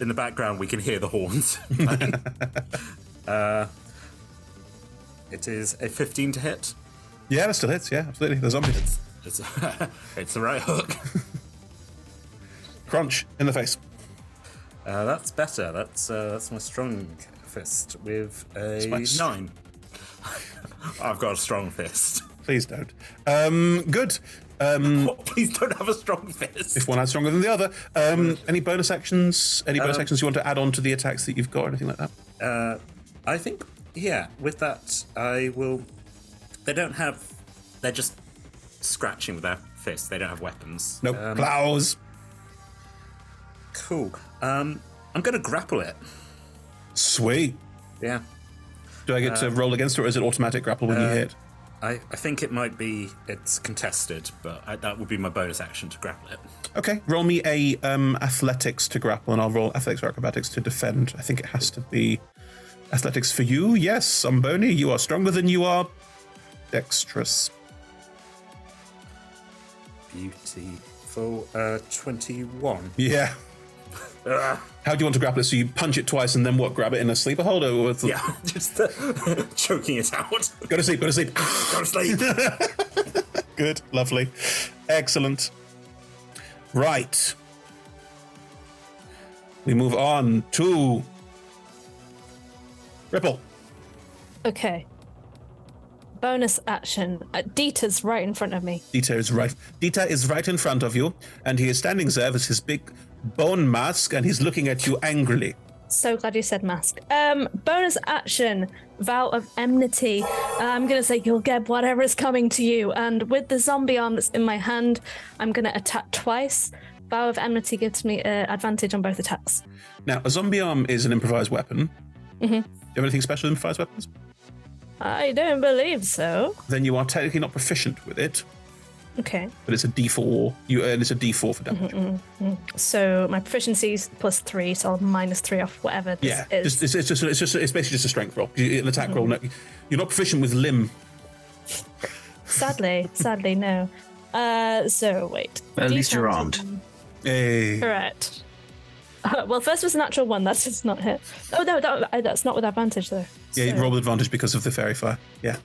S3: In the background, we can hear the horns. uh, it is a 15 to hit.
S2: Yeah, that still hits. Yeah, absolutely. The zombie.
S3: It's, it's the right hook.
S2: Crunch in the face.
S3: Uh, that's better. That's uh, that's my strong fist with a
S2: It's my s-
S3: nine. I've got a strong fist.
S2: Please don't. Um, good. Um,
S3: Please don't have a strong fist.
S2: if one is stronger than the other. Um, any bonus actions? Any bonus
S3: Um,
S2: actions you want to add on to the attacks that you've got, or anything like that?
S3: Uh, I think, yeah, with that, I will. They don't have. They're just scratching with their fists. They don't have weapons.
S2: Nope.
S3: Um,
S2: Claws.
S3: Cool. Um, I'm going to grapple it.
S2: Sweet.
S3: Yeah.
S2: Do I get to
S3: Uh,
S2: roll against it, or is it automatic grapple when you
S3: Uh,
S2: hit?
S3: I, I think it might be it's contested, but I, that would be my bonus action to grapple it.
S2: Okay, roll me a um, athletics to grapple, and I'll roll athletics or acrobatics to defend. I think it has to be athletics for you. Yes, Sumboni, you are stronger than you are dexterous.
S3: Beautiful. Uh, 21.
S2: Yeah. How do you want to grapple it? So you punch it twice and then what? Grab it in a sleeper hold? Or with
S3: Yeah, just uh, choking it out.
S2: Go to sleep. Go to sleep.
S3: Go to sleep.
S2: Good. Lovely. Excellent. Right. We move on to Ripple.
S5: Okay. Bonus action. Uh, Dieter's right in front of me.
S2: Dieter is right. Dieter is right in front of you, and he is standing there with his big bone mask, and he's looking at you angrily.
S5: So glad you said mask. Um, bonus action, vow of enmity. I'm gonna say you'll get whatever is coming to you, and with the zombie arm that's in my hand, I'm gonna attack twice. Vow of enmity gives me uh, advantage on both attacks.
S2: Now, a zombie arm is an improvised weapon.
S5: hmm
S2: Do you have anything special in improvised weapons?
S5: I don't believe so.
S2: Then you are technically not proficient with it,
S5: Okay.
S2: but it's a D4. You earn it's a D4 for damage.
S5: Mhm, mhm. So my proficiency is plus three, so I'll minus three off whatever this
S2: Yeah,
S5: is.
S2: just, it's, it's just it's just it's basically just a strength roll. You- An attack roll. No, you're not proficient with limb.
S5: Sadly, sadly, no. Uh, so wait.
S4: At least you're armed.
S2: Hey.
S5: Correct. Uh, well, first was a natural one. That's just not hit. Oh no, that, uh, that's not with advantage though.
S2: Yeah,
S5: So-
S2: roll with advantage because of the fairy fire. Yeah.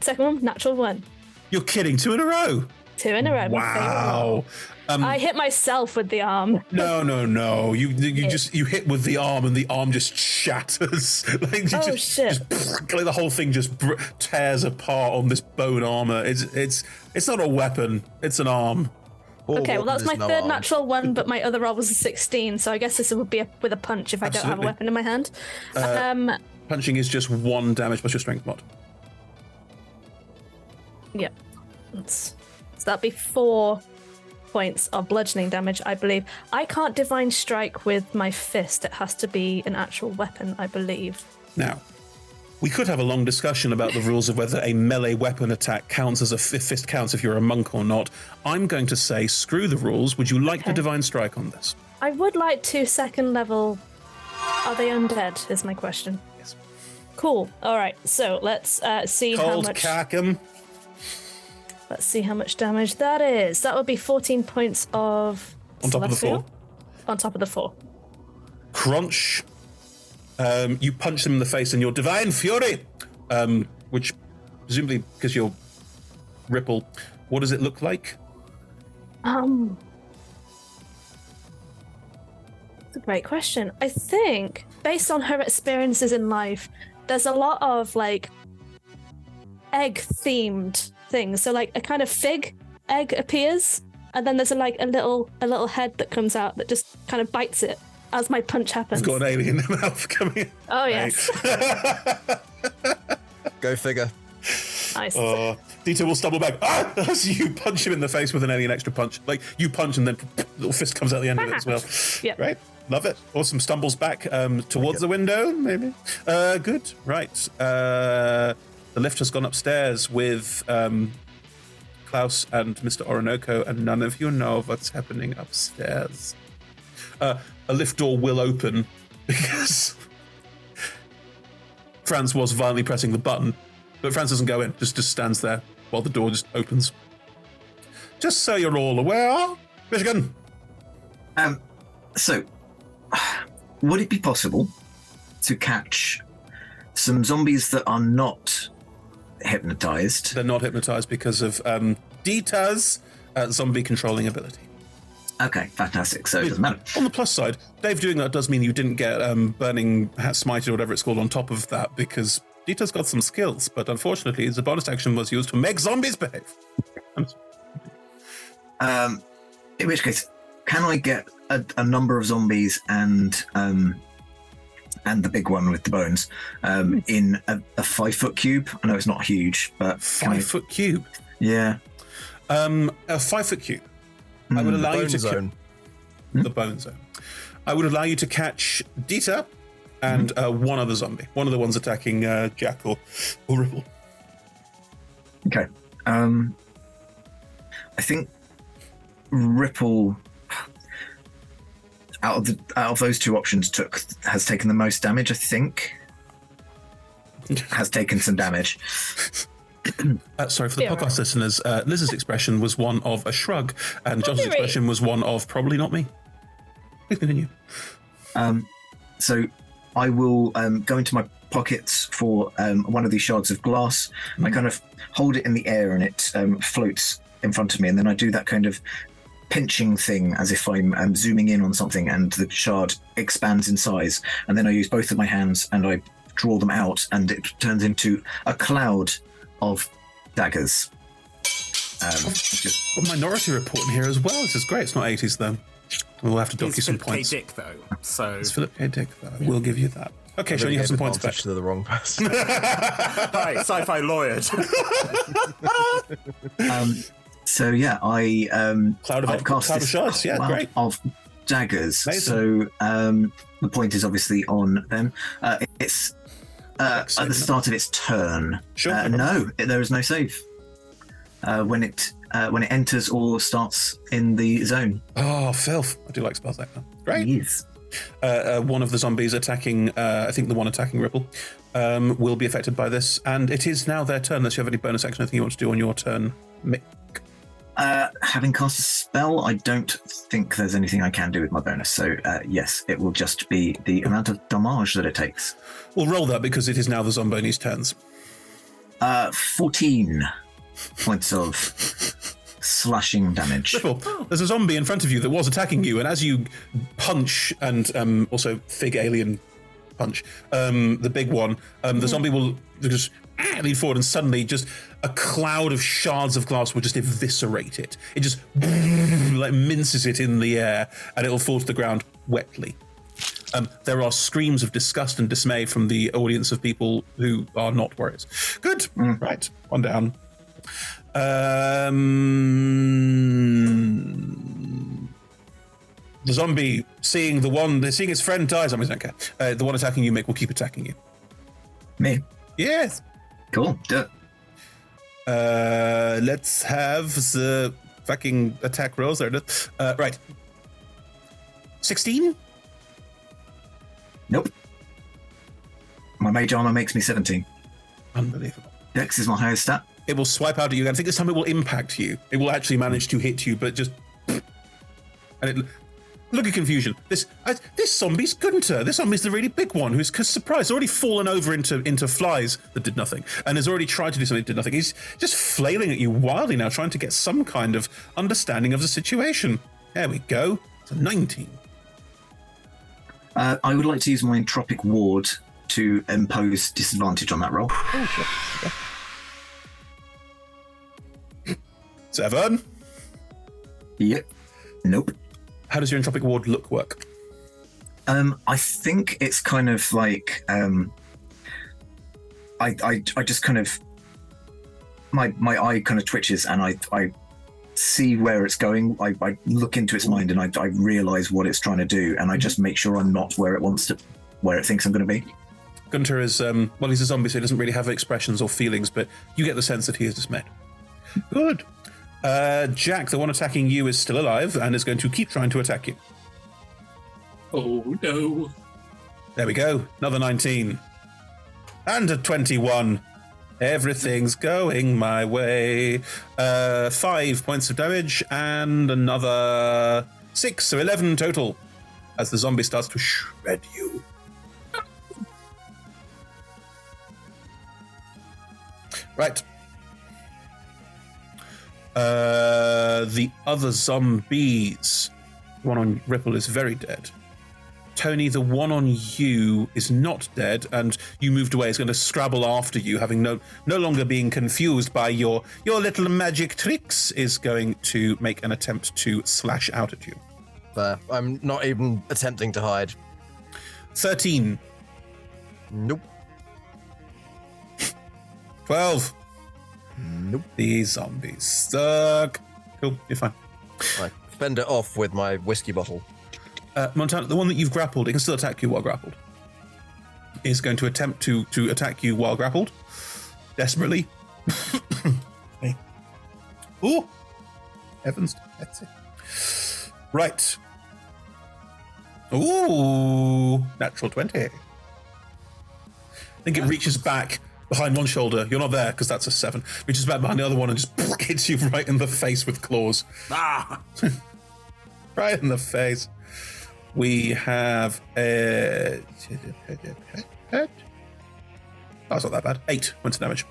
S5: Second one, natural one.
S2: You're kidding. Two in a row.
S5: Two in a row.
S2: Wow. Um,
S5: I hit myself with the arm.
S2: No, no, no. You you just you hit with the arm and the arm just shatters. like
S5: Oh,
S2: just,
S5: shit.
S2: Just, like the whole thing just br- tears apart on this bone armor. It's it's it's not a weapon. It's an arm.
S5: Okay, well that's my third natural one, but my other roll was a sixteen, so I guess this would be a, with a punch if I don't have a weapon in my hand.
S2: Uh,
S5: um,
S2: Punching is just one damage plus your strength mod.
S5: yeah, That's- so that'd be four points of bludgeoning damage, I believe. I can't divine strike with my fist; it has to be an actual weapon, I believe.
S2: Now, we could have a long discussion about the rules of whether a melee weapon attack counts as a fi- fist counts if you're a monk or not. I'm going to say screw the rules. Would you like the divine strike on this?
S5: I would like to second level. Are they undead? Is my question.
S2: Yes.
S5: Cool. All right. So let's uh, see how
S2: Cold
S5: much.
S2: Kakum.
S5: Let's see how much damage that is. That would be 14 points of.
S2: On top of the four.
S5: On top of the four.
S2: crunch. Um, you punch them in the face, and your divine fury, um, which presumably because you're ripple, what does it look like?
S5: Um. That's a great question. I think, based on her experiences in life, there's a lot of like egg themed things. So like a kind of fig egg appears, and then there's a, like a little a little head that comes out that just kind of bites it as my punch happens.
S2: It's got an alien mouth coming in.
S5: Oh yes.
S12: Go figure.
S5: Nice.
S2: Uh, Dieter will stumble back. Ah! As you punch him in the face with an alien extra punch. Like you punch and then little fist comes out the end of it as well.
S5: Yep.
S2: Right. Love it. Awesome. Stumbles back um, towards the window, maybe. Uh, good. Right. Uh, the lift has gone upstairs with um, Klaus and Mr. Orinoco, and none of you know what's happening upstairs. Uh, a lift door will open because Franz was violently pressing the button, but Franz doesn't go in, just, just stands there while the door just opens. Just so you're all aware, Michigan.
S4: Um, so, would it be possible to catch some zombies that are not hypnotized?
S2: They're not hypnotized because of um, Dieter's uh, zombie controlling ability.
S4: Okay, fantastic. So it doesn't matter.
S2: On the plus side, Dave doing that does mean you didn't get um, burning hat smited or whatever it's called on top of that because Dieter's got some skills, but unfortunately, the bonus action was used to make zombies behave.
S4: Um, in which case, can I get a, a number of zombies and um, and the big one with the bones um, in a, a five foot cube? I know it's not huge, but
S2: Five foot cube.
S4: Yeah.
S2: Um, a five foot cube. I would
S4: Mm.
S2: allow you to
S4: zone.
S2: Ca- the bone zone. I would allow you to catch Dieter and
S4: Mm-hmm.
S2: uh, one other zombie. One of the ones attacking uh, Jack or, or Ripple.
S4: Okay. Um, I think Ripple out of the out of those two options took has taken the most damage. I think has taken some damage.
S2: Uh, sorry for the
S4: Yeah,
S2: podcast listeners. Uh, Liz's expression was one of a shrug, and John's
S4: Very.
S2: expression was one of probably not me. Please continue.
S4: Um, so I will um, go into my pockets for um, one of these shards of glass. And I kind of hold it in the air and it um, floats in front of me, and then I do that kind of pinching thing as if I'm um, zooming in on something, and the shard expands in size. And then I use both of my hands and I draw them out, and it turns into a cloud of daggers. Um, just
S2: Got Minority Report in here as well. This is great. It's not 80s though. We'll have to dock you
S3: He's
S2: some
S3: Philip K.
S2: points.
S3: Dick, though. So
S2: It's Philip K. Dick, though. We'll give you that. Okay,
S12: I
S2: Sean,
S12: really
S2: you have some points back.
S12: to the wrong person.
S3: Hi, sci-fi lawyer.
S4: um, so yeah, I um,
S2: cloud of
S4: I've cast
S2: cloud of
S4: this
S2: shards, yeah, great.
S4: of daggers.
S2: Amazing.
S4: So um, the point is obviously on them. Uh, it's uh, at the start of its turn.
S2: Sure.
S4: Uh, no, there is no save uh, when it uh, when it enters or starts in the zone.
S2: Oh, filth. I do like spells like that. Great.
S4: Yes.
S2: Uh, uh, one of the zombies attacking, uh, I think the one attacking Ripple, um, will be affected by this. And it is now their turn, unless you have any bonus action, anything you want to do on your turn. Mick.
S4: Uh, having cast a spell, I don't think there's anything I can do with my bonus. So uh, yes, it will just be the amount of damage that it takes.
S2: We'll roll that because it is now the Zomboni's turns.
S4: Uh, 14 points of slashing damage.
S2: Ripple, there's a zombie in front of you that was attacking you, and as you punch and um, also fig alien punch um, the big one, um, the zombie will just ah, lean forward, and suddenly just a cloud of shards of glass will just eviscerate it. It just like minces it in the air, and it will fall to the ground wetly. Um, there are screams of disgust and dismay from the audience of people who are not warriors. Good, right, one down. Um, the zombie seeing the one, seeing his friend die. Zombies don't care. Uh, the one attacking you, Mick, will keep attacking you.
S4: Me?
S2: Yes.
S4: Cool. Do it.
S2: Uh, let's have the fucking attack rolls. There. Uh, right. 16?
S4: Nope. My mage armor makes me 17.
S2: Unbelievable.
S4: Dex is my highest stat.
S2: It will swipe out at you. I think this time it will impact you. It will actually manage to hit you, but just. And it. Look at confusion. This uh, this zombie's Gunter. This zombie's the really big one who's surprised, already fallen over into into flies that did nothing, and has already tried to do something that did nothing. He's just flailing at you wildly now, trying to get some kind of understanding of the situation. There we go. It's a 19.
S4: Uh, I would like to use my entropic ward to impose disadvantage on that roll.
S2: Seven.
S4: Yep. Nope.
S2: How does your entropic ward look work?
S4: Um, I think it's kind of like um, I, I I just kind of my my eye kind of twitches and I I see where it's going. I, I look into its mind and I, I realize what it's trying to do and I just make sure I'm not where it wants to where it thinks I'm going to be.
S2: Gunter is, um, well, he's a zombie, so he doesn't really have expressions or feelings, but you get the sense that he is dismayed. Good. Uh, Jack, the one attacking you, is still alive and is going to keep trying to attack you.
S6: Oh no.
S2: There we go. Another 19. And a 21. Everything's going my way. Uh, five points of damage and another six, so 11 total as the zombie starts to shred you. Right. Uh, the other zombies, one on Ripple is very dead. Tony, the one on you is not dead, and you moved away. Is going to scrabble after you, having no no longer being confused by your your little magic tricks. Is going to make an attempt to slash out at you.
S12: Fair. I'm not even attempting to hide.
S2: Thirteen.
S12: Nope.
S2: Twelve.
S12: Nope.
S2: These zombies suck. Cool, you're fine.
S12: I fend it off with my whiskey bottle.
S2: Uh, Montana, the one that you've grappled, it can still attack you while grappled. Is going to attempt to to attack you while grappled, desperately. okay. Ooh, heavens, that's it. Right. Ooh, natural twenty. I think it reaches back behind one shoulder. You're not there because that's a seven. Reaches back behind the other one and just hits you right in the face with claws.
S3: Ah!
S2: right in the face. We have a. Oh, it's not that bad. Eight points of damage.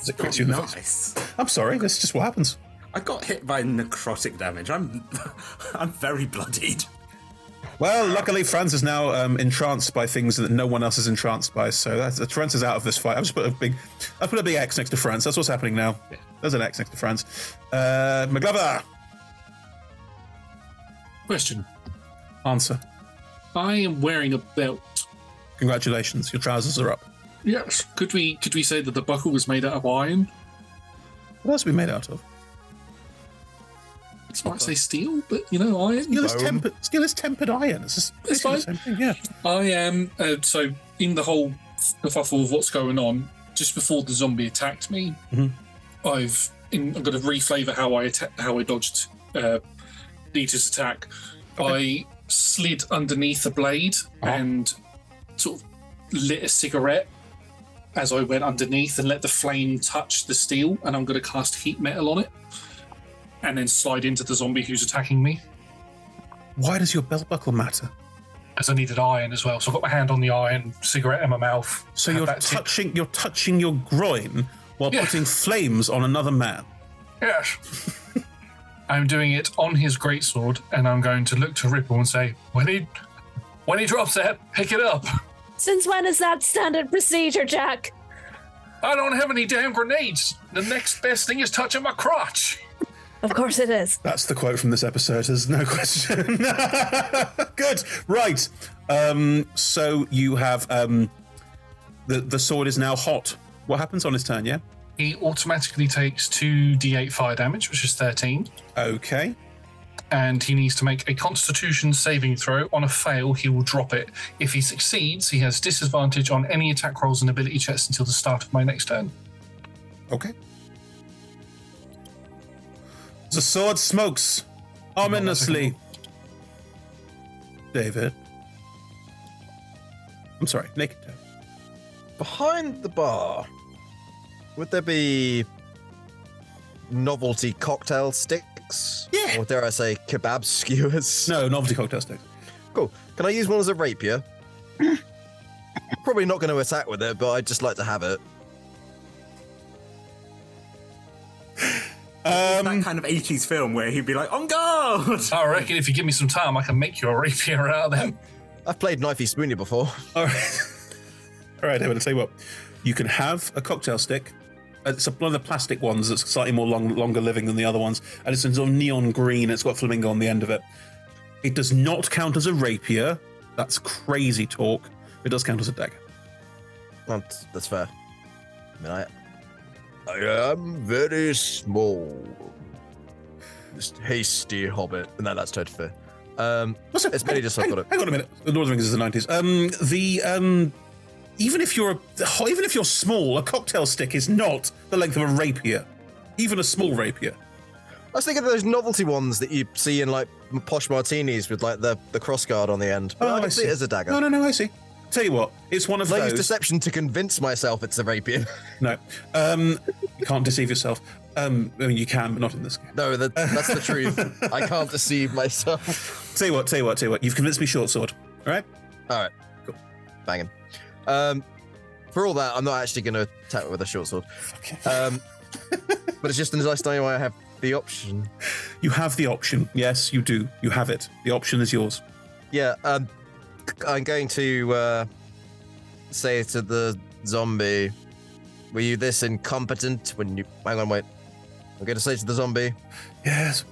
S2: As it crits you in the face.
S3: nice.
S2: I'm sorry, that's just what happens.
S3: I got hit by necrotic damage. I'm I'm very bloodied.
S2: Well, luckily, Franz is now um, entranced by things that no one else is entranced by. So that's Franz is out of this fight. I've just put a big, I put a big X next to Franz. That's what's happening now. There's an X next to Franz. Uh, McGlover,
S6: Question.
S2: answer.
S6: I am wearing a belt.
S2: Congratulations, your trousers are up.
S6: Yes. Could we could we say that the buckle was made out of iron?
S2: What else are we made out of?
S6: It might say steel, but you know, iron.
S2: Steel is tempered. Steel is tempered iron. It's just
S6: It's
S2: basically the
S6: fine.
S2: same thing. Yeah.
S6: I am uh, so in the whole kerfuffle of what's going on. Just before the zombie attacked me,
S2: Mhm.
S6: I've in, I'm going to reflavor how I atta- how I dodged uh, Dieter's attack. I slid underneath the blade and sort of lit a cigarette as I went underneath and let the flame touch the steel. And I'm going to cast heat metal on it, and then slide into the zombie who's attacking me.
S2: Why does your belt buckle matter?
S6: Because I needed iron as well, so I've got my hand on the iron, cigarette in my mouth.
S2: So you're
S6: that tip.
S2: touching. You're touching your groin while
S6: Yeah.
S2: putting flames on another man.
S6: Yes. I'm doing it on his greatsword, and I'm going to look to Ripple and say, when he when he drops that, pick it up.
S5: Since when is that standard procedure, Jack?
S6: I don't have any damn grenades. The next best thing is touching my crotch.
S5: Of course it is.
S2: That's the quote from this episode. There's no question. Good. Right. Um, so you have um, the the sword is now hot. What happens on his turn? Yeah.
S6: He automatically takes 2d8 fire damage, which is 13.
S2: Okay.
S6: And he needs to make a constitution saving throw. On a fail, he will drop it. If he succeeds, he has disadvantage on any attack rolls and ability checks until the start of my next turn.
S2: Okay. The sword smokes ominously. David. I'm sorry, naked. Toe.
S12: Behind the bar, would there be novelty cocktail sticks?
S2: Yeah.
S12: Or dare I say kebab skewers?
S2: No, novelty cocktail sticks.
S12: Cool. Can I use one as a rapier? Probably not going to attack with it, but I'd just like to have it.
S2: Um,
S3: that kind of 80s film where he'd be like, on guard!
S6: I reckon if you give me some time, I can make you a rapier out of them.
S12: I've played Knifey Spoony before.
S2: All right. All right, David, I'll tell you what. You can have a cocktail stick. Uh, It's one of the plastic ones that's slightly more long, longer living than the other ones, and it's in sort of neon green. It's got flamingo on the end of it. It does not count as a rapier. That's crazy talk. It does count as a dagger.
S12: That's, that's fair. I mean, I, I am very small. Just hasty hobbit. No, that's totally fair. Um, it's mainly just I've got it.
S2: Hang on a minute. The Lord of the Rings is the nineties. Um, the um, even if you're a, even if you're small, a cocktail stick is not the length of a rapier. Even a small rapier.
S12: I was thinking of those novelty ones that you see in like posh martinis with like the, the cross guard on the end. But
S2: Oh,
S12: I
S2: I
S12: see
S2: see.
S12: it as a dagger.
S2: No, no, no. I see. Tell you what, it's one of
S12: I use
S2: those.
S12: deception to convince myself it's a rapier.
S2: No, um, you can't deceive yourself. Um, I mean, you can, but not in this game.
S12: No, that, that's the truth. I can't deceive myself.
S2: Tell you what, tell you what, tell you what. You've convinced me, short sword. All right.
S12: All right, cool, banging. Um, for all that, I'm not actually going to attack with a short sword. Um, but it's just a nice why I have the option.
S2: You have the option. Yes, you do. You have it. The option is yours.
S12: Yeah. Um, I'm going to uh, say to the zombie, "Were you this incompetent when you?" Hang on, wait. I'm going to say to the zombie,
S2: Yes.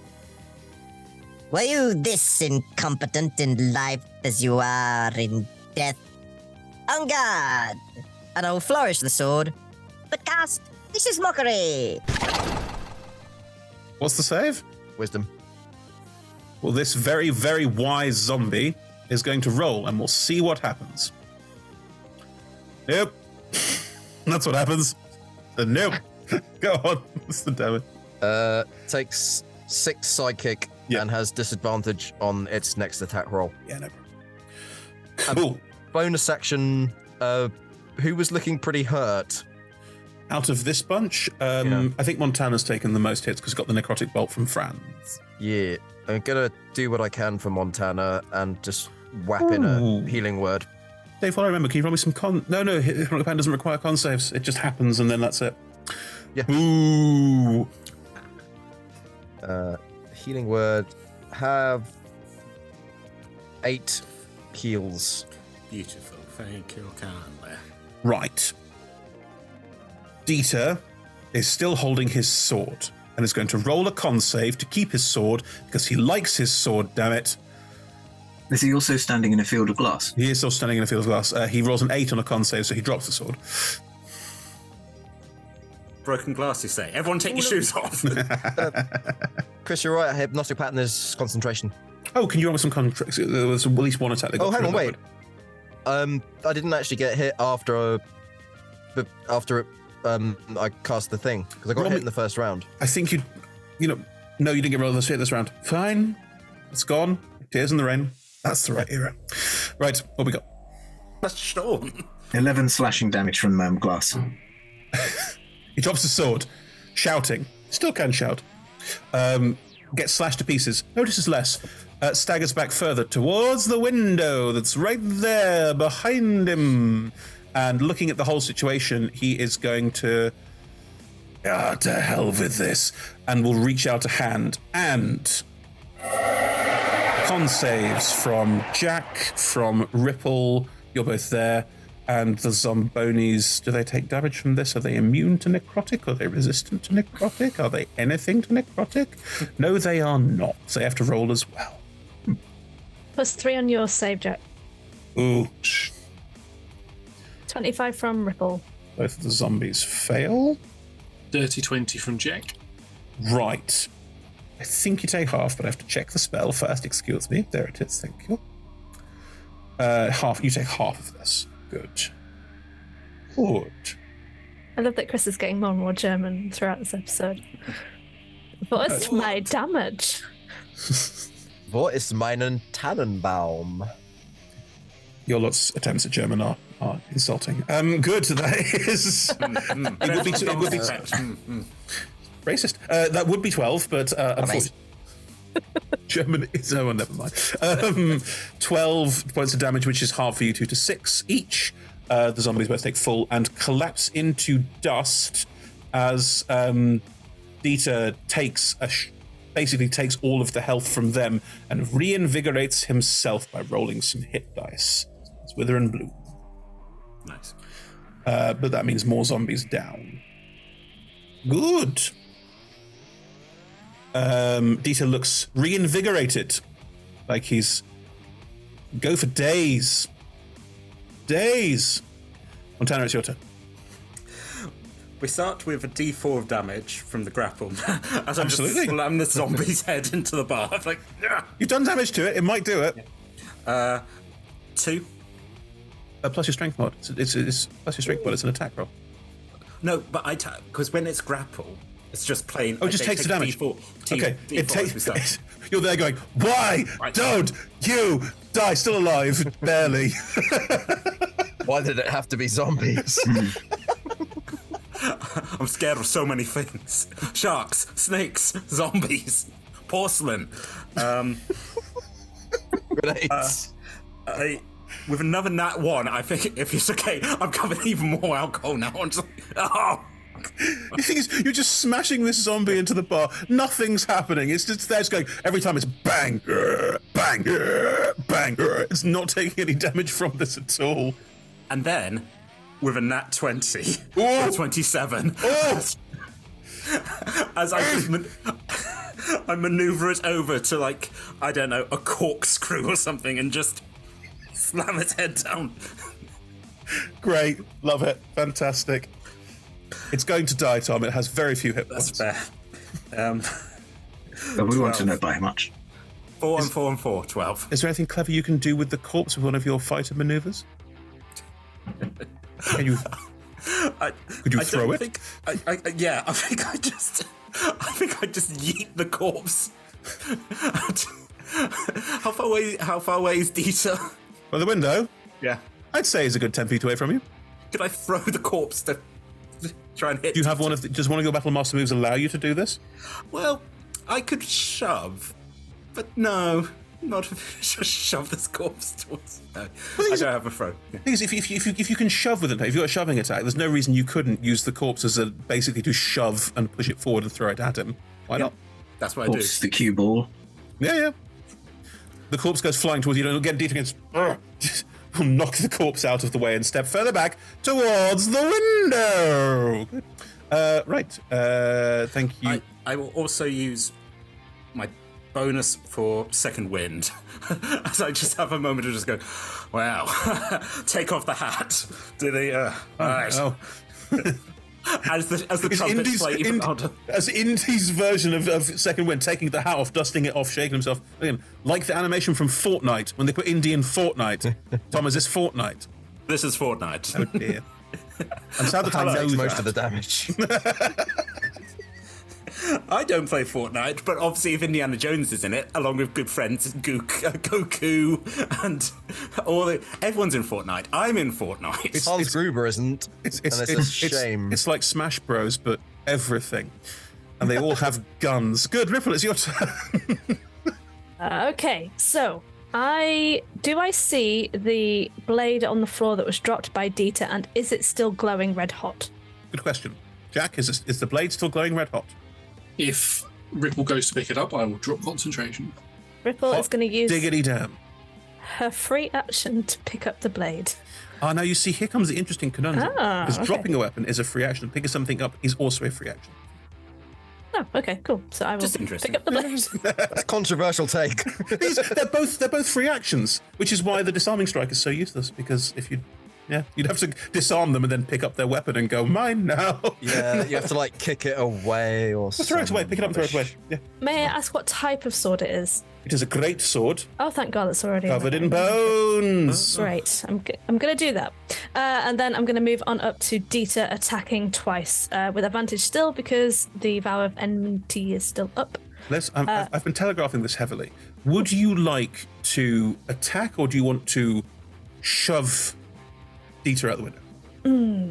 S8: Were you this incompetent in life as you are in death? On guard! And I will flourish the sword, but cast this is mockery.
S2: What's the save?
S12: Wisdom.
S2: Well, this very, very wise zombie is going to roll, and we'll see what happens. Nope. That's what happens. Uh, nope. Go on. What's the damage?
S12: Uh, takes six psychic and has disadvantage on its next attack roll.
S2: Yeah, no
S12: problem. Cool. bonus action. Uh, who was looking pretty hurt?
S2: Out of this bunch, um, I think Montana's taken the most hits because he got the necrotic bolt from Franz.
S12: Yeah, I'm gonna do what I can for Montana and just whap in
S2: Ooh.
S12: a healing word.
S2: Dave, what I remember, can you roll me some con? No, no, Hypnotic Pattern doesn't require con saves. It just happens, and then that's it.
S12: Yeah.
S2: Ooh.
S12: Uh, healing word. Have eight heals.
S3: Beautiful. Thank you kindly.
S2: Right. Dieter is still holding his sword and is going to roll a con save to keep his sword because he likes his sword, damn it.
S4: Is he also standing in a field of glass?
S2: He is still standing in a field of glass. Uh, he rolls an 8 on a con save, so he drops the sword.
S3: Broken glass, you say? Everyone take your shoes off.
S12: Chris, you're right. Hypnotic pattern is concentration.
S2: Oh, can you roll me some con? There was at least one attack that got
S12: Oh, hang on,
S2: that
S12: wait. Um, I didn't actually get hit after, but after it, um, I cast the thing because I got
S2: Roll
S12: hit in the first round.
S2: I think you, you know, no, you didn't get rolled this hit this round. Fine, it's gone. Tears in the rain. That's the right era. Right, what we got?
S3: That's Sean.
S4: 11 slashing damage from um, glass.
S2: He drops the sword, shouting. Still can shout. Um, gets slashed to pieces. Notices less. Uh, staggers back further towards the window that's right there behind him. And looking at the whole situation, he is going to. Ah, to hell with this. And will reach out a hand. And. Con saves from Jack, from Ripple. You're both there. And the Zombonis, do they take damage from this? Are they immune to necrotic? Are they resistant to necrotic? Are they anything to necrotic? No, they are not. So they have to roll as well.
S5: Plus three on your save, Jack.
S2: Ooh.
S5: 25 from Ripple.
S2: Both of the zombies fail.
S6: Dirty 20 from Jack.
S2: Right. I think you take half, but I have to check the spell first. Excuse me. There it is. Thank you. Uh, half. You take half of this. Good. Good.
S5: I love that Chris is getting more and more German throughout this episode. What is my damage?
S12: What is meinen Tannenbaum?
S2: Your lot's attempts at German are, are insulting. Um, good. That is. it would be. It would be racist. Uh, that would be twelve, but uh, unfortunately. German is no one. Never mind. Um, Twelve points of damage, which is half for you two to six each. Uh, the zombies both take full and collapse into dust as um, Dieter takes a sh- basically takes all of the health from them and reinvigorates himself by rolling some hit dice. It's wither and bloom.
S3: Nice.
S2: Uh, but that means more zombies down. Good. Um, Dieter looks reinvigorated, like he's go for days. Days. Montana, it's your turn.
S3: We start with a D4 of damage from the grapple. As I just
S2: Absolutely.
S3: slam the zombie's head into the bar. I'm like, "Yeah."
S2: You've done damage to it. It might do it.
S3: Uh, two.
S2: Uh, plus your strength mod. It's, it's, it's plus your strength mod. It's an attack roll.
S3: No, but I because when it's grapple, it's just plain.
S2: Oh, it just
S3: they
S2: takes the damage.
S3: D4, T-
S2: okay,
S3: D4
S2: it
S3: as we
S2: takes.
S3: start.
S2: You're there going, why don't you die? Still alive, barely.
S12: Why did it have to be zombies?
S3: I'm scared of so many things: sharks, snakes, zombies, porcelain. Um,
S12: Grenades.
S3: uh, I, with another nat one, I think if it's okay, I'm covered even more alcohol now. I'm just like, oh,
S2: The thing is, you're just smashing this zombie into the bar. Nothing's happening. It's just there. It's going every time. It's bang, grr, bang, grr, bang. grr. It's not taking any damage from this at all.
S3: And then, with a nat 20,
S2: Oh.
S3: or 27, as I just man- I maneuver it over to, like, I don't know, a corkscrew or something and just slam its head down.
S2: Great, love it, fantastic. It's going to die, Tom. It has very few hit points.
S3: That's fair. Um,
S4: But we want to know by how much.
S3: Four and four and four, 12.
S2: Is there anything clever you can do with the corpse with one of your fighter maneuvers? Can you?
S3: I,
S2: Could you
S3: I
S2: throw it?
S3: Think, I, I, I- yeah, I think I just, I think I just yeet the corpse. how far away? How far away is Dieter?
S2: By the window?
S3: Yeah.
S2: I'd say he's a good ten feet away from you.
S3: Could I throw the corpse to try and hit?
S2: Do you have one of? The, does one of your battle master moves allow you to do this?
S3: Well, I could shove, but no, not just shove this corpse towards. No, I don't have a throw. Yeah.
S2: Thing is, if, if, if, you, if you can shove with it, if you've got a shoving attack, there's no reason you couldn't use the corpse as a basically to shove and push it forward and throw it at him. Why not?
S3: That's what
S4: Of course, the cue ball.
S2: Yeah, yeah. The corpse goes flying towards you. and Again, Dieter against. knock the corpse out of the way and step further back towards the window. Uh, right. Uh, thank you.
S3: I, I will also use my bonus for second wind, as I just have a moment of just go, wow, take off the hat. Do the uh, all right.
S2: oh.
S3: as the as the
S2: Is
S3: trumpets
S2: Indy's,
S3: play even
S2: Ind-
S3: louder.
S2: as Indy's version of, of Second Wind, taking the hat off, dusting it off, shaking himself. Again, like the animation from Fortnite, when they put Indy in Fortnite. Tom, is this Fortnite?
S3: This is Fortnite.
S2: Oh dear. I'm sad that I know
S12: most of the damage.
S3: I don't play Fortnite, but obviously if Indiana Jones is in it, along with good friends Gook, uh, Goku, and all the everyone's in Fortnite. I'm in Fortnite.
S12: Hans Gruber isn't.
S2: It's, it's,
S12: and
S2: it's,
S12: it's, a
S2: it's-
S12: shame.
S2: It's, like Smash Bros, but everything. And they all have guns. Good, Ripple, it's your turn.
S5: Uh, okay, so I do I see the blade on the floor that was dropped by Dieter, and is it still glowing red hot?
S2: Good question. Jack, is, this, is the blade still glowing red hot?
S6: If Ripple goes to pick it up, I will drop concentration.
S5: Ripple is going to use
S2: Diggity damn.
S5: her free action to pick up the blade.
S2: Ah, now you see, here comes the interesting conundrum.
S5: Ah,
S2: because
S5: okay.
S2: dropping a weapon is a free action. Picking something up is also a free action.
S5: Oh, okay, cool. So I will
S3: Just interesting.
S5: pick up the blade.
S12: That's a controversial take.
S2: These- they're both they're both free actions, which is why the disarming strike is so useless. Because if you, yeah, you'd have to disarm them and then pick up their weapon and go mine now.
S12: yeah, you have to like kick it away or
S2: Just throw it away. Pick it up and throw it away. Yeah,
S5: May I ask what type of sword it is?
S2: it is a great sword
S5: Oh, thank God, it's already
S2: covered
S5: my-
S2: in bones.
S5: Great. I'm, g- I'm going to do that. Uh, and then I'm going to move on up to Dieter attacking twice uh, with advantage still because the Vow of Enmity is still up.
S2: Let's. I'm,
S5: Uh,
S2: I've- I've been telegraphing this heavily. Would you like to attack, or do you want to shove Dieter out the window?
S5: Hmm.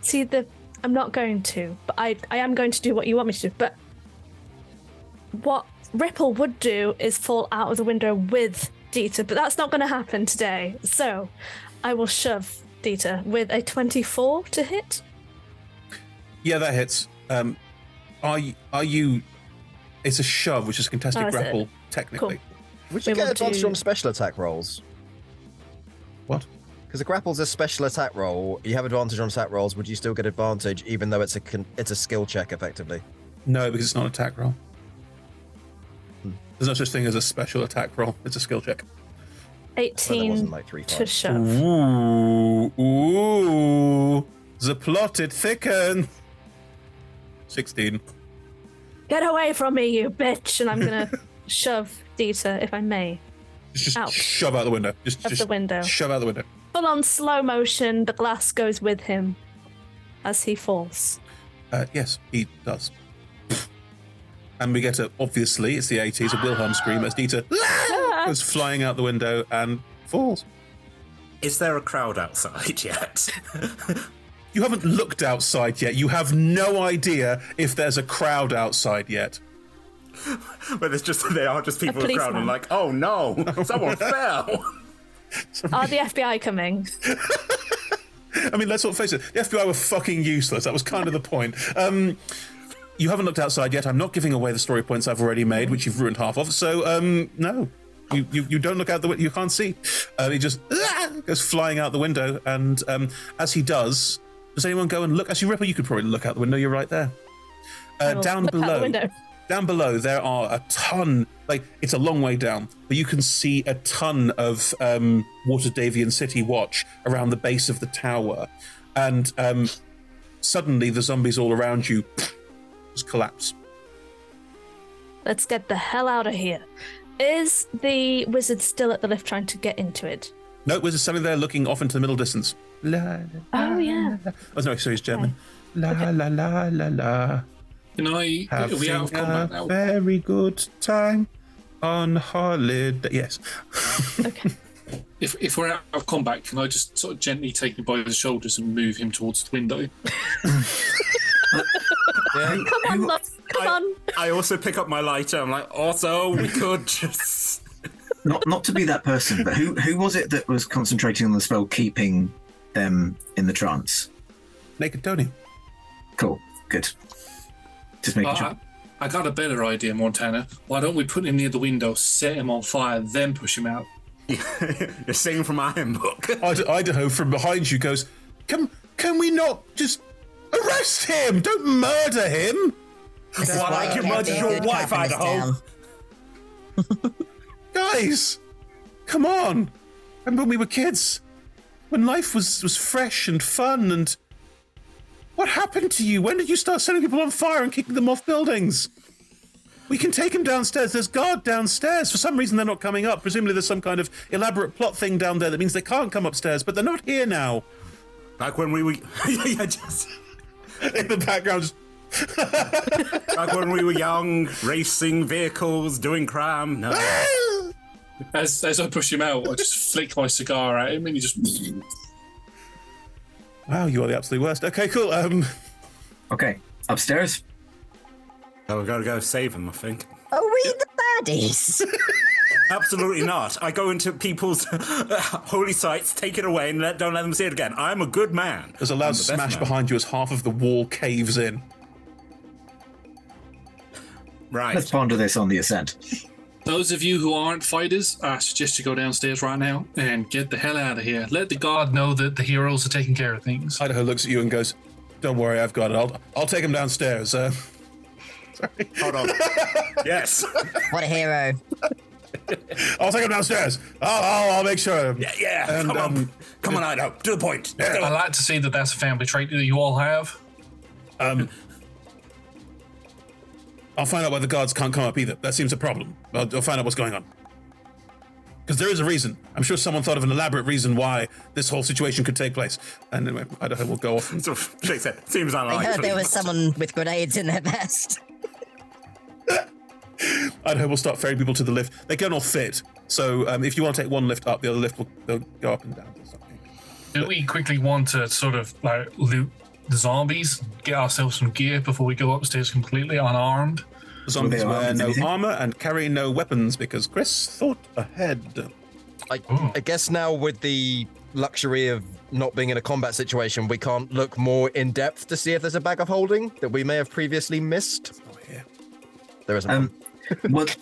S5: See, the I'm not going to, but I, I am going to do what you want me to do. But what Ripple would do is fall out of the window with Dieter, but that's not going to happen today. So I will shove Dieter with a 24 to hit.
S2: Yeah, that hits. Um, are you, are you? It's a shove, which is a contested
S5: Oh, is it?
S2: grapple, technically.
S12: Would you
S5: We
S12: get
S5: will
S12: advantage
S5: do-
S12: on special attack rolls?
S2: What?
S12: Because a grapple's a special attack roll. You have advantage on attack rolls. Would you still get advantage even though it's a con- it's a skill check effectively?
S2: No, because it's not an attack roll.
S12: Hmm.
S2: There's no such thing as a special attack roll. It's a skill check.
S5: 18
S12: wasn't like three
S5: to shove.
S2: Ooh, ooh, the plot it thicken. Sixteen.
S5: Get away from me, you bitch! And I'm gonna shove Dieter, if I may,
S2: Just, just
S5: out
S2: shove out the window. Just,
S5: of
S2: just
S5: the window.
S2: shove out the window.
S5: Full on slow motion, the glass goes with him as he falls.
S2: Uh, yes, he does. And we get a obviously it's the 80s a Wilhelm scream as Dieter goes flying out the window and falls.
S3: Is there a crowd outside yet?
S2: You haven't looked outside yet. You have no idea if there's a crowd outside yet.
S3: Where there's just they are just people in the crowd and
S5: policeman.
S3: like, oh no, someone fell.
S5: Are the FBI coming?
S2: I mean, let's not face it. The FBI were fucking useless. That was kind of the point. Um, you haven't looked outside yet. I'm not giving away the story points I've already made, which you've ruined half of. So, um, no, you, you, you don't look out the window. You can't see. Uh, he just ah, goes flying out the window, and um, as he does, does anyone go and look? Actually, Ripple, you could probably look out the window. You're right there. Uh, down
S5: look out the
S2: below,
S5: window.
S2: Down below, there are a ton. Like it's a long way down, but you can see a ton of um, Waterdhavian City Watch around the base of the tower, and um, suddenly the zombies all around you just collapse.
S5: Let's get the hell out of here. Is the wizard still at the lift trying to get into it?
S2: No, Wizard's standing there looking off into the middle distance. La, la,
S5: Oh, yeah.
S2: Oh no, sorry, it's German. La la la la la.
S6: Can I?
S2: Having
S6: Are we out of combat
S2: a
S6: now?
S2: very good time on holiday. Yes.
S6: If, if we're out of combat, can I just sort of gently take him by the shoulders and move him towards the window?
S5: Come on, Lux, come on.
S3: I also pick up my lighter. I'm like, also, we could just.
S4: Not not to be that person, but who who was it that was concentrating on the spell, keeping them in the trance?
S2: Naked Tony.
S4: Cool, good. Just making
S6: I,
S4: sure.
S6: I got a better idea, Montana. Why don't we put him near the window, set him on fire, then push him out?
S3: You're singing from Iron Book.
S2: Idaho from behind you goes, "Can can we not just arrest him? Don't murder him."
S8: This
S3: Well,
S8: why
S3: like
S8: you
S3: you murdered your wife,
S8: cop in this
S3: Idaho.
S2: Guys, come on. Remember when we were kids? When life was, was fresh and fun and. What happened to you? When did you start setting people on fire and kicking them off buildings? We can take them downstairs. There's guard downstairs. For some reason, they're not coming up. Presumably, there's some kind of elaborate plot thing down there that means they can't come upstairs, but they're not here now.
S3: Back when we were. yeah, just.
S2: In the background,
S3: Back when we were young, racing vehicles, doing crime. No.
S6: As, as I push him out, I just flick my cigar at him and he just.
S2: Wow, you are the absolute worst. Okay, cool. Um,
S4: Okay, upstairs.
S3: Oh, we gotta go save him, I think.
S8: Are we the baddies?
S3: Absolutely not. I go into people's holy sites, take it away, and let, don't let them see it again. I'm a good man.
S2: there's a
S3: I'm
S2: loud
S3: the best
S2: smash
S3: man.
S2: behind you as half of the wall caves in.
S3: Right.
S4: Let's ponder this on the ascent.
S6: Those of you who aren't fighters, I suggest you go downstairs right now and get the hell out of here. Let the guard know that the heroes are taking care of things.
S2: Idaho looks at you and goes, "Don't worry, I've got it. I'll I'll take him downstairs." Uh, sorry.
S3: Hold on. yes.
S8: What a hero.
S2: I'll take him downstairs. I'll, I'll, I'll make sure.
S3: Yeah, yeah.
S2: And,
S3: come on.
S2: um,
S3: Come on, Idaho. To the point.
S6: I like to see that that's a family trait that you all have.
S2: Um, I'll find out why the guards can't come up either. That seems a problem. I'll, I'll find out what's going on. Because there is a reason. I'm sure someone thought of an elaborate reason why this whole situation could take place. And anyway, Idaho will go off. And,
S3: So, Jake said, seems
S8: I heard there was someone with grenades in their vest.
S2: Idaho will start ferrying people to the lift. They can all fit. So um, if you want to take one lift up, the other lift will go up and down. or something.
S6: Do we quickly want to sort of like loot the zombies, get ourselves some gear before we go upstairs completely unarmed?
S2: The zombies
S4: Were they armed
S2: wear
S4: with
S2: no
S4: anything?
S2: armor and carry no weapons because Chris thought ahead.
S12: I, I guess now with the luxury of not being in a combat situation, we can't look more in depth to see if there's a bag of holding that we may have previously missed.
S2: Oh, yeah.
S12: There isn't.
S4: Um, what?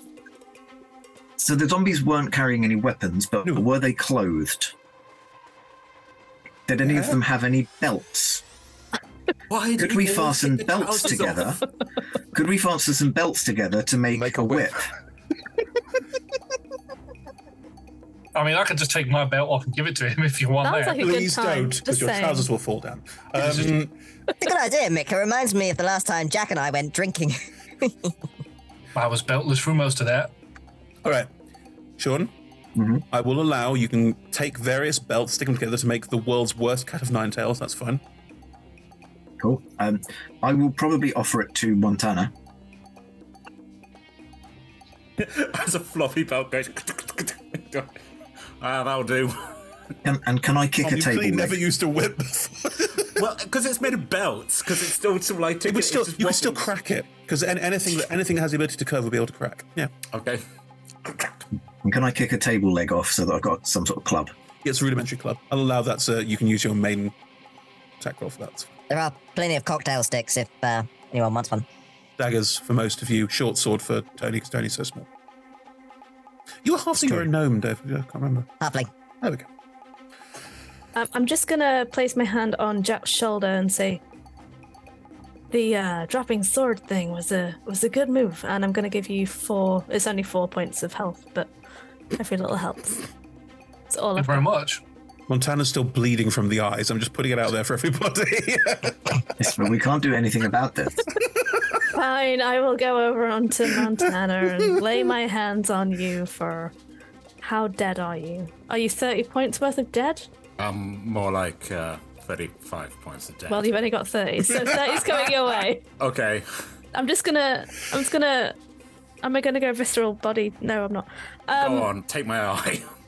S4: So the zombies weren't carrying any weapons, but
S2: No.
S4: were they clothed? Did any of them have any belts?
S3: Why
S4: Could we fasten belts together?
S3: off?
S4: Could we fasten some belts together to make,
S12: Make
S4: a
S12: a
S4: whip?
S12: whip.
S6: I mean, I could just take my belt off and give it to him if you want
S5: Sounds
S6: that.
S5: like a good
S2: Please
S5: time.
S2: don't, because your
S5: saying.
S2: trousers will fall down. Um,
S8: It's a good idea, Mick. It reminds me of the last time Jack and I went drinking.
S6: I was beltless through most of that.
S2: all right, Sean.
S4: Mhm.
S2: I will allow you can take various belts, stick them together to make the world's worst cat of nine tails. That's fine.
S4: Cool. Um, I will probably offer it to Montana.
S3: As a floppy belt goes. ah, that'll do.
S4: And, and can I kick
S2: Tom,
S4: a
S2: you've
S4: table
S2: clearly
S4: leg?
S2: never used a whip.
S3: Well, because it's made of belts, because it's still sort of like.
S2: it would still, you could still crack it because anything that anything that has the ability to curve will be able to crack. Yeah,
S3: Okay.
S4: And can I kick a table leg off so that I've got some sort of club?
S2: it's a rudimentary club. I'll allow that. So you can use your main attack roll for that.
S8: There are plenty of cocktail sticks if uh, anyone wants one.
S2: Daggers for most of you. Short sword for Tony because Tony's so small. You were half you were a gnome, Dave. I can't remember.
S8: Halfling.
S2: There we go.
S5: Um, I'm just gonna place my hand on Jack's shoulder and say, "The uh, dropping sword thing was a was a good move, and I'm gonna give you four. It's only four points of health, but every little helps. It's all
S6: Thank
S5: I've
S6: you very
S5: got.
S6: much.
S2: Montana's still bleeding from the eyes. I'm just putting it out there for everybody.
S4: Yes, but we can't do anything about this.
S5: Fine, I will go over onto Montana and lay my hands on you for. How dead are you? Are you 30 points worth of dead?
S3: Um, more like uh, 35 points a day.
S5: Well, you've only got 30, so 30's coming your way.
S3: okay.
S5: I'm just gonna. I'm just gonna. Am I gonna go visceral body? No, I'm not. Um,
S3: Go on, take my eye.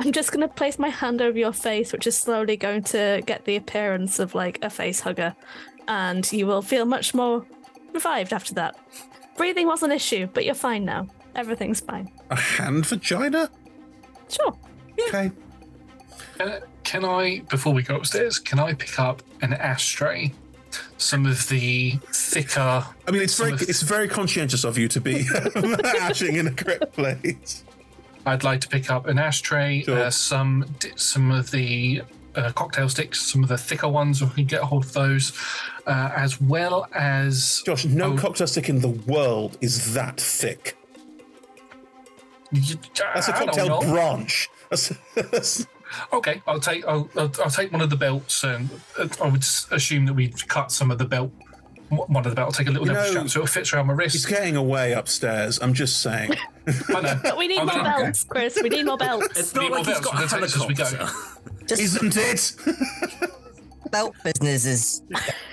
S5: I'm just gonna place my hand over your face, which is slowly going to get the appearance of like a face hugger, and you will feel much more revived after that. Breathing was an issue, but you're fine now. Everything's fine.
S2: a hand vagina?
S5: Sure.
S2: Okay.
S6: Can, can I, before we go upstairs, can I pick up an ashtray? Some of the thicker.
S2: I mean, it's very
S6: of-
S2: it's very conscientious of you to be ashing in a correct place.
S6: I'd like to pick up an ashtray, uh, some some of the uh, cocktail sticks, some of the thicker ones, if we can get a hold of those, uh, as well as
S2: Josh, no cocktail stick in the world is that thick. That's a
S6: I don't
S2: cocktail branch. That's, that's-
S6: Okay, I'll take I'll, I'll, I'll take one of the belts, and uh, I would assume that we'd cut some of the belt. One of the belt. I'll take a little
S2: You
S6: nipple
S2: know,
S6: strap so it fits around my wrist.
S2: He's getting away upstairs. I'm just saying.
S5: But we need
S6: I'm
S5: more
S6: gonna-
S5: belts, Chris. We need more belts.
S3: It's not
S6: more
S3: like he's
S6: belts,
S3: got
S6: we're
S3: a
S6: gonna take this as we go.
S3: helicopter.
S2: Isn't it?
S8: Belt business is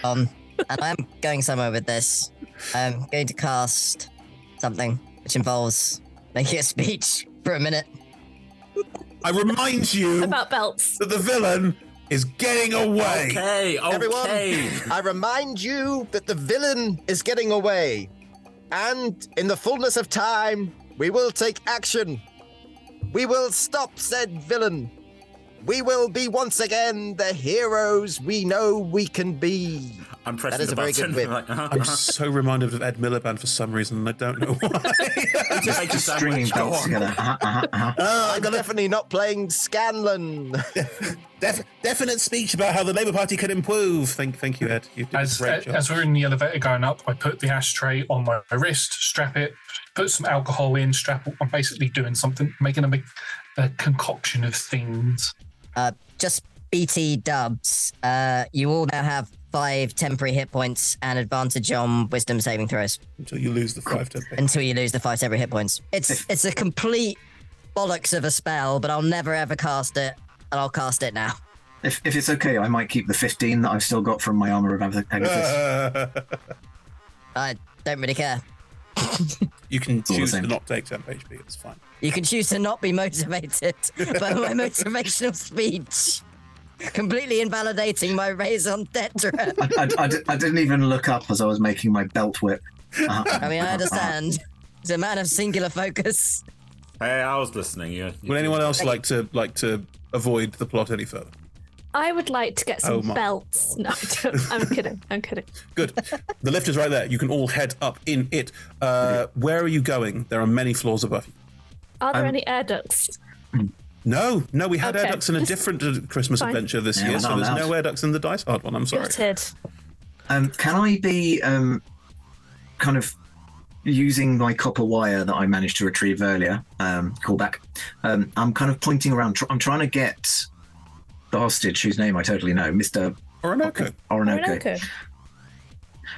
S8: on, and I'm going somewhere with this. I'm going to cast something which involves making a speech for a minute.
S2: I remind you
S5: About belts.
S2: that the villain is getting away.
S3: Okay,
S12: Everyone. I remind you that the villain is getting away. And in the fullness of time, we will take action. We will stop said villain. We will be once again the heroes we know we can be.
S3: I'm pressing
S12: That is
S3: the
S12: a very
S3: button.
S12: good whip.
S3: Uh-huh,
S2: I'm so reminded of Ed Miliband for some reason, and I don't know why.
S3: Just make
S4: Stringing.
S3: Go
S4: belts
S3: on.
S4: together. Oh, uh-huh,
S2: I
S12: uh-huh,
S2: uh-huh. I'm
S12: definitely not playing Scanlan.
S2: def- definite speech about how the Labour Party can improve. Thank, thank you, Ed. You
S6: As,
S2: great job.
S6: as we're in the elevator going up, I put the ashtray on my wrist, strap it, put some alcohol in, strap. I'm basically doing something, making a, a concoction of things.
S8: Uh, just BT dubs. Uh, you all now have five temporary hit points and advantage on wisdom saving throws
S2: Until you lose the five to
S8: until you lose the five temporary hit points. It's it's a complete bollocks of a spell, but I'll never ever cast it, and I'll cast it now.
S4: If, if it's okay, I might keep the 15 that I've still got from my armor of Agathys.
S2: Uh,
S8: I don't really care.
S2: you can
S4: all the
S2: choose to not take temp HP. It's fine.
S8: You can choose to not be motivated by my motivational speech, completely invalidating my raison d'etre.
S4: I, I, I, I didn't even look up as I was making my belt whip. Uh-huh.
S8: I mean, I understand. He's a man of singular focus.
S3: Hey, I was listening. You, you
S2: Would anyone else like to like to avoid the plot any further?
S5: I would like to get
S2: Oh
S5: some
S2: my
S5: belts. No, I don't. I'm kidding. I'm kidding.
S2: Good. the lift is right there. You can all head up in it. Uh, where are you going? There are many floors above you.
S5: Are there
S2: Um,
S5: any air ducts?
S2: No, no, we had air
S5: Okay,
S2: ducts in a different uh, Christmas
S5: Fine.
S2: adventure this
S4: Yeah,
S2: year, so there's
S4: allowed.
S2: no air ducts in the Dice Hard one. I'm sorry.
S5: Gutted.
S4: Um, can I be um, kind of using my copper wire that I managed to retrieve earlier? Um, call back. Um, I'm kind of pointing around. Tr- I'm trying to get the hostage, whose name I totally know, Mister
S2: Orinoco.
S4: Orinoco.
S5: Orinoco.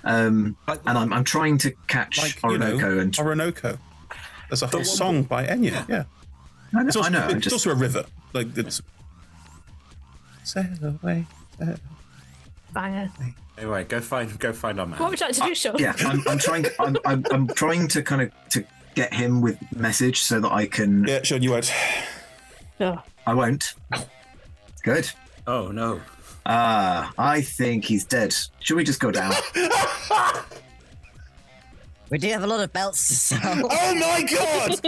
S4: Um, and I'm, I'm trying to catch
S2: Like, you know,
S4: and
S2: Orinoco. There's a whole song by Enya. Yeah.
S4: I know,
S2: It's also,
S4: I know,
S2: it's
S4: just-
S2: also a river. Like it's. Sail away. sail-
S5: Banger.
S3: Anyway, go find go find our man.
S5: What would you like to do, Sean?
S4: yeah. I'm, I'm trying. To, I'm, I'm, I'm trying to kind of to get him with message so that I can.
S2: Yeah, Sean, you won't.
S5: Oh.
S4: I won't. Good.
S3: Oh no.
S4: Ah, I think he's dead. Should we just go down?
S8: We do have a lot of belts to sell.
S2: Oh my god!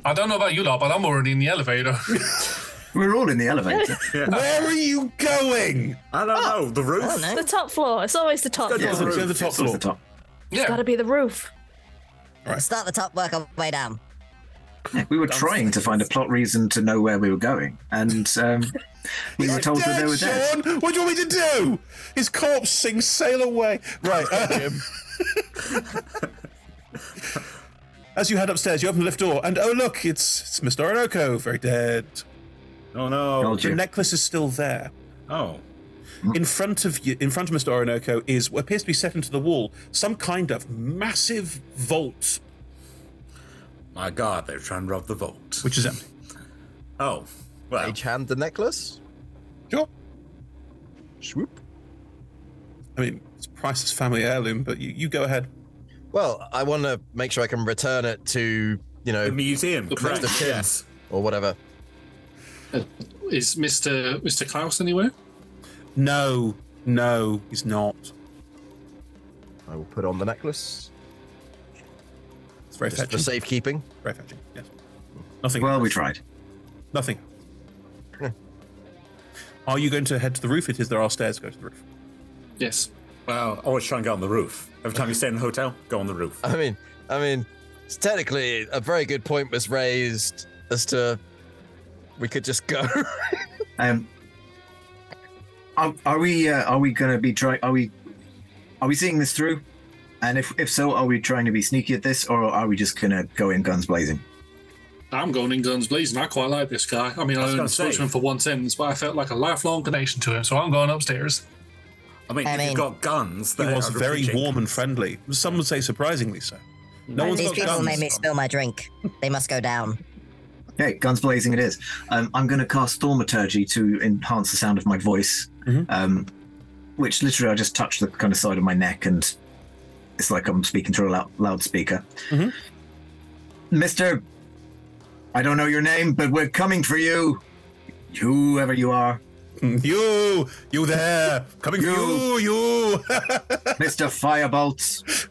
S6: I don't know about you lot, but I'm already in the elevator.
S4: We're all in the elevator.
S2: Where are you going?
S3: I don't know. The roof?
S8: Know.
S5: The top floor. It's always the top
S3: go to
S5: floor.
S2: to the top floor.
S4: The top.
S5: It's got to be the roof.
S8: Start the top, work our way down.
S4: We were trying to find a plot reason to know where we were going, and um, we were told that
S2: Dead,
S4: they were dead.
S2: Sean! What do you want me to do? His corpse sings "Sail Away." Right. uh, as you head upstairs, you open the lift door, and oh look, it's it's Mr. Orinoco, very dead.
S3: Oh no.
S4: Told
S2: The
S4: you.
S2: necklace is still there.
S3: Oh.
S2: In front of you, in front of Mr. Orinoco, is what appears to be set into the wall some kind of massive vault,
S3: My god, they're trying to rob the vault.
S2: which is empty.
S3: Oh. Well.
S12: Mage hand the necklace.
S2: Sure.
S12: Swoop.
S2: I mean, it's priceless family heirloom, but you, you go ahead.
S12: Well, I want to make sure I can return it to you know
S3: The museum, correct.
S12: Mr. Tim
S3: Yes.
S12: or whatever.
S6: Uh, is Mr. Mr. Klaus anywhere?
S2: No, no, he's not.
S12: I will put on the necklace
S2: It's very
S12: just for safekeeping.
S2: Very fetching. Yes. Nothing.
S4: Well, we tried.
S2: Nothing. Are you going to head to the roof? It is. There are stairs to go to the roof.
S6: Yes.
S3: Well, always try and get on the roof. Every time you stay in the hotel, go on the roof.
S12: I mean, I mean, it's technically a very good point was raised as to we could just go.
S4: Um, are, are we? Uh, are we going to be trying? Are we? Are we seeing this through? And if if so, are we trying to be sneaky at this, or are we just going to go in guns blazing?
S6: I'm going in guns blazing. I quite like this guy. I mean, I,
S3: was
S6: only
S3: gonna
S6: spoke
S3: say.
S6: to him for one sentence, but I felt like a lifelong connection to him, so I'm going upstairs.
S3: I mean,
S8: I
S3: if
S8: mean-
S3: you've got guns,
S2: He was very
S3: appreciated.
S2: warm and friendly. Some would say surprisingly so. No one's
S8: These
S2: got
S8: people
S2: guns.
S8: made me spill my drink. They must go down.
S4: Okay, guns blazing it is. Um, I'm going to cast Thaumaturgy to enhance the sound of my voice,
S2: Mhm.
S4: um, which literally I just touch the kind of side of my neck and it's like I'm speaking through a loud, loudspeaker.
S2: Mhm.
S4: Mister, I don't know your name, but we're coming for you. Whoever you are,
S2: You, you there, coming for you, you.
S4: Mr. Firebolts.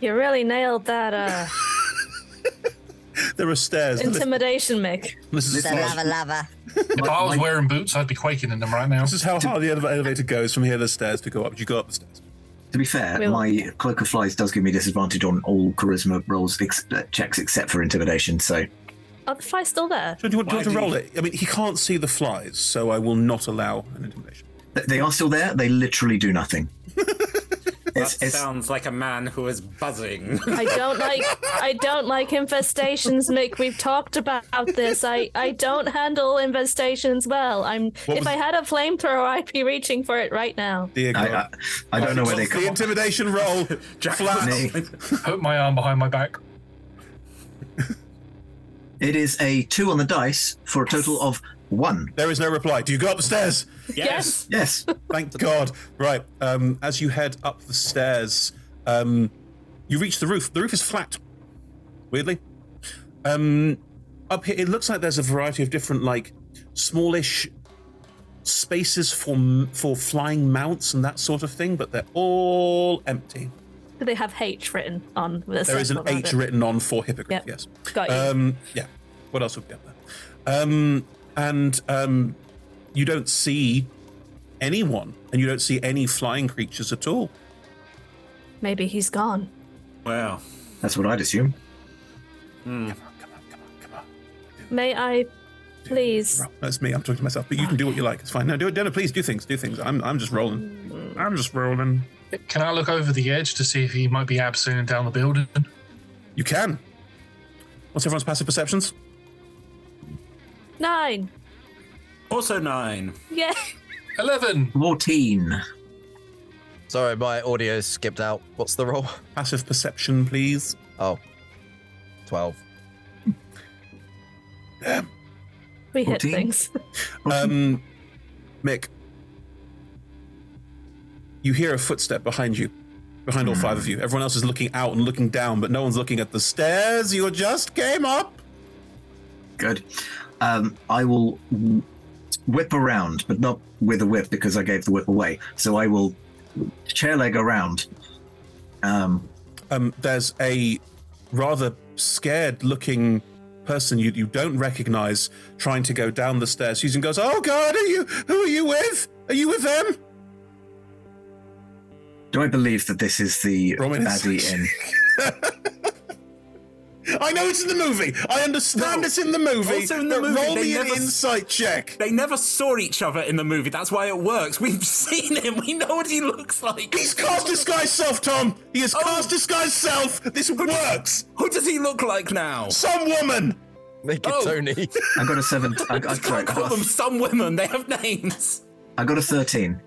S5: You really nailed that uh,
S2: there are stairs. The
S5: intimidation, Mick.
S2: This is,
S8: The lava lava.
S6: If I was wearing boots, I'd be quaking in them right now.
S2: this is how high the ele- elevator goes. From here, there's stairs to go up. You go up the stairs.
S4: To be fair,
S5: We'll-
S4: my cloak of flies does give me disadvantage on all charisma rolls ex- uh, checks except for intimidation. So
S5: Are the flies still there?
S2: So do you want, do you want to
S3: Why do
S2: roll it? I mean, he can't see the flies, so I will not allow an intimidation.
S4: they are still there. They literally do nothing.
S3: That
S4: It's- it's-
S3: sounds like a man who is buzzing.
S5: I don't like I don't like infestations, Mick. We've talked about this. I, I don't handle infestations well. I'm
S2: What
S5: if
S2: was-
S5: I had a flamethrower, I'd be reaching for it right now.
S2: Dear
S4: I,
S2: God.
S4: I, I don't know where they come.
S2: the
S4: come.
S2: intimidation roll.
S3: Jack
S2: Flat.
S4: Nay.
S6: Put my arm behind my back.
S4: It is a two on the dice for a total of one.
S2: There is no reply. Do you go up the stairs?
S5: Yes.
S4: Yes.
S2: Thank God. Right. Um, as you head up the stairs, um, you reach the roof. The roof is flat. Weirdly. Um, up here, it looks like there's a variety of different, like, smallish spaces for for flying mounts and that sort of thing, but they're all empty.
S5: Do they have H written on the
S2: There is an H
S5: it?
S2: written on for hippogriff.
S5: Yep.
S2: Yes.
S5: Got you.
S2: Um, yeah. What else would be up there? Um, and um, you don't see anyone, and you don't see any flying creatures at all.
S5: Maybe he's gone.
S3: Wow.
S4: That's what I'd assume.
S2: Come on, come on, come on, come on.
S5: May I please?
S2: That's me. I'm talking to myself, but you can do what you like. It's fine. No, do it. No, please do things. Do things. I'm, I'm just rolling. I'm just rolling.
S6: Can I look over the edge to see if he might be abseiling down the building?
S2: You can. What's everyone's passive perceptions?
S5: Nine.
S3: Also nine.
S5: Yeah.
S6: Eleven.
S4: 14.
S12: Sorry, my audio skipped out. What's the roll?
S2: Passive perception, please.
S12: Oh, 12.
S5: We hit
S4: 14?
S5: things.
S2: Um, Mick, you hear a footstep behind you, behind all five of you. Everyone else is looking out and looking down, but no one's looking at the stairs you just came up.
S4: Good. Um, I will whip around, but not with a whip because I gave the whip away. So I will chair leg around. Um,
S2: Um, there's a rather scared-looking person you, you don't recognize trying to go down the stairs. Susan goes, "Oh God, are you? Who are you with? Are you with them?"
S4: Do I believe that this is the baddie in?
S2: I know it's in the movie. I understand it's in the movie.
S3: Also in the
S2: but
S3: movie,
S2: roll
S3: they
S2: me an
S3: never-
S2: insight check.
S3: They never saw each other in the movie. That's why it works. We've seen him. We know what he looks like.
S2: He's cast disguise self, Tom. He has oh. cast disguise self. This works.
S3: Who does he look like now?
S2: Some woman.
S12: Make it
S3: Oh.
S12: Tony.
S4: I got a seven. I, I,
S3: I
S4: sorry,
S3: can't
S4: I
S3: call
S4: got a-
S3: them some women. They have names.
S4: I got a thirteen.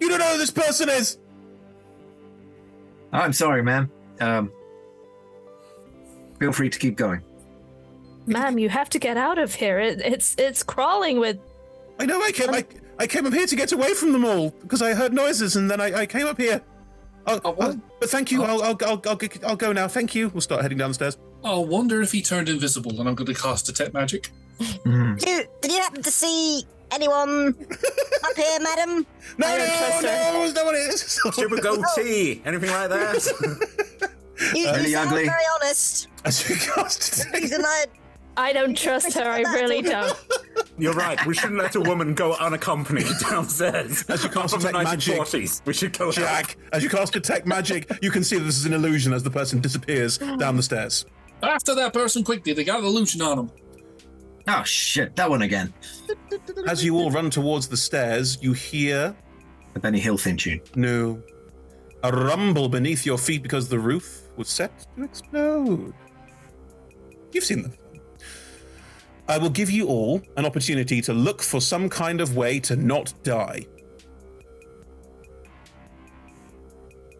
S2: You don't know who this person is.
S4: I'm sorry, ma'am. Um, feel free to keep going.
S5: Ma'am, you have to get out of here. It, it's it's crawling with.
S2: I know. I came. I, I came up here to get away from them all because I heard noises, and then I, I came up here. Oh, oh, but thank you. I'll, I'll, I'll, I'll, g- I'll go now. Thank you. We'll start heading downstairs. the stairs.
S6: I wonder if he turned invisible and I'm going to cast Detect Magic.
S8: Did you, did you happen to see anyone up here, madam?
S2: No,
S5: I don't trust her.
S2: no, no one is.
S3: Stupid goatee. Anything like that?
S8: You, you
S4: Really
S8: sound
S4: ugly.
S8: very honest.
S2: As you cast
S8: Reason I
S5: I don't trust her. I really don't.
S3: You're right. We shouldn't let a woman go unaccompanied downstairs.
S2: As you cast detect magic,
S3: 1940s. We should go.
S2: Jack, as you cast detect magic, you can see that this is an illusion as the person disappears down the stairs.
S6: After that person quickly, they got an illusion on them.
S4: Oh shit, that one again.
S2: As you all run towards the stairs, you hear
S4: The Benny Hill theme tune.
S2: no a rumble beneath your feet because the roof was set to explode. You've seen the film. I will give you all an opportunity to look for some kind of way to not die.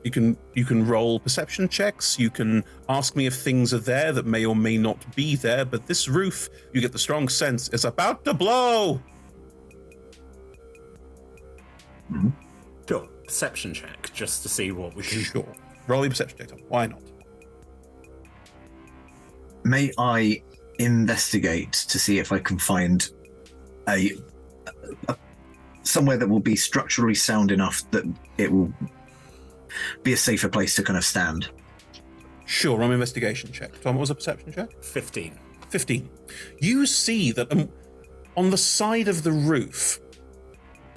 S2: You can you can roll perception checks. You can ask me if things are there that may or may not be there. But this roof, you get the strong sense, is about to blow. Mm-hmm.
S3: Sure. Perception check just to see what we can.
S2: Sure. Roll your perception check. Tom. Why not?
S4: May I investigate to see if I can find a, a somewhere that will be structurally sound enough that it will be a safer place to kind of stand.
S2: Sure, roll an investigation check. Tom, what was a perception check?
S3: 15.
S2: 15. You see that um, on the side of the roof,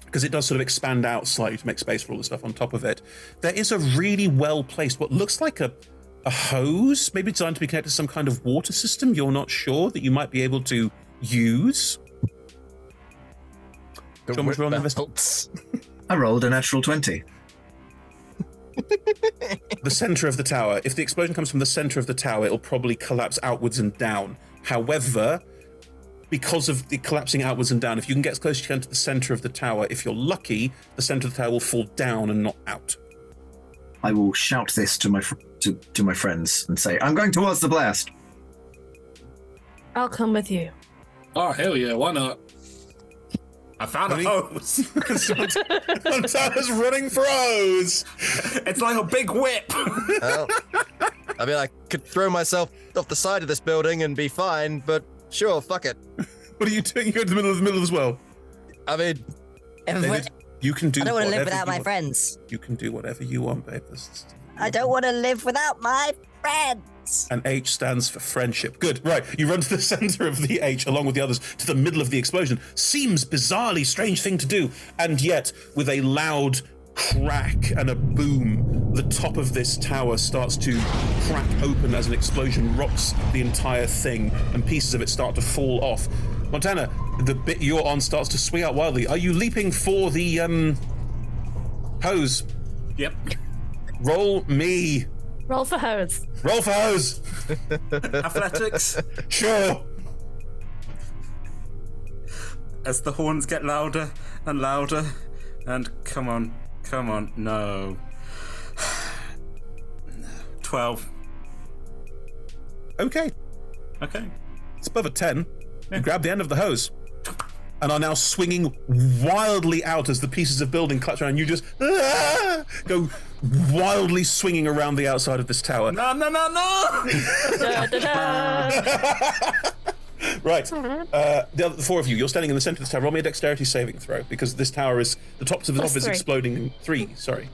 S2: because it does sort of expand out slightly to make space for all the stuff on top of it, there is a really well placed, what looks like a, a hose, maybe designed to be connected to some kind of water system. You're not sure that you might be able to use. Do you want me to roll an
S4: I rolled a natural 20.
S2: The center of the tower. If the explosion comes from the center of the tower, it'll probably collapse outwards and down. However, because of the collapsing outwards and down, if you can get as close as you can to the center of the tower, if you're lucky, the center of the tower will fall down and not out.
S4: I will shout this to my fr- to, to my friends and say, "I'm going towards the blast."
S5: I'll come with you.
S6: Oh, hell yeah, why not?
S3: I found a hose.
S2: Montana's running for hose.
S3: It's like a big whip.
S12: Well, I mean, I could throw myself off the side of this building and be fine, but sure, fuck it.
S2: What are you doing? You go to the middle of the middle of as well.
S12: I mean,
S2: David, you can do.
S8: I don't want to live
S2: whatever
S8: without
S2: you
S8: my
S2: want.
S8: friends.
S2: You can do whatever you want, babe. This-
S8: I don't want to live without my friends.
S2: And H stands for friendship. Good. Right. You run to the center of the H along with the others to the middle of the explosion. Seems bizarrely strange thing to do. And yet, with a loud crack and a boom, the top of this tower starts to crack open as an explosion rocks the entire thing, and pieces of it start to fall off. Montana, the bit you're on starts to swing out wildly. Are you leaping for the um hose?
S3: Yep.
S2: Roll me.
S5: Roll for hose.
S2: Roll for hose.
S3: Athletics.
S2: Sure.
S3: As the horns get louder and louder, and come on, come on, no. 12.
S2: Okay.
S3: Okay.
S2: It's above a 10. You grab the end of the hose and are now swinging wildly out as the pieces of building clutch around you. Just ah, go wildly swinging around the outside of this tower.
S3: No, no, no, no!
S5: Da, da, da.
S2: Right. Uh, the other the four of you, you're standing in the center of the tower. Roll me a dexterity saving throw because this tower is the tops of the
S5: Plus
S2: top is exploding in three. Sorry.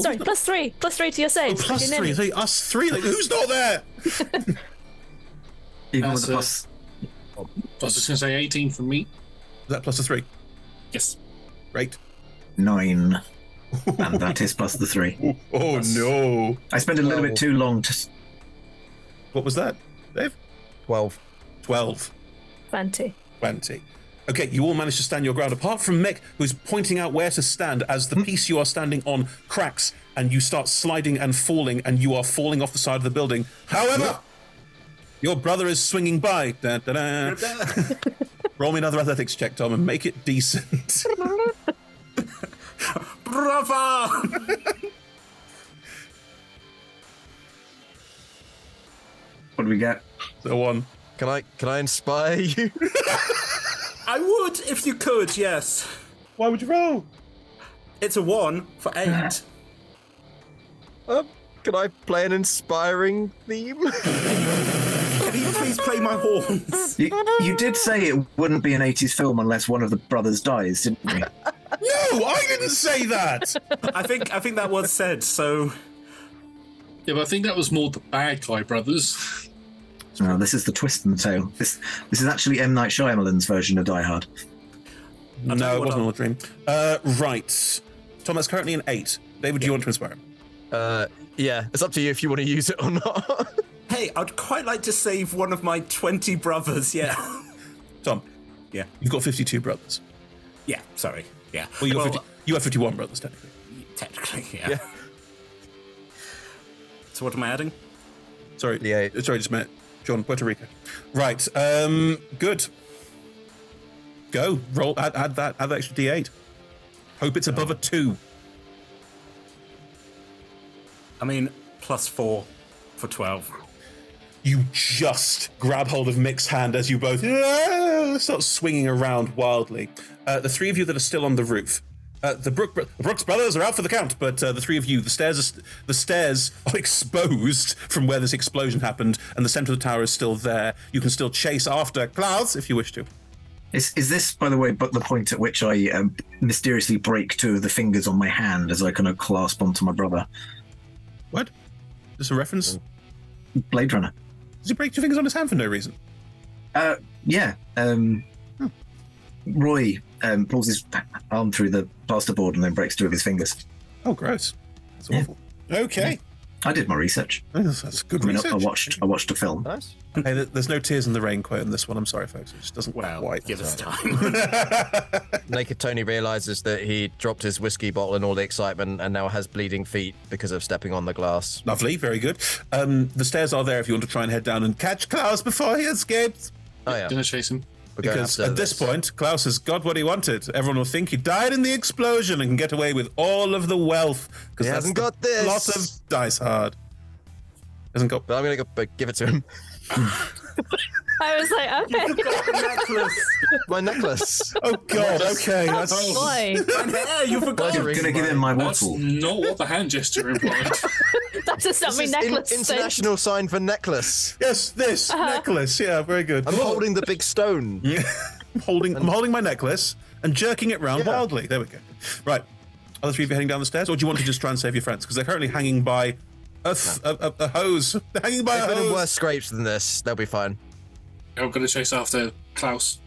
S5: Sorry, plus three. Plus three to your saves.
S2: Oh, plus three.
S5: nearly-
S2: us three. Like, who's not there?
S4: Even
S6: That's
S4: with the
S6: a-
S4: plus.
S6: I was just going to say 18 from me.
S2: Is that plus a three?
S6: Yes.
S2: Great.
S4: Nine. And that is plus the three.
S2: Oh, oh no!
S4: I spent a little bit too long to.
S2: What was that, Dave?
S12: 12.
S2: 12.
S5: 20.
S2: 20. Okay, you all managed to stand your ground, apart from Mick, who's pointing out where to stand as the hmm. piece you are standing on cracks and you start sliding and falling, and you are falling off the side of the building. However, your brother is swinging by. Da, da, da. Roll me another athletics check, Tom, and make it decent.
S3: Bravo!
S4: What do we get?
S2: The one.
S12: Can I can I inspire you?
S3: I would if you could, yes.
S2: Why would you roll?
S3: It's a one for eight.
S12: Um, can I play an inspiring theme?
S3: Can you please play my horns?
S4: You, you did say it wouldn't be an 80s film unless one of the brothers dies, didn't you?
S2: No, I didn't say that.
S3: I think I think that was said. So
S6: Yeah, but I think that was more the bad guy brothers.
S4: No, this is the twist in the tale. This this is actually M Night Shyamalan's version of Die Hard.
S2: no, it wasn't all a dream. Uh, right. Tom, that's currently an eight. David, do you want to inspire him?
S12: Uh, yeah, it's up to you if you want to use it or not.
S3: hey, I'd quite like to save one of my twenty brothers. Yeah.
S2: Tom.
S3: Yeah.
S2: You've got 52 brothers.
S3: Yeah. Sorry. Yeah.
S2: Well, you, got
S3: Well,
S2: 50, you have 51 brothers, technically.
S3: Technically, yeah. So what am I adding?
S2: Sorry. Yeah. Sorry, just a minute. John, Puerto Rico. Right. Um. Good. Go. Roll. Add, add that. Add that extra D8. Hope it's above a two.
S3: I mean, plus four for twelve.
S2: You just grab hold of Mick's hand as you both "Ah," start swinging around wildly. Uh, the three of you that are still on the roof. Uh, the, Brook, Brooks brothers are out for the count, but uh, the three of you, the stairs, are st- the stairs are exposed from where this explosion happened, and the center of the tower is still there. You can still chase after Klaus if you wish to.
S4: Is is this, by the way, but the point at which I um, mysteriously break two of the fingers on my hand as I kind of clasp onto my brother?
S2: What? Just a reference?
S4: Blade Runner.
S2: Does he break two fingers on his hand for no reason?
S4: Uh, yeah. Um, Roy um, pulls his arm through the plasterboard and then breaks two of his fingers.
S2: Oh, gross. That's awful. Okay.
S4: I did my research.
S2: That's, that's good
S4: I mean, I-
S2: research.
S4: I watched. I watched a film.
S12: Nice.
S2: Hey, there's no tears in the rain quote in this one. I'm sorry, folks. It just doesn't quite.
S3: Give us time.
S12: Naked Tony realizes that he dropped his whiskey bottle in all the excitement and now has bleeding feet because of stepping on the glass.
S2: Lovely, very good. Um, the stairs are there if you want to try and head down and catch Klaus before he escapes.
S12: Oh yeah.
S6: Gonna chase him.
S12: We're
S2: Because at this point, Klaus has got what he wanted. Everyone will think he died in the explosion and can get away with all of the wealth. Because
S12: He hasn't got this.
S2: Lots of dice hard. Hasn't got.
S12: But I'm gonna go but give it to him.
S5: I was like, okay.
S3: necklace.
S12: My necklace.
S2: Oh God. Okay.
S5: Oh,
S2: That's
S5: boy.
S3: yeah, uh, you forgot.
S4: I'm gonna give him my
S6: That's
S4: waffle.
S6: not what the hand gesture implied.
S5: That's just not
S12: This
S5: my
S12: is in- international sign for necklace.
S2: yes. This
S5: Uh-huh.
S2: necklace. Yeah. Very good.
S12: I'm holding the big stone.
S2: I'm holding. I'm holding my necklace and jerking it round
S12: Yeah.
S2: wildly. There we go. Right. Other three of you heading down the stairs, or do you want to just try and save your friends? Because they're currently hanging by a, th- a, a, a hose. They're hanging by
S12: They've
S2: a
S12: been in
S2: hose.
S12: worse scrapes than this. They'll be fine.
S6: I'm gonna chase after Klaus.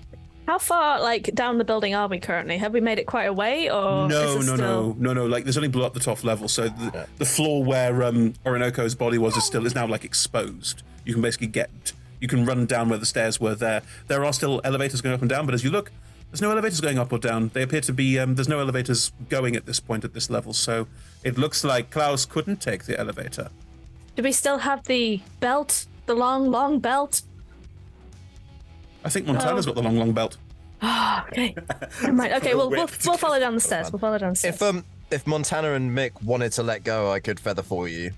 S5: How far, like, down the building are we currently? Have we made it quite a way, or
S2: No,
S5: is
S2: no,
S5: still...
S2: no, no, no. Like, there's only blood at the top level, so the, the floor where um, Orinoco's body was is still is now like exposed. You can basically get, you can run down where the stairs were. There, there are still elevators going up and down, but as you look, there's no elevators going up or down. They appear to be. Um, there's no elevators going at this point at this level, so it looks like Klaus couldn't take the elevator.
S5: Do we still have the belt, the long, long belt?
S2: I think Montana's
S5: Oh.
S2: got the long, long belt.
S5: Oh, okay. Never mind. Okay, we'll, we'll we'll follow down the stairs. We'll follow down the stairs.
S12: If um if Montana and Mick wanted to let go, I could feather for you.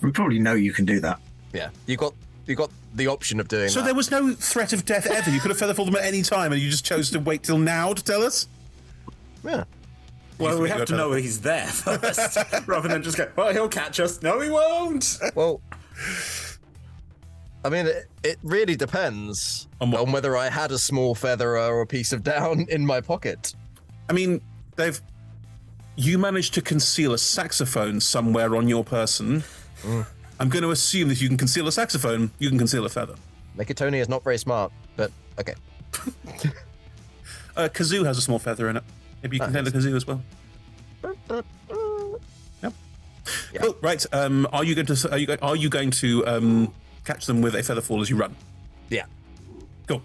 S4: We probably know you can do that.
S12: Yeah, you got you got the option of doing
S2: So
S12: that.
S2: there was no threat of death ever. You could have featherfalled them at any time, and you just chose to wait till now to tell us.
S12: Yeah.
S3: Well, we have to know he's there first, rather than just go. Well, he'll catch us. No, he won't.
S12: Well, I mean, it, it really depends
S2: On
S12: on whether I had a small feather or a piece of down in my pocket.
S2: I mean, they've. you managed to conceal a saxophone somewhere on your person. I'm going to assume that you can conceal a saxophone, you can conceal a feather.
S12: Tony is not very smart, but okay.
S2: Uh, kazoo has a small feather in it. Maybe you can handle kazoo as well. Yep. Cool. Right. Um, are you going to are you, go- are you going to um, catch them with a feather fall as you run?
S12: Yeah.
S2: Cool.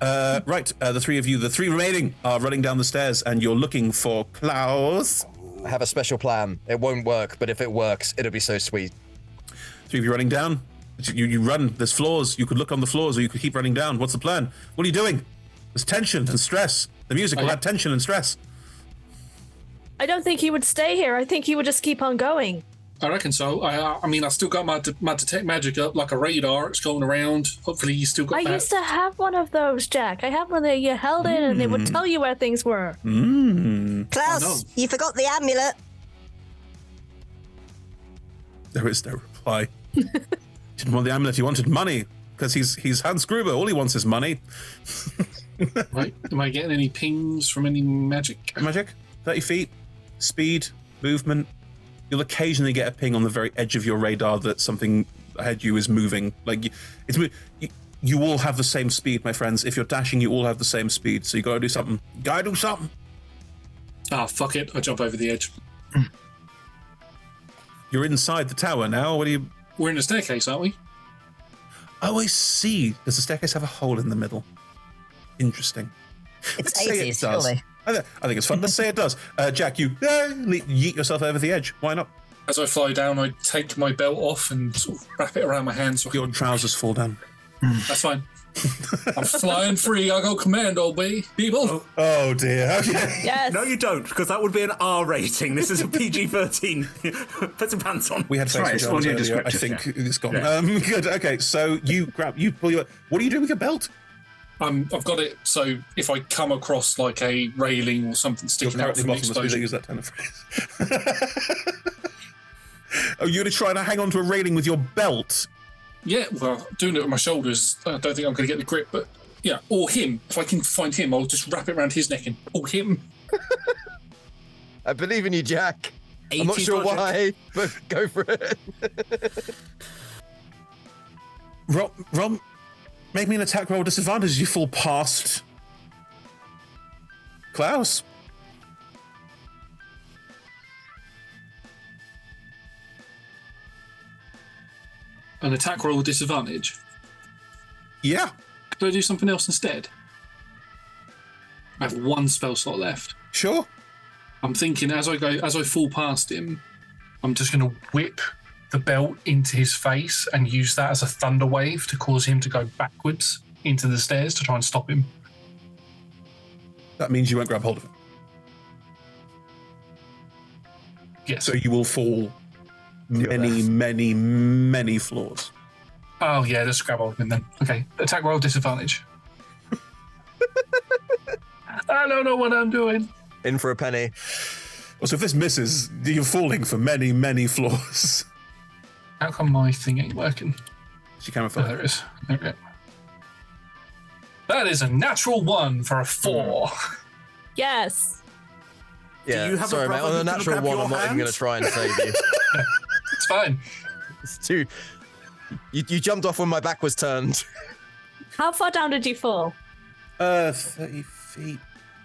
S2: Uh, right. Uh, the three of you, the three remaining, are running down the stairs, and you're looking for Klaus.
S12: I have a special plan. It won't work, but if it works, it'll be so sweet.
S2: Three of you running down. You, you run. There's floors. You could look on the floors, or you could keep running down. What's the plan? What are you doing? There's tension and stress. The music will add tension and stress.
S5: I don't think he would stay here. I think he would just keep on going.
S6: I reckon so. I, I mean, I still got my de- my detect magic up like a radar. It's going around. Hopefully, you still got
S5: I
S6: that.
S5: used to have one of those, Jack. I had one that you held in and it would
S2: Mm.
S5: tell you where things were.
S2: Mm.
S8: Klaus, you forgot the amulet.
S2: There is no reply. Didn't want the amulet. He wanted money because he's he's Hans Gruber. All he wants is money.
S6: right? Am I getting any pings from any magic?
S2: Magic. Thirty feet, speed, movement. You'll occasionally get a ping on the very edge of your radar that something ahead you is moving. Like you- it's you, you all have the same speed, my friends. If you're dashing, you all have the same speed. So you gotta do something. You Gotta do something.
S6: Ah, fuck it. I jump over the edge.
S2: You're inside the tower now. What do you?
S6: We're in a staircase, aren't we?
S2: Oh, I see. Does the staircase have a hole in the middle? Interesting.
S8: It's
S2: Let's say it
S8: surely.
S2: I, th- I think it's fun. Let's say it does. Uh, Jack, you uh, le- yeet yourself over the edge. Why not?
S6: As I fly down, I take my belt off and sort of wrap it around my hands. So
S2: Your trousers fall down.
S6: that's fine. I'm flying free. I got commando, baby. People.
S2: Oh dear. Okay.
S5: Yes.
S3: No, you don't, because that would be an R rating. This is a PG 13. Put some pants on.
S2: We had
S4: That's right,
S2: facial
S4: it's
S2: earlier. I
S4: descriptive,
S2: think it's gone.
S3: Yeah.
S2: Um, good. Okay, so you grab, you pull your. What are you doing with your belt?
S6: Um, I've got it. So if I come across like a railing or something
S2: You're
S6: sticking out
S2: currently
S6: from the
S2: bottomless. We don't
S6: explosion,
S2: use that kind of phrase. oh, you're gonna try to hang onto a railing with your belt?
S6: yeah. Well, doing it with my shoulders, I don't think I'm going to get the grip. But yeah, or him. If I can find him, I'll just wrap it around his neck and or him.
S12: I believe in you, Jack. I'm not sure
S3: logic.
S12: why, but go for it.
S2: Rom, Rom, make me an attack roll disadvantage as you fall past. Klaus.
S6: An attack roll disadvantage.
S2: Yeah.
S6: Could I do something else instead? I have one spell slot left.
S2: Sure.
S6: I'm thinking as I go as I fall past him, I'm just going to whip the belt into his face and use that as a thunder wave to cause him to go backwards into the stairs to try and stop him.
S2: That means you won't grab hold of him.
S6: Yes.
S2: So you will fall many, many, many floors.
S6: Oh yeah, let's grab hold of him then. Okay, attack roll disadvantage. I don't know what I'm doing.
S12: In for a penny.
S2: Well, so if this misses, you're falling for many, many floors.
S6: How come my thing ain't working?
S2: She
S6: Oh,
S2: camouflage.
S6: there it is. There we go. That is a natural one for a four.
S5: Yes.
S12: Yeah,
S3: you have a
S12: sorry, mate.
S3: brother
S12: On
S3: who
S12: a
S3: can
S12: natural
S3: grab
S12: one,
S3: your
S12: I'm not even going to try and save you.
S6: It's fine.
S12: it's too. You, you jumped off when my back was turned.
S5: How far down did you fall?
S2: Uh, 30 feet.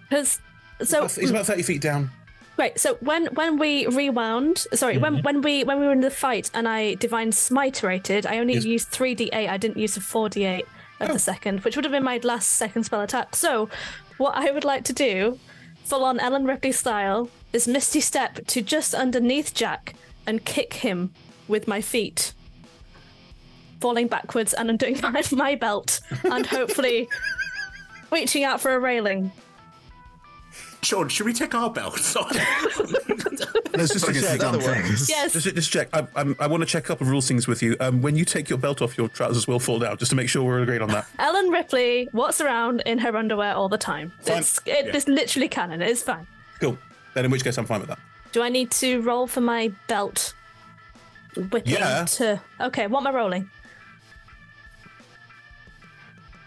S5: Because so
S2: He's about 30 feet down.
S5: Right. So when when we rewound, sorry, when
S2: Mm-hmm.
S5: when we when we were in the fight and I divine smite rated, I only
S2: Yes.
S5: used three d eight. I didn't use a four d eight at
S2: Oh.
S5: the second, which would have been my last second spell attack. So, what I would like to do, full on Ellen Ripley style, is Misty Step to just underneath Jack and kick him with my feet, falling backwards and undoing my, my belt, and hopefully reaching out for a railing.
S3: Sean, should we take our belts off?
S2: Let's just
S4: Like it's
S2: check.
S4: done things.
S5: Yes.
S2: Just, just check. I, I'm, I want to check a couple of rule things with you. Um, when you take your belt off, your trousers will fall down, just to make sure we're agreed on that.
S5: Ellen Ripley walks around in her underwear all the time.
S2: Fine.
S5: It's it,
S2: Yeah.
S5: it's literally canon. It's fine.
S2: Cool. Then in which case, I'm fine with that.
S5: Do I need to roll for my belt? Whipping
S2: Yeah.
S5: To okay, what am I rolling?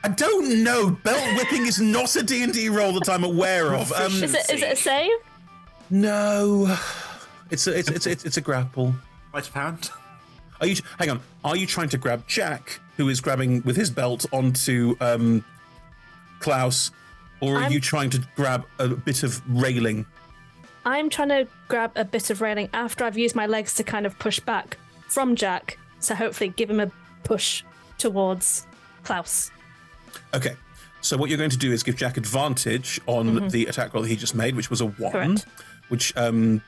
S2: I don't know. Belt whipping is not a D&D role that I'm aware of. Um,
S5: Is it is it a save?
S2: No, it's a it's it's it's, it's a grapple.
S3: Right pound.
S2: Are you? Hang on. Are you trying to grab Jack, who is grabbing with his belt onto um, Klaus, or are
S5: I'm-
S2: you trying to grab a bit of railing?
S5: I'm trying to grab a bit of railing after I've used my legs to kind of push back from Jack, so hopefully give him a push towards Klaus.
S2: Okay. So what you're going to do is give Jack advantage on
S5: Mhm.
S2: the attack roll that he just made, which was a one,
S5: Correct.
S2: which um,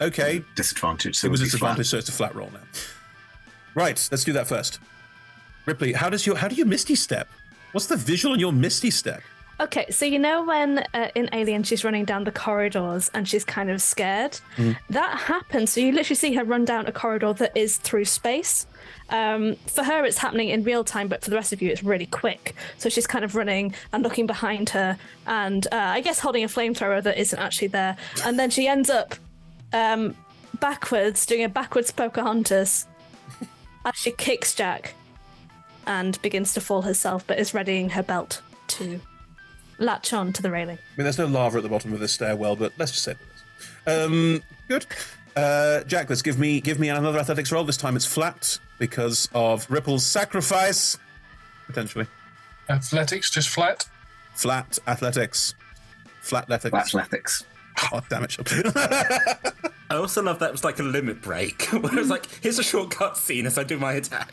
S2: okay,
S4: disadvantage. So
S2: it was
S4: it'll be
S2: disadvantage, so it's a flat roll now. Right. Let's do that first. Ripley, how does your how do you misty step? What's the visual on your misty step?
S5: Okay, so you know when uh, in Alien she's running down the corridors and she's kind of scared?
S2: Mhm.
S5: That happens. So you literally see her run down a corridor that is through space. Um, for her, it's happening in real time, but for the rest of you, it's really quick. So she's kind of running and looking behind her, and uh, I guess holding a flamethrower that isn't actually there. And then she ends up um, backwards, doing a backwards Pocahontas as she kicks Jack and begins to fall herself, but is readying her belt to latch on to the railing.
S2: I mean, there's no lava at the bottom of this stairwell, but let's just say this. Um, good. Uh, Jack, let's give me give me another athletics roll. This time it's flat because of Ripple's sacrifice, potentially.
S6: Athletics, just flat.
S2: Flat athletics. Flat athletics.
S4: Flat athletics.
S2: Oh, damn it.
S3: I also love that it was like a limit break, where it was like, here's a shortcut scene as I do my attack.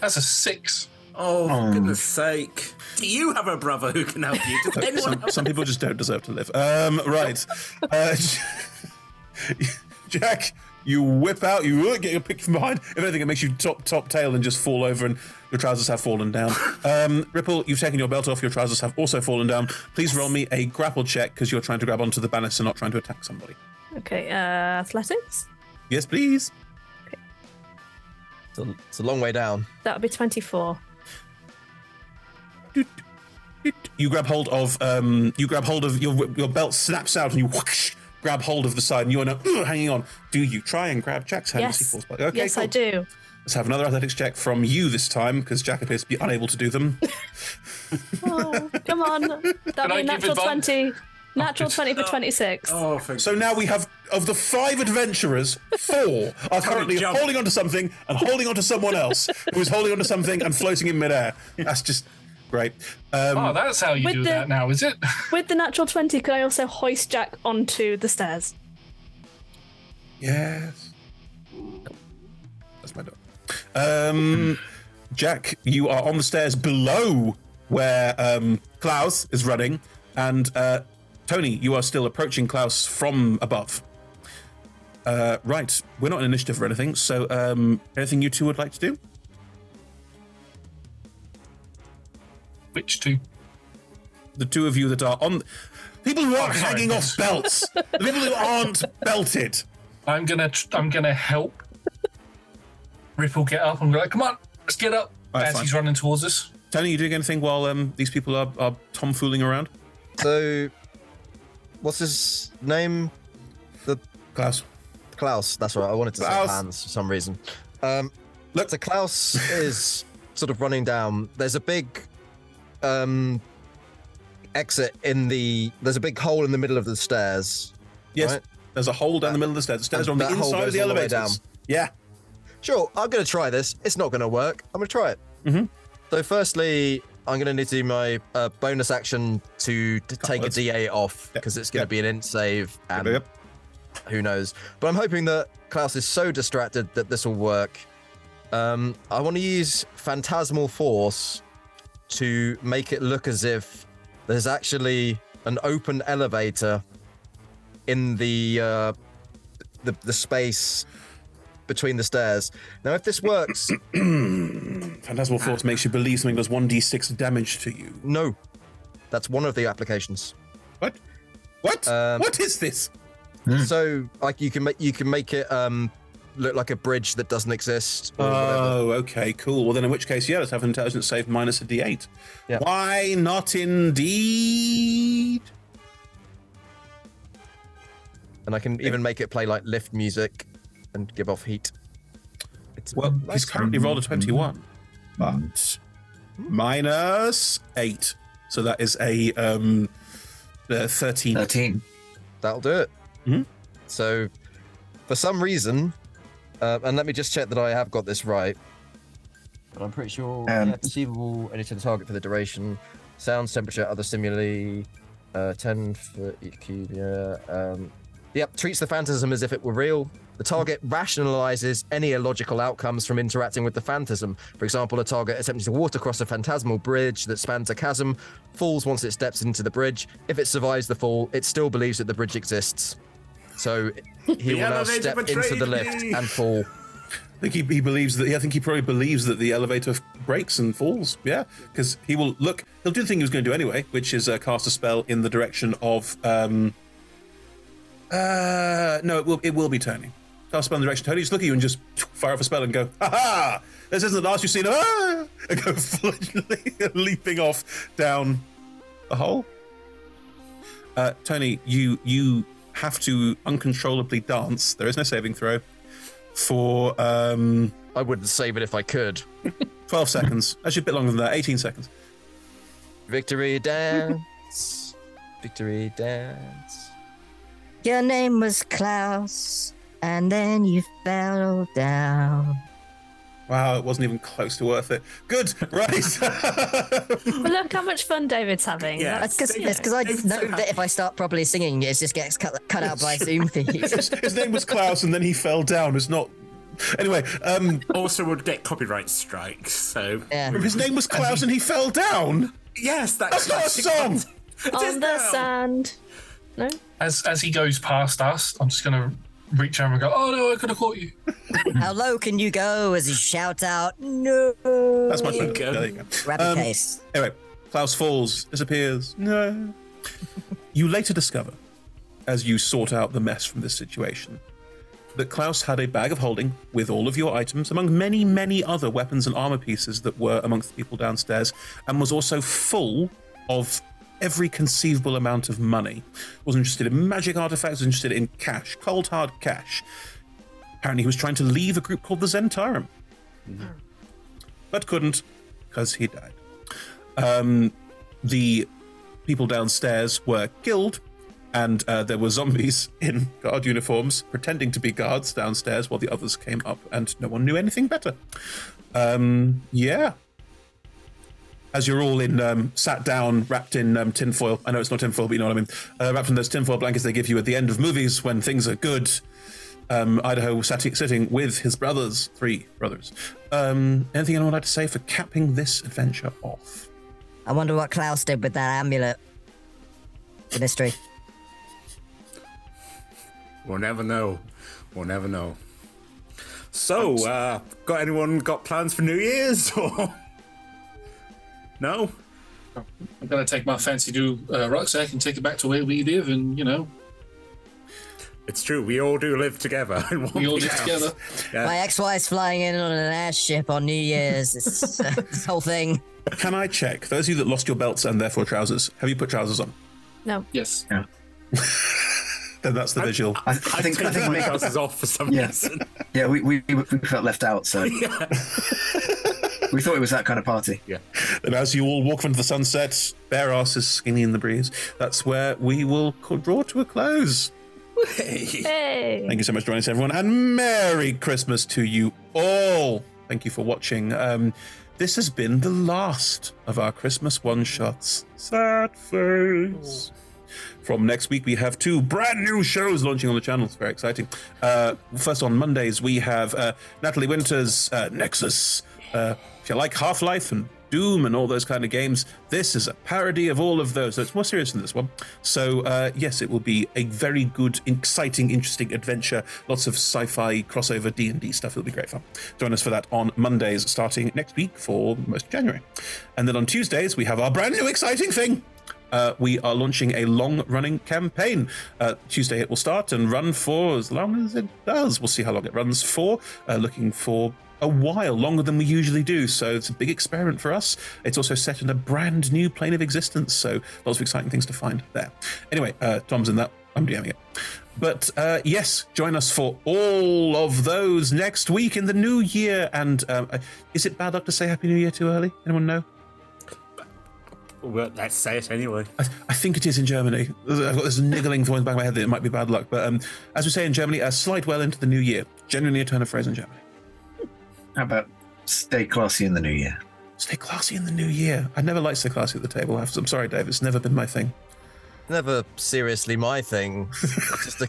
S6: That's a six.
S3: Oh,
S2: Oh.
S3: for goodness sake. Do you have a brother who can help you? Does anyone
S2: some, some people just don't deserve to live. Um, right. Uh, Jack, you whip out, you uh, get your pick from behind. If anything, it makes you top top tail and just fall over, and your trousers have fallen down. Um, Ripple, you've taken your belt off. Your trousers have also fallen down. Please roll me a grapple check because you're trying to grab onto the banister, not trying to attack somebody.
S5: Okay, uh, athletics?
S2: Yes, please.
S12: It's a, it's a long way down.
S5: That would be 24.
S2: You grab hold of um, you grab hold of your your belt snaps out and you whoosh, grab hold of the side and you're now uh, hanging on. Do you try and grab Jack's hand as
S5: Yes.
S2: falls back? Okay,
S5: yes, I do.
S2: Let's have another athletics check from you this time because Jack appears to be unable to do them.
S5: Oh, come on. That'd be
S2: I
S5: a
S2: give
S5: natural 20. Natural 20 for 26.
S3: Oh,
S2: so now we have of the five adventurers, four are currently
S3: jump.
S2: holding onto something and holding onto someone else who is holding onto something and floating in midair. That's just great. Um,
S6: oh, that's how you do
S5: the-
S6: that now, is it?
S5: With the natural 20, could I also hoist Jack onto the stairs?
S2: Yes. That's my dog. Um, Jack, you are on the stairs below where um, Klaus is running, and uh, Tony, you are still approaching Klaus from above. Uh, right, we're not in initiative or anything, so um, anything you two would like to do?
S6: Which two?
S2: The two of you that are on. People who aren't
S6: Oh,
S2: hanging off belts. the people who aren't belted.
S6: I'm gonna tr- I'm gonna help Ripple get up. I'm like, come on, let's get up.
S2: Right,
S6: as
S2: fine.
S6: he's running towards us.
S2: Tony, you doing anything while um, these people are, are tomfooling around?
S12: So, what's his name? The
S2: Klaus.
S12: Klaus. That's right. I wanted to
S2: Klaus.
S12: say Hans for some reason. Um, look, so Klaus is sort of running down. There's a big um exit in the. There's a big hole in the middle of the stairs.
S2: Yes,
S12: right?
S2: there's a hole down the middle of the stairs. The stairs are on the inside of the
S12: all the way
S2: elevators.
S12: down.
S2: Yeah.
S12: Sure, I'm going to try this. It's not going to work. I'm going to try it.
S2: Mhm.
S12: So, firstly, I'm going to need to do my uh, bonus action to, to take a D8 off because it's going to be an int save and
S2: Yep.
S12: who knows. But I'm hoping that Klaus is so distracted that this will work. Um, I want to use Phantasmal Force to make it look as if there's actually an open elevator in the uh, the, the space between the stairs. Now, if this works,
S2: Phantasmal Force makes you believe something does 1d6 damage to you.
S12: no, that's one of the applications.
S2: What? What?
S12: Um,
S2: what is this?
S12: So, like, you can make you can make it um, look like a bridge that doesn't exist. Or whatever.
S2: Oh, okay, cool. Well, then in which case, yeah, let's have an intelligence save minus a d8.
S12: Yeah.
S2: Why not indeed?
S12: and I can even make it play like lift music and give off heat. It's
S2: Well, he's currently rolled a 21, but minus 8. So that is a um, uh, 13.
S4: 13.
S12: That'll do it.
S2: Mhm.
S12: So, for some reason, uh, and let me just check that I have got this right. But I'm pretty sure
S4: Um,
S12: yeah, perceivable to the target for the duration, sounds, temperature, other stimuli, uh, 10 for each cube. Yeah. Um, yep. Treats the phantasm as if it were real. The target rationalizes any illogical outcomes from interacting with the phantasm. For example, a target attempting to water across a phantasmal bridge that spans a chasm falls once it steps into the bridge. If it survives the fall, it still believes that the bridge exists. So he
S2: The
S12: will now step into the lift
S2: me.
S12: and fall.
S2: I think he, he believes that. Yeah, I think he probably believes that the elevator f- breaks and falls. Yeah, because he will look. He'll do the thing he was going to do anyway, which is uh, cast a spell in the direction of. Um, uh, no, it will. It will be Tony. Cast a spell in the direction of Tony. Just look at you and just fire off a spell and go, ha ha! This isn't the last you've seen. Ah! And go leaping off down a hole. Uh, Tony, you you have to uncontrollably dance. There is no saving throw for. Um,
S12: I wouldn't save it if I could.
S2: Twelve seconds. Actually, a bit longer than that. Eighteen seconds.
S12: Victory dance. Victory dance.
S8: Your name was Klaus, and then you fell down.
S2: Wow, it wasn't even close to worth it. Good, right?
S5: But look how much fun David's having.
S8: That's
S5: That's,
S8: because
S5: you know.
S8: it's because I know that if I start properly singing, it just gets cut, cut out by Zoom feed.
S2: his, his name was Klaus, and then he fell down. It's not. Anyway, um,
S3: also would get copyright strikes. So
S2: his name was Klaus, and he fell down.
S3: Yes, that's,
S2: That's not a song.
S5: on the sand. No.
S6: As as he goes past us, I'm just gonna reach over and go, "Oh no, I could have caught you."
S8: How low can you go as he shouts out, No.
S2: That's much better. There you go.
S8: Grab your
S2: Um,
S8: case.
S2: Anyway, Klaus falls, disappears. No. you later discover, as you sort out the mess from this situation, that Klaus had a bag of holding with all of your items, among many, many other weapons and armor pieces that were amongst the people downstairs, and was also full of every conceivable amount of money. Wasn't interested in magic artifacts, was interested in cash, cold hard cash. Apparently, he was trying to leave a group called the Zhentarim, but couldn't because he died. Um, the people downstairs were killed, and uh, there were zombies in guard uniforms pretending to be guards downstairs while the others came up, and no one knew anything better. Um, yeah. As you're all in, um, sat down, wrapped in um, tinfoil. I know it's not tinfoil, but you know what I mean. Uh, wrapped in those tinfoil blankets they give you at the end of movies when things are good. Um, Idaho sat- sitting with his brothers, three brothers. Um, anything anyone would like to say for capping this adventure off?
S8: I wonder what Klaus did with that amulet. The mystery.
S3: We'll never know. We'll never know. So, uh, got anyone got plans for New Year's or no?
S6: I'm gonna take my fancy new uh, rucksack and take it back to where we live, and you know,
S3: It's true. We all do live together. In one
S6: We all live
S3: house.
S6: together.
S3: Yeah.
S8: My ex-wife's flying in on an airship on New Year's. It's, uh, this whole thing.
S2: Can I check? Those of you that lost your belts and therefore trousers, have you put trousers on?
S5: No.
S6: Yes.
S4: Yeah.
S2: Then that's the visual.
S4: I, I think I think
S3: my
S4: Mick-
S3: trousers off for some
S4: Yeah.
S3: reason.
S4: Yeah, we, we, we felt left out, so we thought it was that kind of party.
S3: Yeah.
S2: And as you all walk into the sunset, bare asses skinny in the breeze, that's where we will draw to a close.
S5: Hey.
S2: Thank you so much for joining us, everyone, and Merry Christmas to you all. Thank you for watching. Um, this has been the last of our Christmas one shots. Sad face. From next week, we have two brand new shows launching on the channel. It's very exciting. Uh, first, on Mondays, we have uh, Natalie Winter's uh, Nexus. If you like Half Life and Doom and all those kind of games, this is a parody of all of those. So it's more serious than this one. So, uh, yes, it will be a very good, exciting, interesting adventure. Lots of sci-fi crossover D&D stuff. It'll be great fun. Join us for that on Mondays, starting next week for most of January. And then on Tuesdays, we have our brand new exciting thing uh, we are launching a long running campaign. Uh, Tuesday it will start and run for as long as it does. We'll see how long it runs for. Uh, looking for a while, longer than we usually do. So it's a big experiment for us. It's also set in a brand new plane of existence. So lots of exciting things to find there. Anyway, uh, Tom's in that. I'm DMing it. But uh, yes, join us for all of those next week in the new year. And um, uh, is it bad luck to say Happy New Year too early? Anyone know?
S3: Well, let's say it anyway.
S2: I, I think it is in Germany. I've got this niggling thought in the back of my head that it might be bad luck. But um, as we say in Germany, a slide well into the new year. Genuinely a turn of phrase in Germany.
S4: How about stay classy in the new year?
S2: Stay classy in the new year. I never liked stay classy at the table. I'm sorry, Dave. It's never been my thing.
S12: Never seriously my thing. It's just a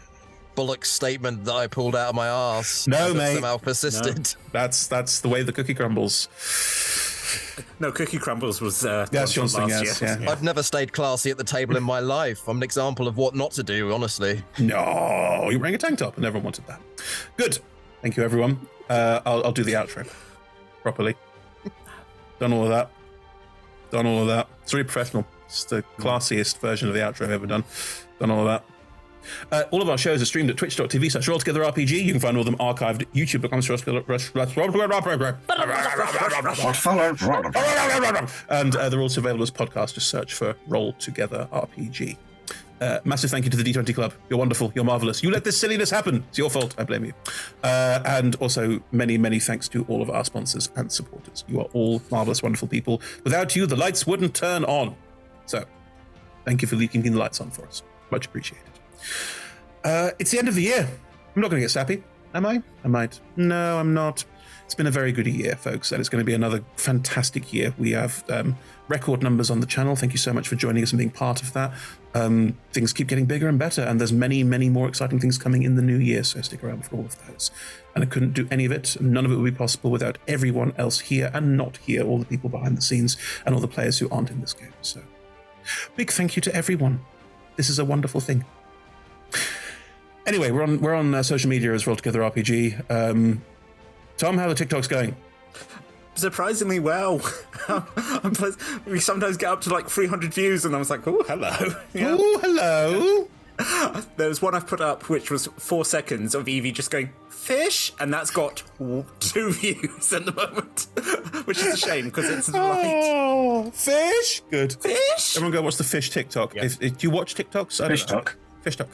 S12: bullock statement that I pulled out of my arse.
S2: No, mate.
S12: Somehow persisted.
S2: That's that's the way the cookie crumbles.
S3: No, Cookie Crumbles was uh,
S2: Yes,
S3: John's
S2: Johnston,
S3: last
S2: yes,
S3: year.
S12: I've never stayed classy at the table in my life. I'm an example of what not to do, honestly.
S2: No, you're wearing a tank top, and everyone wanted that. Good. Thank you, everyone. Uh, I'll, I'll do the outro properly. Done all of that. Done all of that. It's really professional. It's the classiest version of the outro I've ever done. Done all of that. Uh, all of our shows are streamed at twitch.tv slash rolltogetherrpg. You can find all of them archived at youtube.com and uh, they're also available as podcasts. Just search for Roll Together RPG. Uh, massive thank you to the D20 Club. You're wonderful. You're marvelous. You let this silliness happen. It's your fault. I blame you. Uh, and also, many, many thanks to all of our sponsors and supporters. You are all marvelous, wonderful people. Without you, the lights wouldn't turn on. So, thank you for keeping the lights on for us. Much appreciated. Uh, it's the end of the year. I'm not going to get sappy, am I? I might. No, I'm not. It's been a very good year, folks, and it's going to be another fantastic year. We have um, record numbers on the channel. Thank you so much for joining us and being part of that. Um, things keep getting bigger and better, and there's many, many more exciting things coming in the new year. So stick around for all of those. And I couldn't do any of it. None of it would be possible without everyone else here and not here, all the people behind the scenes, and all the players who aren't in this game. So big thank you to everyone. This is a wonderful thing. Anyway, we're on we're on uh, social media as Roll Together RPG. Um, Tom, how the TikToks going?
S3: Surprisingly well. I'm pres- we sometimes get up to like 300 views, and I was like, oh, hello.
S2: Oh, hello.
S3: There was one I've put up which was four seconds of Evie just going, fish, and that's got two views at the moment, which is a shame because it's light.
S2: Oh, fish. Good.
S3: Fish.
S2: Everyone go watch the fish TikTok. If, if- do you watch TikToks? I don't
S4: Fish
S2: know.
S4: talk.
S2: Fish talk.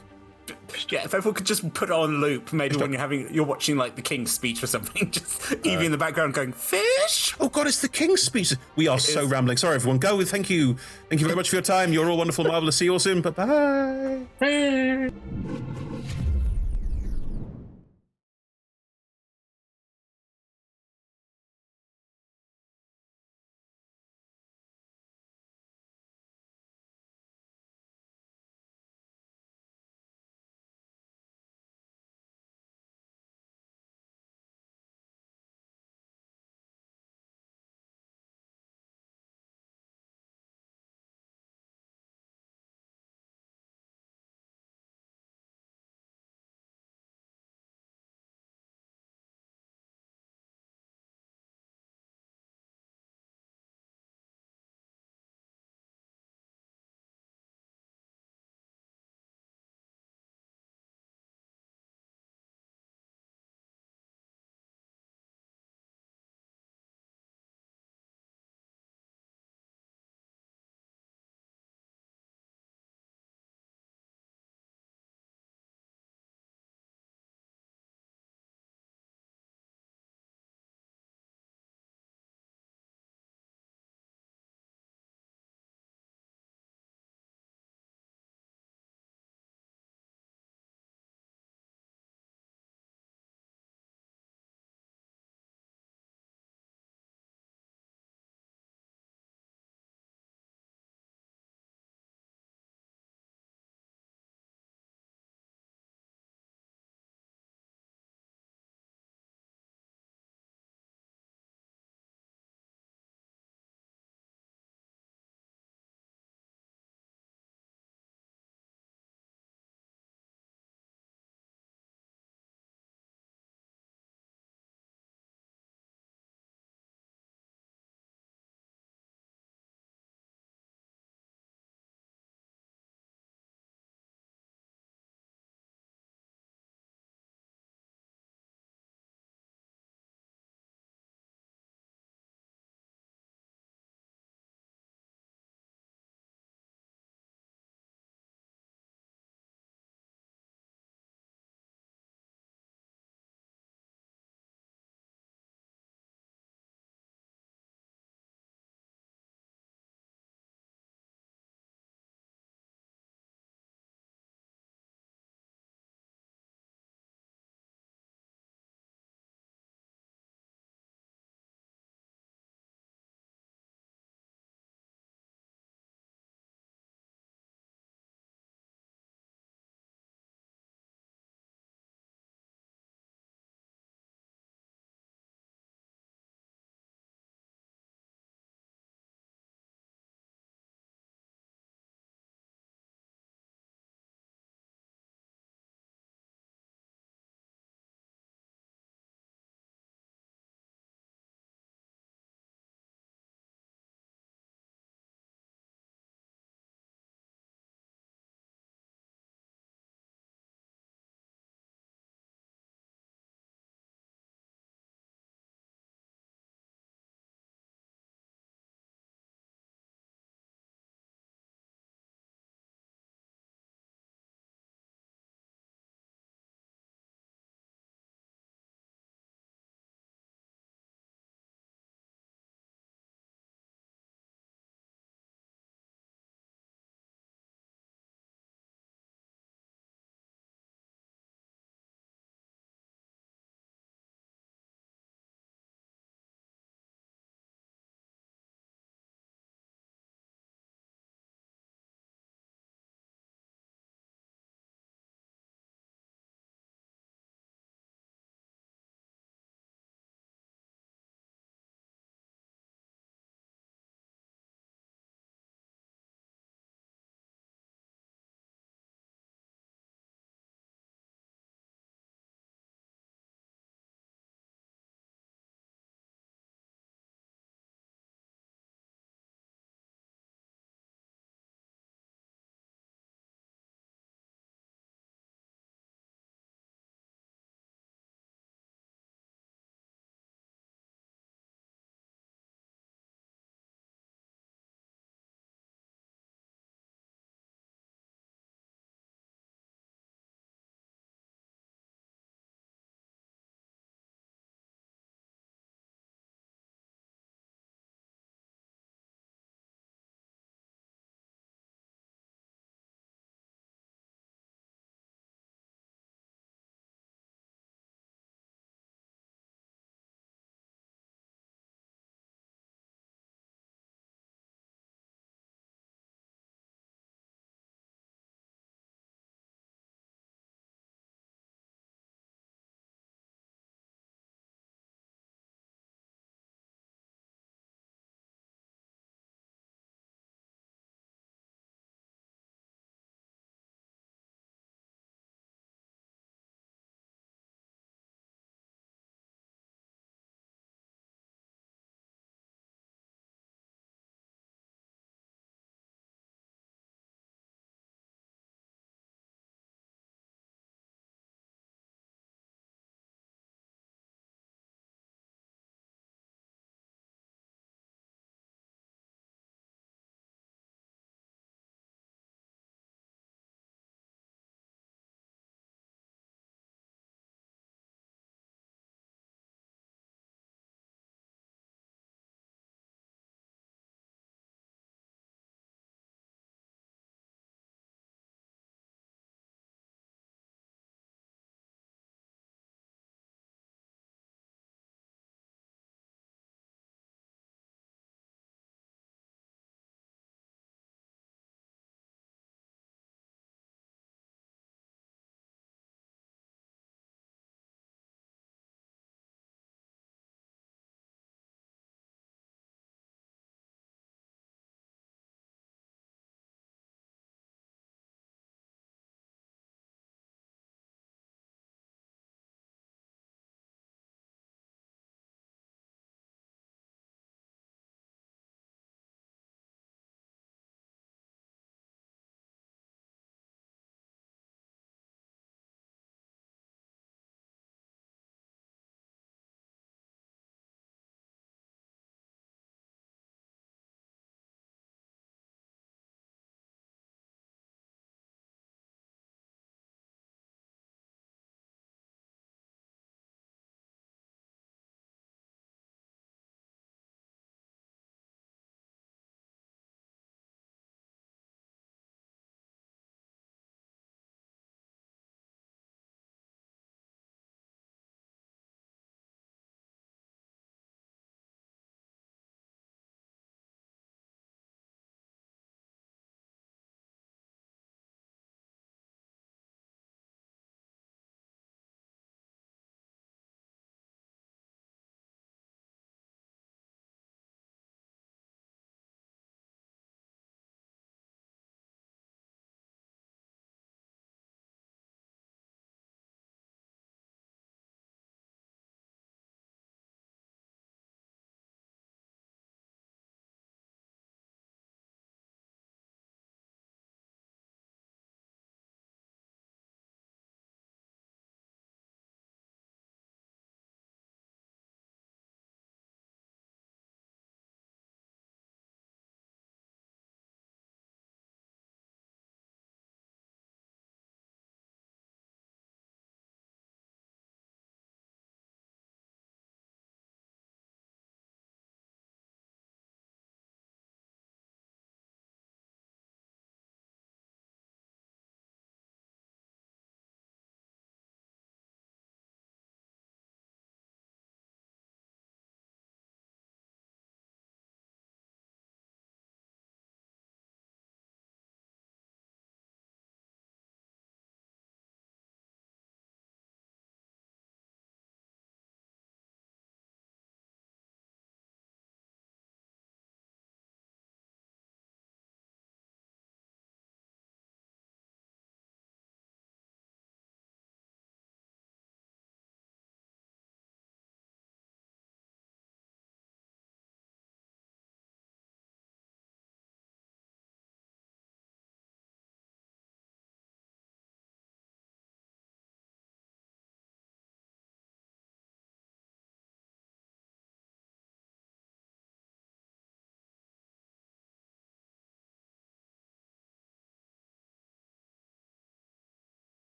S3: Yeah, if everyone could just put it on loop, maybe when you're having you're watching like the King's speech or something, just Evie in the background going fish.
S2: Oh God, it's the King's speech. We are so rambling. Sorry, everyone. Go. Thank you. Thank you very much for your time. You're all wonderful, marvelous. See you all soon. Bye bye.